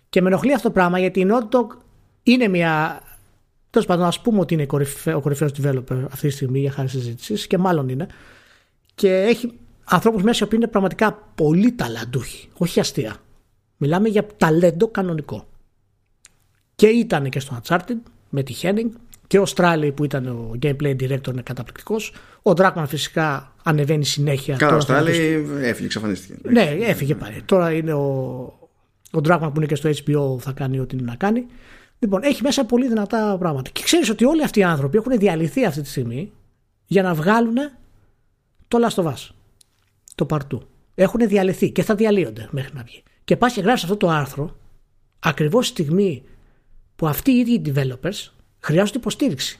και με ενοχλεί αυτό το πράγμα γιατί η Naughty Dog είναι μια. Τέλος πάντων, ας πούμε ότι είναι ο κορυφαίος developer αυτή τη στιγμή για χάρη συζήτησης και μάλλον είναι. Και έχει ανθρώπους μέσα που είναι πραγματικά πολύ ταλαντούχοι, όχι αστεία. Μιλάμε για ταλέντο κανονικό. Και ήταν και στο Uncharted με τη Henning και ο Στράλι που ήταν ο gameplay director είναι καταπληκτικός. Ο Dragman φυσικά ανεβαίνει συνέχεια. Καλά, ο Στράλι έφυγε, εξαφανίστηκε. Ναι, έφυγε πάλι. Τώρα είναι ο, ο Dragman που είναι και στο HBO θα κάνει ό,τι είναι να κάνει. Λοιπόν, έχει μέσα πολύ δυνατά πράγματα. Και ξέρεις ότι όλοι αυτοί οι άνθρωποι έχουν διαλυθεί αυτή τη στιγμή για να βγάλουν το Last of Us. Το παρτού. Έχουν διαλυθεί και θα διαλύονται μέχρι να βγει. Και πας και γράφεις αυτό το άρθρο ακριβώς στη στιγμή που αυτοί οι ίδιοι οι developers χρειάζονται υποστήριξη.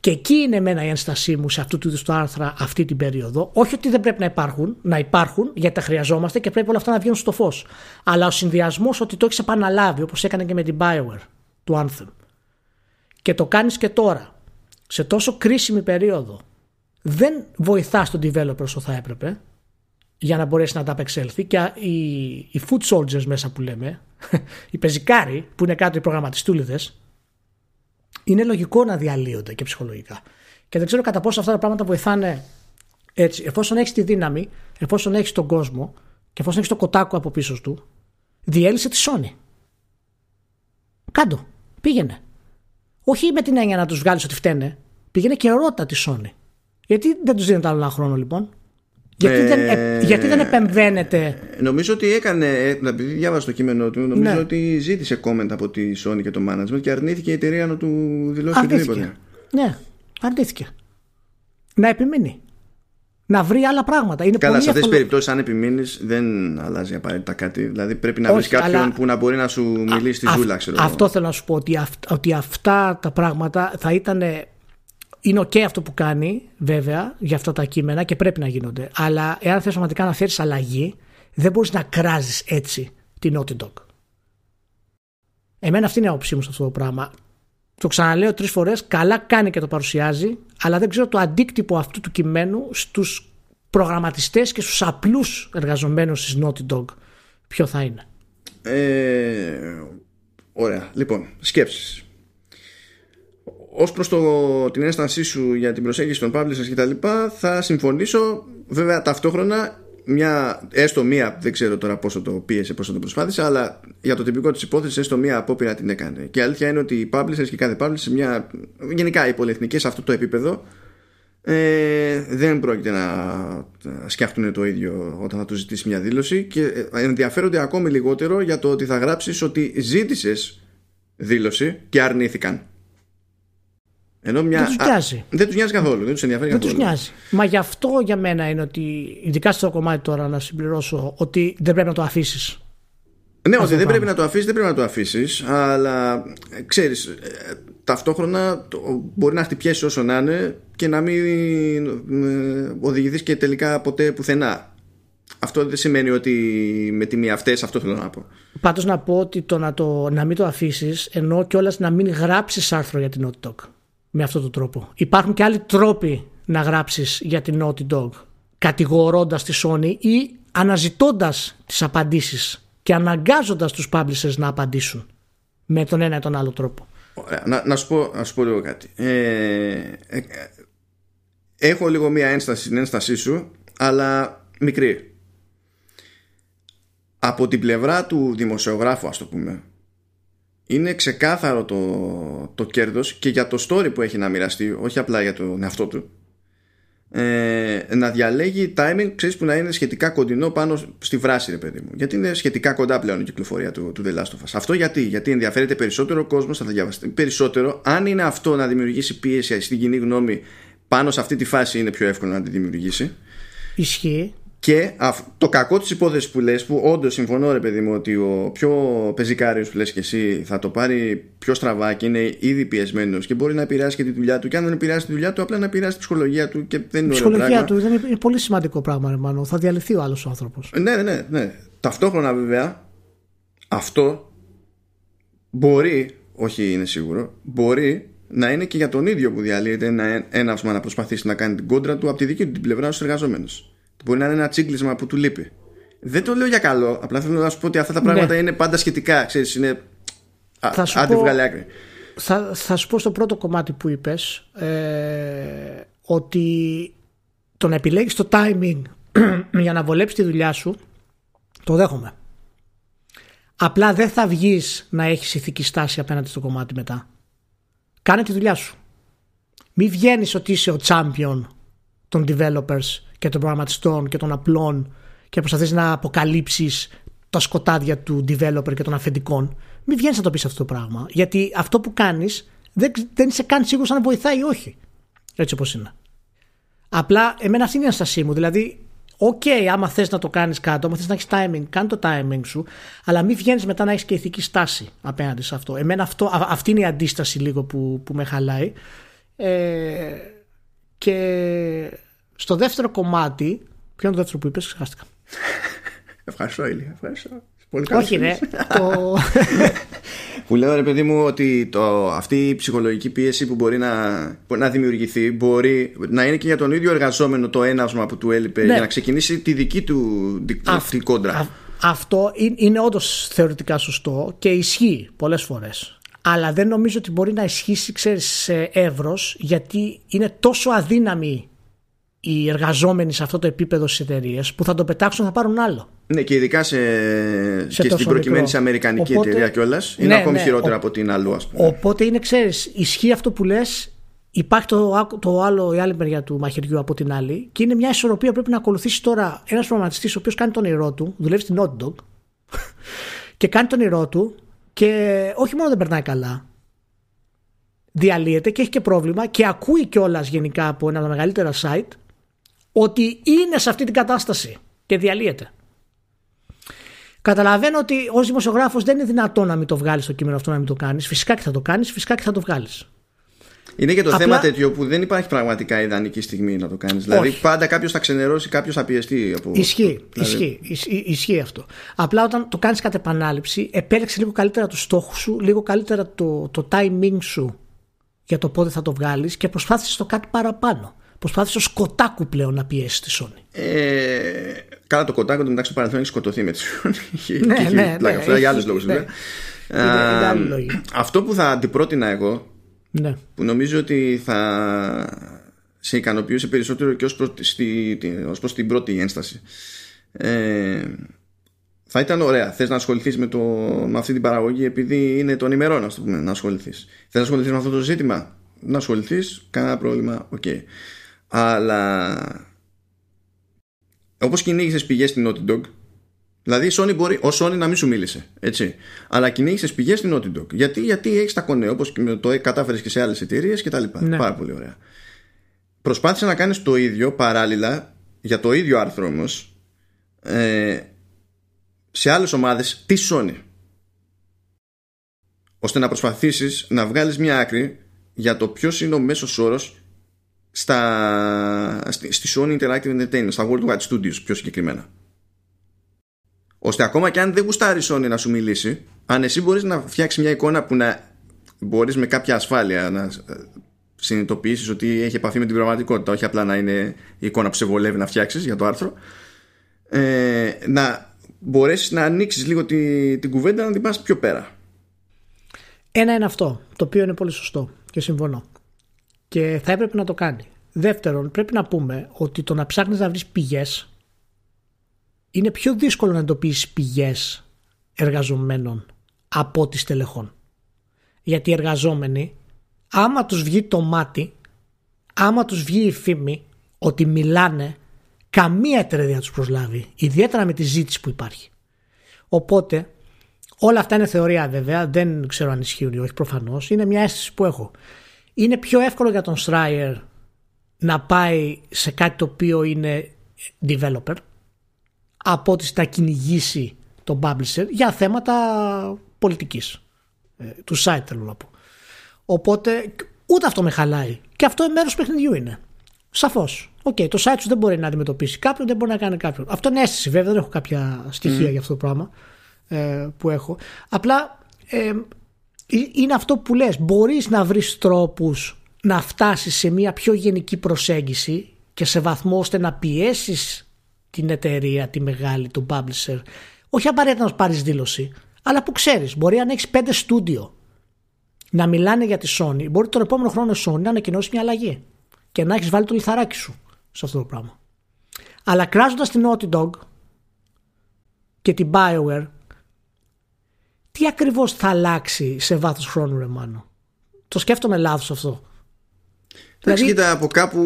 Και εκεί είναι εμένα η ένστασή μου σε αυτού του είδους το άρθρα αυτή την περίοδο. Όχι ότι δεν πρέπει να υπάρχουν, να υπάρχουν, γιατί τα χρειαζόμαστε και πρέπει όλα αυτά να βγαίνουν στο φως. Αλλά ο συνδυασμός ότι το έχεις επαναλάβει, όπως έκανε και με την Bioware του Anthem, και το κάνεις και τώρα, σε τόσο κρίσιμη περίοδο, δεν βοηθάς τον developer όσο θα έπρεπε για να μπορέσει να τα απεξέλθει και οι, οι food soldiers μέσα που λέμε, *laughs* οι πεζικάροι που είναι κάτω οι προγραμματιστούλιδες, είναι λογικό να διαλύονται και ψυχολογικά. Και δεν ξέρω κατά πόσο αυτά τα πράγματα βοηθάνε έτσι. Εφόσον έχεις τη δύναμη, εφόσον έχεις τον κόσμο και εφόσον έχεις το κοτάκο από πίσω του, διέλυσε τη Sony. Κάντο. Πήγαινε. Όχι με την έννοια να τους βγάλεις ότι φταίνε. Πήγαινε και ρώτα τη Sony. Γιατί δεν τους δίνετε άλλο ένα χρόνο λοιπόν. Γιατί, δεν, ε, γιατί δεν επεμβαίνετε; Νομίζω ότι έκανε. Ε, επειδή διάβασα το κείμενο του, νομίζω ναι. ότι ζήτησε comment από τη Sony και το management και αρνήθηκε η εταιρεία να του δηλώσει οτιδήποτε. Ναι, αρνήθηκε. Να επιμείνει. Να βρει άλλα πράγματα. Είναι Καλά, σε αυτές τις περιπτώσεις, αν επιμείνεις, δεν αλλάζει απαραίτητα κάτι. Δηλαδή πρέπει να βρεις κάποιον αλλά... που να μπορεί να σου μιλήσει στη ζούλα, ξέρω Αυτό θέλω να σου πω. Ότι, ότι αυτά τα πράγματα θα ήταν είναι ok αυτό που κάνει, βέβαια, για αυτά τα κείμενα και πρέπει να γίνονται. Αλλά εάν θες πραγματικά να φέρει αλλαγή, δεν μπορείς να κράζεις έτσι την Naughty Dog. Εμένα αυτή είναι η άποψή μου σε αυτό το πράγμα. Το ξαναλέω τρεις φορές, καλά κάνει και το παρουσιάζει, αλλά δεν ξέρω το αντίκτυπο αυτού του κειμένου στους προγραμματιστές και στους απλούς εργαζομένους της Naughty Dog ποιο θα είναι; Ε, ωραία. Λοιπόν, σκέψεις ως προς το, την ένστασή σου για την προσέγγιση των publishers κτλ θα συμφωνήσω βέβαια ταυτόχρονα μια, έστω μία, δεν ξέρω τώρα πόσο το πίεσε, πόσο το προσπάθησε, αλλά για το τυπικό της υπόθεσης, έστω μία απόπειρα την έκανε. Και η αλήθεια είναι ότι οι publishers και κάθε publisher, μια, γενικά οι πολυεθνικέ σε αυτό το επίπεδο, ε, δεν πρόκειται να σκέφτουν το ίδιο όταν θα τους ζητήσει μια δήλωση και ε, ενδιαφέρονται ακόμη λιγότερο για το ότι θα γράψεις ότι ζήτησες δήλωση και αρνήθηκαν. Ενώ μια... Δεν τους νοιάζει. Δεν τους νοιάζει καθόλου. Δεν τους ενδιαφέρει δεν καθόλου. Δεν του νοιάζει. Μα γι' αυτό για μένα είναι ότι, ειδικά στο κομμάτι τώρα να συμπληρώσω, ότι δεν πρέπει να το αφήσεις. Ναι, ότι δεν πρέπει να το αφήσεις, δεν πρέπει να το αφήσεις, αλλά ξέρεις, ε, ταυτόχρονα μπορεί να χτυπιέσει όσο να είναι και να μην ε, οδηγηθείς και τελικά ποτέ πουθενά. Αυτό δεν σημαίνει ότι με τη μία αυτές αυτό θέλω να πω. Πάντως να πω ότι το να, το, να μην το αφήσεις ενώ κιόλας να μην γράψεις άρθρο για την Naughty Dog με αυτόν τον τρόπο. Υπάρχουν και άλλοι τρόποι να γράψεις για την Naughty Dog κατηγορώντας τη Sony ή αναζητώντας τις απαντήσεις και αναγκάζοντας τους publishers να απαντήσουν με τον ένα ή τον άλλο τρόπο. Να, να, σου, πω, να σου πω λίγο κάτι. Ε, ε, ε, έχω λίγο μία ένσταση στην ένστασή σου, αλλά μικρή. Από την πλευρά του δημοσιογράφου, ας το πούμε, είναι ξεκάθαρο το, το κέρδος και για το story που έχει να μοιραστεί όχι απλά για τον εαυτό του. Ε, να διαλέγει timing ξέρεις που να είναι σχετικά κοντινό πάνω στη βράση ρε παιδί μου. Γιατί είναι σχετικά κοντά πλέον η κυκλοφορία του, του The Last of Us. Αυτό γιατί, γιατί ενδιαφέρεται περισσότερο ο κόσμος θα τα διαβαστεί περισσότερο. Αν είναι αυτό να δημιουργήσει πίεση στην κοινή γνώμη πάνω σε αυτή τη φάση είναι πιο εύκολο να τη δημιουργήσει. Ισχύει και το κακό της υπόθεσης που λες που όντως συμφωνώ ρε παιδί μου ότι ο πιο πεζικάριος που λες και εσύ θα το πάρει πιο στραβά και είναι ήδη πιεσμένος και μπορεί να επηρεάσει και τη δουλειά του και αν δεν επηρεάσει τη δουλειά του απλά να επηρεάσει τη ψυχολογία του και δεν είναι Η ψυχολογία του δεν είναι πολύ σημαντικό πράγμα ρε Μάνο. θα διαλυθεί ο άλλος ο άνθρωπος ναι, ναι ναι ναι ταυτόχρονα βέβαια αυτό μπορεί όχι είναι σίγουρο μπορεί να είναι και για τον ίδιο που διαλύεται ένα έναυσμα να προσπαθήσει να κάνει την κόντρα του από τη δική του την πλευρά στου εργαζόμενου. Μπορεί να είναι ένα τσίγκλισμα που του λείπει. Δεν το λέω για καλό. Απλά θέλω να σου πω ότι αυτά τα πράγματα ναι. είναι πάντα σχετικά. Ξέρεις, είναι. Θα σου Άντε, πω, άκρη. Θα, θα σου πω στο πρώτο κομμάτι που είπες ε, ότι το να επιλέγεις το timing *clears throat* για να βολέψεις τη δουλειά σου το δέχομαι. Απλά δεν θα βγεις να έχεις ηθική στάση απέναντι στο κομμάτι μετά. Κάνε τη δουλειά σου. Μην βγαίνεις ότι είσαι ο champion των developers και των προγραμματιστών και των απλών και προσπαθείς να αποκαλύψεις τα σκοτάδια του developer και των αφεντικών, μην βγαίνεις να το πεις αυτό το πράγμα. Γιατί αυτό που κάνεις δεν, δεν είσαι καν σίγουρος αν βοηθάει ή όχι. Έτσι όπως είναι. Απλά εμένα αυτή είναι η ένστασή μου. Δηλαδή, OK, okay, άμα θες να το κάνεις κάτω, άμα θες να έχεις timing, κάνει το timing σου, αλλά μην βγαίνεις μετά να έχεις και ηθική στάση απέναντι σε αυτό. Εμένα αυτό, αυτή είναι η ένσταση λίγο που, που με χαλάει. Ε, και στο δεύτερο κομμάτι. Ποιο είναι το δεύτερο που είπες, ξεχάστηκα. *laughs* Ευχαριστώ, Ηλία. Ευχαριστώ. Πολύ Όχι, ναι. το... *laughs* που λέω ρε παιδί μου ότι το, αυτή η ψυχολογική πίεση που μπορεί να, να δημιουργηθεί μπορεί να είναι και για τον ίδιο εργαζόμενο το έναυσμα που του έλειπε ναι. για να ξεκινήσει τη δική του τη κόντρα. αυτό είναι όντως θεωρητικά σωστό και ισχύει πολλές φορές. Αλλά δεν νομίζω ότι μπορεί να ισχύσει ξέρεις, σε εύρος γιατί είναι τόσο αδύναμη οι εργαζόμενοι σε αυτό το επίπεδο στις εταιρείες που θα το πετάξουν θα πάρουν άλλο. Ναι, και ειδικά σε, σε και στην προκειμένη σε Αμερικανική Οπότε, εταιρεία κιόλας. Είναι ναι, ακόμη ναι, χειρότερα ο, από την αλλού, ας πούμε. Οπότε είναι, ξέρεις, ισχύει αυτό που λες. Υπάρχει το, το άλλο, η άλλη μεριά του μαχαιριού από την άλλη και είναι μια ισορροπία που πρέπει να ακολουθήσει τώρα ένας προγραμματιστής ο οποίος κάνει τον ηρώ του, δουλεύει στην Hot Dog *laughs* και κάνει τον ηρώ του και όχι μόνο δεν περνάει καλά, διαλύεται και έχει και πρόβλημα και ακούει κιόλας γενικά από ένα από τα μεγαλύτερα site ότι είναι σε αυτή την κατάσταση και διαλύεται. Καταλαβαίνω ότι ως δημοσιογράφος δεν είναι δυνατό να μην το βγάλεις το κείμενο αυτό, να μην το κάνεις. Φυσικά και θα το κάνεις, φυσικά και θα το βγάλεις. Είναι και το Απλά... θέμα τέτοιο που δεν υπάρχει πραγματικά ιδανική στιγμή να το κάνεις. Δηλαδή πάντα κάποιος θα ξενερώσει, κάποιος θα πιεστεί. Από... Ισχύει, δηλαδή... ισχύει, ισχύει αυτό. Απλά όταν το κάνεις κατ' επανάληψη, επέλεξε λίγο καλύτερα τους στόχους σου, λίγο καλύτερα το, το timing σου για το πότε θα το βγάλεις και προσπάθησες το κάτι παραπάνω. Προσπάθησε ο Κοτάκου πλέον να πιέσει τη Sony. Ε, καλά, το Κοτάκου το μεταξύ του παρελθόν έχει σκοτωθεί με τη Sony. *laughs* ναι, ναι, ναι, ναι, για άλλους λόγους βέβαια. Αυτό που θα αντιπρότεινα εγώ ναι. που νομίζω ότι θα σε ικανοποιούσε περισσότερο και ως προς, ως προς την πρώτη ένσταση ε, θα ήταν ωραία θες να ασχοληθείς με, το, με αυτή την παραγωγή επειδή είναι των ημερών να, πούμε, να ασχοληθείς θες να ασχοληθείς με αυτό το ζήτημα να ασχοληθείς κανένα πρόβλημα OK okay. Αλλά όπως κυνήγησες πηγές στην Naughty Dog Δηλαδή η Sony μπορεί, ο Sony να μην σου μίλησε. Έτσι. Αλλά κυνήγησες πηγές στην Naughty Dog. Γιατί, γιατί έχεις τα κονέ, όπως το κατάφερες και σε άλλες εταιρείες κτλ. Ναι. Πάρα πολύ ωραία. Προσπάθησε να κάνεις το ίδιο παράλληλα για το ίδιο άρθρο όμως ε, σε άλλες ομάδες της Sony. ώστε να προσπαθήσεις να βγάλεις μια άκρη για το ποιος είναι ο μέσος όρος στη, στη Sony Interactive Entertainment, στα World Wide Studios πιο συγκεκριμένα ώστε ακόμα και αν δεν γουστάρει Sony να σου μιλήσει, αν εσύ μπορείς να φτιάξεις μια εικόνα που να μπορείς με κάποια ασφάλεια να ε, συνειδητοποιήσεις ότι έχει επαφή με την πραγματικότητα, όχι απλά να είναι η εικόνα που σε βολεύει να φτιάξεις για το άρθρο, ε, να μπορέσεις να ανοίξεις λίγο τη, την κουβέντα να την πας πιο πέρα. Ένα είναι αυτό, το οποίο είναι πολύ σωστό και συμφωνώ. Και θα έπρεπε να το κάνει. Δεύτερον, πρέπει να πούμε ότι το να ψάχνεις να βρεις πηγές είναι πιο δύσκολο να εντοπίσεις πηγές εργαζομένων από τις τελεχών. Γιατί οι εργαζόμενοι, άμα τους βγει το μάτι, άμα τους βγει η φήμη ότι μιλάνε, καμία εταιρεία δεν τους προσλάβει, ιδιαίτερα με τη ζήτηση που υπάρχει. Οπότε, όλα αυτά είναι θεωρία βέβαια, δεν ξέρω αν ισχύουν ή όχι προφανώς, είναι μια αίσθηση που έχω. Είναι πιο εύκολο για τον Στράιερ να πάει σε κάτι το οποίο είναι developer, από ότι θα κυνηγήσει τον publisher για θέματα πολιτικής. Ε, του site θέλω να πω. Οπότε ούτε αυτό με χαλάει. Και αυτό μέρος του παιχνιδιού είναι. Σαφώς. Okay, το site σου δεν μπορεί να αντιμετωπίσει κάποιον δεν μπορεί να κάνει κάποιον. Αυτό είναι αίσθηση βέβαια δεν έχω κάποια στοιχεία για αυτό το πράγμα ε, που έχω. Απλά ε, είναι αυτό που λες μπορείς να βρεις τρόπους να φτάσεις σε μια πιο γενική προσέγγιση και σε βαθμό ώστε να πιέσεις την εταιρεία, τη μεγάλη, τον publisher, όχι απαραίτητα να πάρεις δήλωση, αλλά που ξέρεις, μπορεί αν έχεις πέντε στούντιο να μιλάνε για τη Sony, μπορεί τον επόμενο χρόνο η Sony να ανακοινώσει μια αλλαγή και να έχεις βάλει το λιθαράκι σου σε αυτό το πράγμα. Αλλά κράζοντας την Naughty Dog και την Bioware, τι ακριβώς θα αλλάξει σε βάθος χρόνου, ρε Μάνο; Το σκέφτομαι λάθος αυτό. Εντάξει, δηλαδή, κοίτα, από κάπου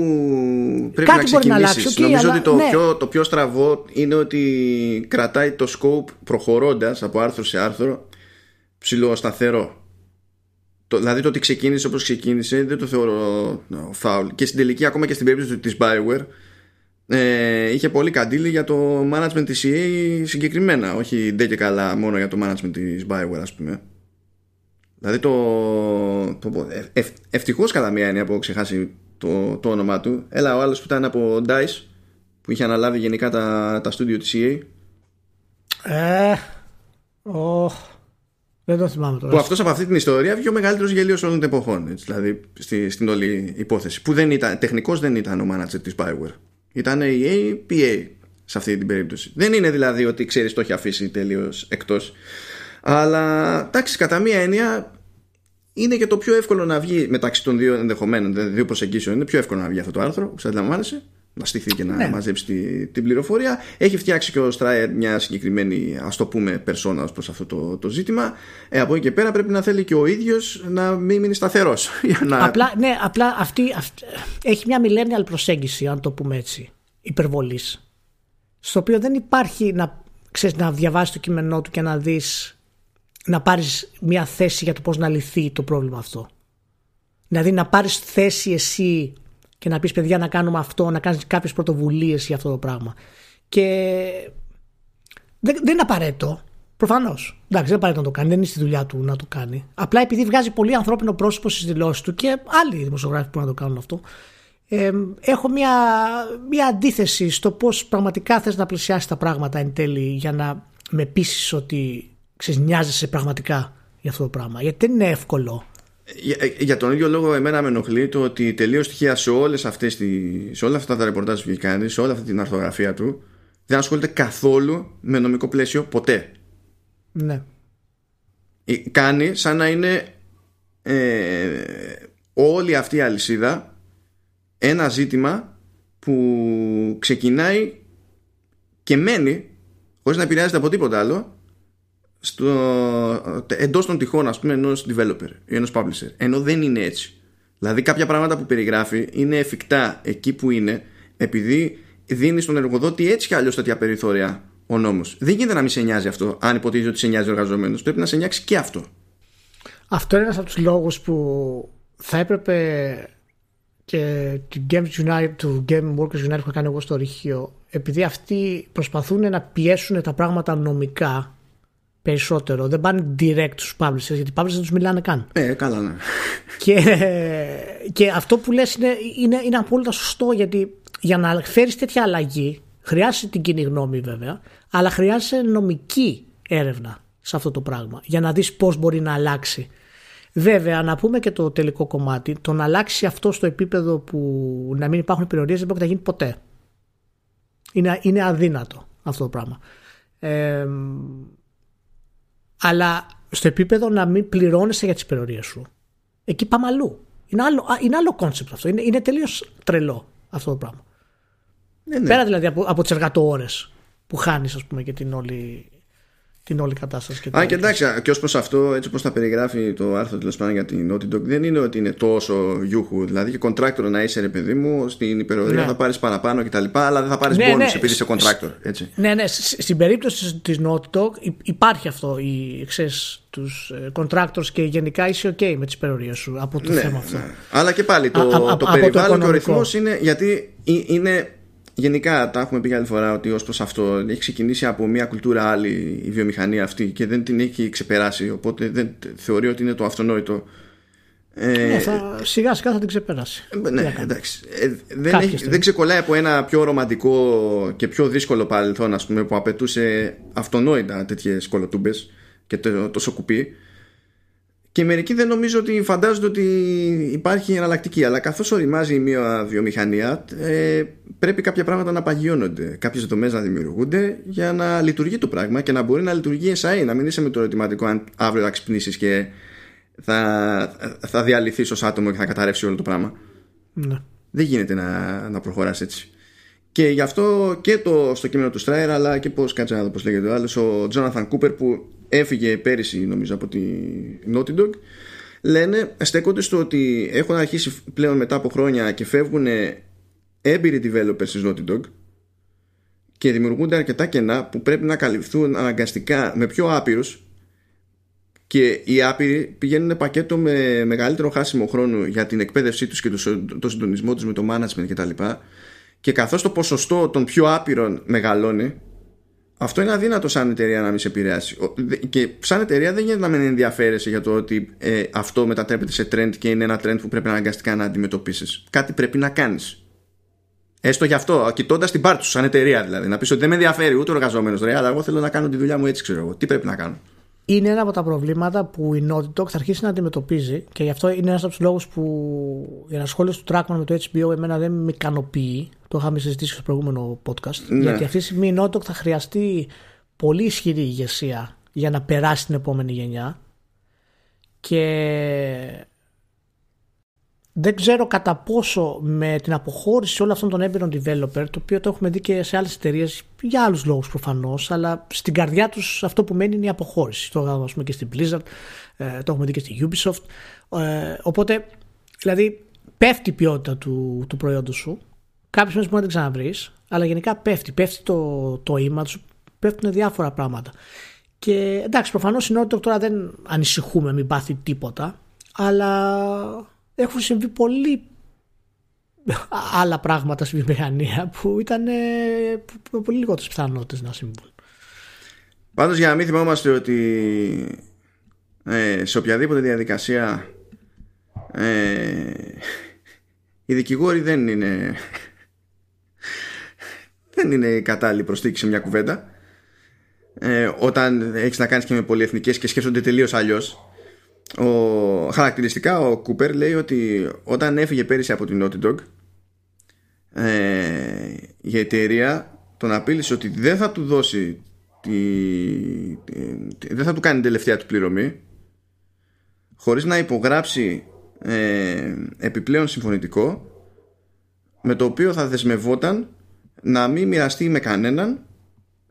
πρέπει να ξεκινήσεις. Νομίζω ότι το, ναι. πιο, το πιο στραβό είναι ότι κρατάει το scope προχωρώντας από άρθρο σε άρθρο ψηλό σταθερό. Το, δηλαδή το ότι ξεκίνησε όπως ξεκίνησε δεν το θεωρώ φάουλ. Και στην τελική, ακόμα και στην περίπτωση της Bioware, ε, είχε πολύ καντήλι για το management της EA συγκεκριμένα όχι ντε και καλά μόνο για το management της Bioware ας πούμε δηλαδή το, το ε, ευτυχώς κατά μία έννοια που έχω ξεχάσει το, το όνομά του έλα ο άλλος που ήταν από DICE που είχε αναλάβει γενικά τα, τα studio της EA ε, oh, δεν το θυμάμαι τώρα. Που αυτός από αυτή την ιστορία βγήκε ο μεγαλύτερος γελίος όλων των εποχών. Έτσι, δηλαδή στη, στην όλη υπόθεση. Που δεν ήταν, τεχνικώ δεν ήταν ο manager της Bioware. Ήταν η APA σε αυτή την περίπτωση. Δεν είναι δηλαδή ότι ξέρεις το έχει αφήσει τελείως εκτός. Αλλά εντάξει, κατά μία έννοια είναι και το πιο εύκολο να βγει μεταξύ των δύο ενδεχομένων, δηλαδή δύο προσεγγίσεων. Είναι πιο εύκολο να βγει αυτό το άρθρο, που αντιλαμβάνεσαι να στηθεί και να ναι. μαζέψει τη, την πληροφορία. Έχει φτιάξει και ο Στράιερ μια συγκεκριμένη, ας το πούμε, περσόνα προς αυτό το, το ζήτημα. Ε, από εκεί και πέρα πρέπει να θέλει και ο ίδιος να μην μείνει σταθερός. *laughs* Να... Απλά, ναι, απλά αυτή, αυτή, έχει μια millennial προσέγγιση, αν το πούμε έτσι, υπερβολής. Στο οποίο δεν υπάρχει να, ξέρεις, να διαβάσεις το κείμενό του και να δεις να πάρεις μια θέση για το πώς να λυθεί το πρόβλημα αυτό. Δηλαδή να πάρεις θέση εσύ και να πεις παιδιά να κάνουμε αυτό, να κάνεις κάποιες πρωτοβουλίες για αυτό το πράγμα. Και δεν, δεν είναι απαραίτητο. Προφανώς. Εντάξει, δεν είναι απαραίτητο να το κάνει, δεν είναι στη δουλειά του να το κάνει. Απλά επειδή βγάζει πολύ ανθρώπινο πρόσωπο στις δηλώσεις του και άλλοι δημοσιογράφοι που να το κάνουν αυτό, ε, έχω μια, μια αντίθεση στο πώς πραγματικά θες να πλησιάσει τα πράγματα εν τέλει για να με πείσει ότι ξεσνιάζεσαι πραγματικά για αυτό το πράγμα. Γιατί δεν είναι εύκολο για, για τον ίδιο λόγο εμένα με ενοχλεί το ότι τελείως στοιχεία σε, όλες αυτές τις, σε όλα αυτά τα ρεπορτάζ που έχει κάνει, σε όλη αυτή την αρθογραφία του, δεν ασχολείται καθόλου με νομικό πλαίσιο ποτέ. Ναι. Ε, κάνει σαν να είναι ε, όλη αυτή η αλυσίδα ένα ζήτημα που ξεκινάει και μένει χωρίς να επηρεάζεται από τίποτα άλλο στο, εντός των τυχών ας πούμε ενός developer ή ενός publisher ενώ δεν είναι έτσι. Δηλαδή κάποια πράγματα που περιγράφει είναι εφικτά εκεί που είναι επειδή δίνει στον εργοδότη έτσι κι αλλιώς τέτοια περιθώρια ο νόμος. Δεν γίνεται να μην σε νοιάζει αυτό αν υποτίθεται ότι σε νοιάζει ο εργαζόμενος. Πρέπει να σε νοιάξει και αυτό. Αυτό είναι ένας από τους λόγους που θα έπρεπε και του Games United, του Game Workers United που είχα κάνει εγώ στο ρηχείο επειδή αυτοί προσπαθούν να πιέσουν τα πράγματα νομικά περισσότερο. Δεν πάνε direct στους publishers γιατί οι publishers δεν τους μιλάνε καν. Ε, καλά ναι. Και, και αυτό που λες είναι, είναι, είναι απόλυτα σωστό γιατί για να φέρεις τέτοια αλλαγή χρειάζεσαι την κοινή γνώμη βέβαια αλλά χρειάζεσαι νομική έρευνα σε αυτό το πράγμα για να δεις πώς μπορεί να αλλάξει. Βέβαια, να πούμε και το τελικό κομμάτι, το να αλλάξει αυτό στο επίπεδο που να μην υπάρχουν περιορίες δεν μπορεί να γίνει ποτέ. Είναι, είναι αδύνατο αυτό το πράγμα. Ε, αλλά στο επίπεδο να μην πληρώνεσαι για τις υπερορίες σου. Εκεί πάμε αλλού. Είναι άλλο, είναι άλλο concept αυτό. Είναι, είναι τελείως τρελό αυτό το πράγμα. Ναι, ναι. Πέρα δηλαδή από, από τις εργατόρε που χάνεις, ας πούμε, και την όλη την όλη κατάσταση. Και Α, και εντάξει, και ως προς αυτό, έτσι όπως τα περιγράφει το άρθρο τέλος πάντων για την Naughty Dog, δεν είναι ότι είναι τόσο γιούχου. Δηλαδή, και contractor να είσαι, ρε παιδί μου, στην υπερορία ναι. θα πάρεις παραπάνω κτλ. Αλλά δεν θα πάρεις ναι, bonus ναι. επειδή είσαι contractor. Έτσι. Ναι, ναι. Στην περίπτωση της Naughty Dog υπάρχει αυτό. Οι, ξέρεις, τους ε, contractors και γενικά είσαι OK με τις υπερορίε σου από το ναι, θέμα αυτό. Ναι. Αλλά και πάλι το, α, το περιβάλλον και ο ρυθμός είναι γιατί είναι γενικά τα έχουμε πει άλλη φορά ότι ως προς αυτό έχει ξεκινήσει από μια κουλτούρα άλλη η βιομηχανία αυτή και δεν την έχει ξεπεράσει οπότε δεν θεωρεί ότι είναι το αυτονόητο ε, ναι, θα, σιγά σιγά θα την ξεπεράσει. Ε, ναι, εντάξει. Ε, δεν, έχει, δεν ξεκολλάει από ένα πιο ρομαντικό και πιο δύσκολο παρελθόν ας πούμε, που απαιτούσε αυτονόητα τέτοιες κολοτούμπες και το, τόσο κουπί και μερικοί δεν νομίζω ότι φαντάζονται ότι υπάρχει εναλλακτική. Αλλά καθώς οριμάζει μια βιομηχανία, ε, πρέπει κάποια πράγματα να παγιώνονται. Κάποιες δομές να δημιουργούνται για να λειτουργεί το πράγμα και να μπορεί να λειτουργεί SAE. Να μην είσαι με το ερωτηματικό αν αύριο θα ξυπνήσεις και θα, θα διαλυθείς ως άτομο και θα καταρρεύσει όλο το πράγμα. Ναι. Δεν γίνεται να, να προχωράς έτσι. Και γι' αυτό και το, στο κείμενο του Στράιρ, αλλά και πώς κάτσε να δω πώς λέγεται ο άλλος, ο Τζόναθαν Κούπερ που έφυγε πέρυσι νομίζω από τη Naughty Dog λένε, στέκονται στο ότι έχουν αρχίσει πλέον μετά από χρόνια και φεύγουν έμπειροι developers της Naughty Dog και δημιουργούνται αρκετά κενά που πρέπει να καλυφθούν αναγκαστικά με πιο άπειρους και οι άπειροι πηγαίνουν πακέτο με μεγαλύτερο χάσιμο χρόνο για την εκπαίδευσή τους και το συντονισμό τους με το management κτλ. και καθώς το ποσοστό των πιο άπειρων μεγαλώνει αυτό είναι αδύνατο σαν εταιρεία να μην σε επηρεάσει. Και σαν εταιρεία δεν γίνεται να μην ενδιαφέρεσαι για το ότι ε, αυτό μετατρέπεται σε trend και είναι ένα trend που πρέπει αναγκαστικά να αντιμετωπίσεις. Κάτι πρέπει να κάνεις. Έστω γι' αυτό, κοιτώντας την πάρτι σου, σαν εταιρεία δηλαδή. Να πεις ότι δεν με ενδιαφέρει ούτε ο εργαζόμενος, αλλά εγώ θέλω να κάνω τη δουλειά μου έτσι, ξέρω εγώ. Τι πρέπει να κάνω; Είναι ένα από τα προβλήματα που η Naughty Dog θα αρχίσει να αντιμετωπίζει και γι' αυτό είναι ένας από τους λόγους που η ανασχόληση του Trackman με το HBO εμένα δεν με ικανοποιεί. Το είχαμε συζητήσει στο προηγούμενο podcast. Ναι. Γιατί αυτή τη στιγμή η Naughty Dog θα χρειαστεί πολύ ισχυρή ηγεσία για να περάσει την επόμενη γενιά. Και δεν ξέρω κατά πόσο με την αποχώρηση όλων αυτών των έμπειρων developer, το οποίο το έχουμε δει και σε άλλες εταιρείες για άλλους λόγους προφανώς, αλλά στην καρδιά τους αυτό που μένει είναι η αποχώρηση. Το έχουμε πούμε, και στην Blizzard, ε, το έχουμε δει και στην Ubisoft. Ε, οπότε, δηλαδή, πέφτει η ποιότητα του, του προϊόντος σου. Κάποιες μέρε μπορεί να την ξαναβρεις, αλλά γενικά πέφτει. Πέφτει το, το image, πέφτουν διάφορα πράγματα. Και εντάξει, προφανώς η Naughty τώρα δεν ανησυχούμε, μην πάθει τίποτα, αλλά έχουν συμβεί πολύ άλλα πράγματα στη βιομηχανία που ήταν που, πολύ λιγότερες πιθανότητες να συμβούν. Πάντως για να μην θυμόμαστε ότι ε, σε οποιαδήποτε διαδικασία ε, οι δικηγόροι δεν είναι δεν είναι κατάλληλη προστίκη σε μια κουβέντα ε, όταν έχεις να κάνεις και με πολυεθνικές και σκέφτονται τελείως αλλιώς ο, χαρακτηριστικά ο Κούπερ λέει ότι όταν έφυγε πέρυσι από την Naughty Dog ε, η εταιρεία τον απείλησε ότι δεν θα του δώσει τη, δεν θα του κάνει την τελευταία του πληρωμή χωρίς να υπογράψει ε, επιπλέον συμφωνητικό με το οποίο θα δεσμευόταν να μην μοιραστεί με κανέναν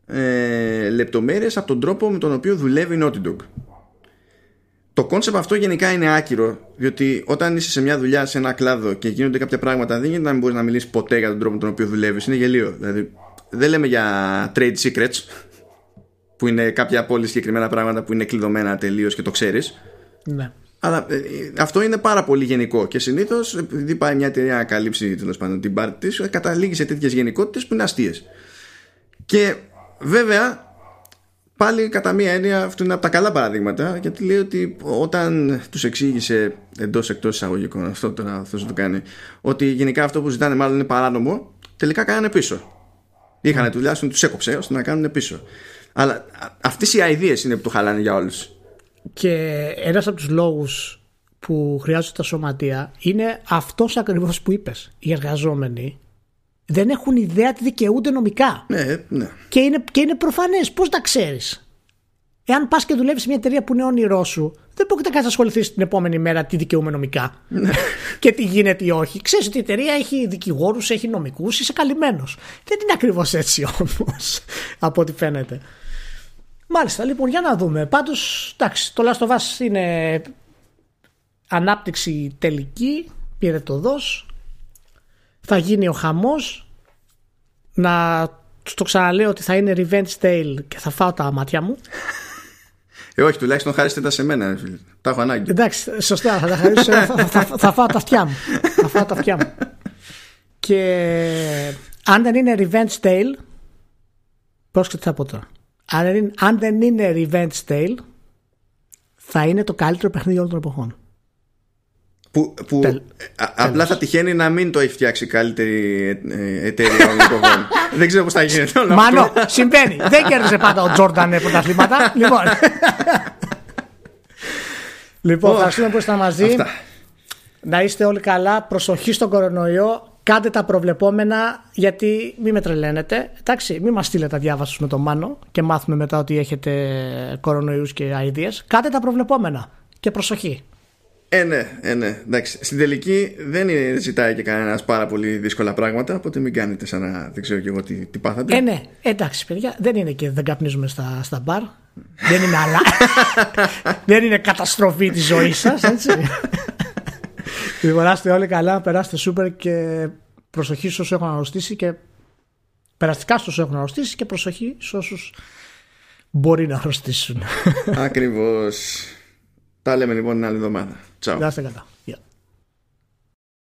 ε, λεπτομέρειες από τον τρόπο με τον οποίο δουλεύει η Naughty Dog το concept αυτό γενικά είναι άκυρο, διότι όταν είσαι σε μια δουλειά, σε ένα κλάδο και γίνονται κάποια πράγματα, δεν γίνεται να μην μπορείς να μιλήσεις ποτέ για τον τρόπο με τον οποίο δουλεύεις. Είναι γελοίο. Δηλαδή, δεν λέμε για trade secrets, που είναι κάποια πολύ συγκεκριμένα πράγματα που είναι κλειδωμένα τελείως και το ξέρεις. Ναι. Αλλά ε, αυτό είναι πάρα πολύ γενικό και συνήθως, επειδή πάει μια εταιρεία να καλύψει τέλος πάντων την πάρτη της, καταλήγει σε τέτοιες γενικότητες που είναι αστείες. Και βέβαια πάλι κατά μία έννοια αυτό είναι από τα καλά παραδείγματα γιατί λέει ότι όταν τους εξήγησε εντός εκτός εισαγωγικών αυτό τώρα αυτός το κάνει ότι γενικά αυτό που ζητάνε μάλλον είναι παράνομο τελικά κάνανε πίσω. Είχαν mm. τουλάχιστον τους έκοψε ώστε να κάνουν πίσω. Αλλά αυτές οι ideas είναι που το χαλάνε για όλους. Και ένας από τους λόγους που χρειάζονται τα σωματεία είναι αυτός ακριβώς που είπες. Οι εργαζόμενοι δεν έχουν ιδέα τι δικαιούνται νομικά. Ναι, ναι. Και είναι, και είναι προφανές. Πώς τα ξέρεις; Εάν πας και δουλεύεις σε μια εταιρεία που είναι όνειρό σου, δεν μπορεί να ασχοληθείς την επόμενη μέρα τι δικαιούμαι νομικά ναι. *laughs* και τι γίνεται ή όχι. Ξέρεις ότι η εταιρεία έχει δικηγόρους, έχει νομικούς, είσαι καλυμμένος. Δεν είναι ακριβώς έτσι όμως, *laughs* από ό,τι φαίνεται. Μάλιστα, λοιπόν, για να δούμε. Πάντως, εντάξει, το Last of Us είναι ανάπτυξη τελική, πήρε το δός, θα γίνει ο χαμός να το ξαναλέω ότι θα είναι revenge tale και θα φάω τα μάτια μου ε, όχι, τουλάχιστον χάριστε τα σε μένα, φίλε. Τα έχω ανάγκη. Εντάξει, σωστά, θα τα χαρίσω. θα, θα, θα, φάω τα αυτιά μου. θα φάω τα αυτιά μου. Και αν δεν είναι revenge tale, πρόσεξε τι θα πω τώρα. Αν δεν, είναι, αν δεν είναι revenge tale, θα είναι το καλύτερο παιχνίδι όλων των εποχών. Που, που Τελ, απλά θα τυχαίνει να μην το έχει φτιάξει η καλύτερη ε, εταιρεία ολοκοβών. *laughs* Δεν ξέρω πώς θα γίνεται όλο Μάνο, αυτό. συμβαίνει. Δεν κέρδισε πάντα ο Τζόρνταν πρωταθλήματα. *laughs* λοιπόν. λοιπόν, ευχαριστούμε που ήσασταν μαζί. Αυτά. Να είστε όλοι καλά. Προσοχή στον κορονοϊό. Κάντε τα προβλεπόμενα γιατί μην με τρελαίνετε. Εντάξει, μην μας στείλετε διάβασου με τον Μάνο και μάθουμε μετά ότι έχετε κορονοϊούς και ideas. Κάντε τα προβλεπόμενα και προσοχή. Ε, ναι, ε, ναι. Εντάξει. Στην τελική δεν είναι, ζητάει και κανένας πάρα πολύ δύσκολα πράγματα, οπότε μην κάνετε σαν να δεν ξέρω και εγώ τι, τι πάθατε. Ε, ναι. Εντάξει, παιδιά, δεν είναι και δεν καπνίζουμε στα, στα μπαρ. δεν είναι άλλα. *laughs* δεν είναι καταστροφή της ζωής σας, έτσι. λοιπόν, είστε όλοι καλά, περάστε σούπερ και προσοχή σε όσους έχουν αρρωστήσει και περαστικά σε όσους έχουν αρρωστήσει και προσοχή σε όσους μπορεί να αρρωστήσουν. Ακριβώς. Τα λέμε λοιπόν την άλλη εβδομάδα. Ciao. Gracias, Gata. Yeah.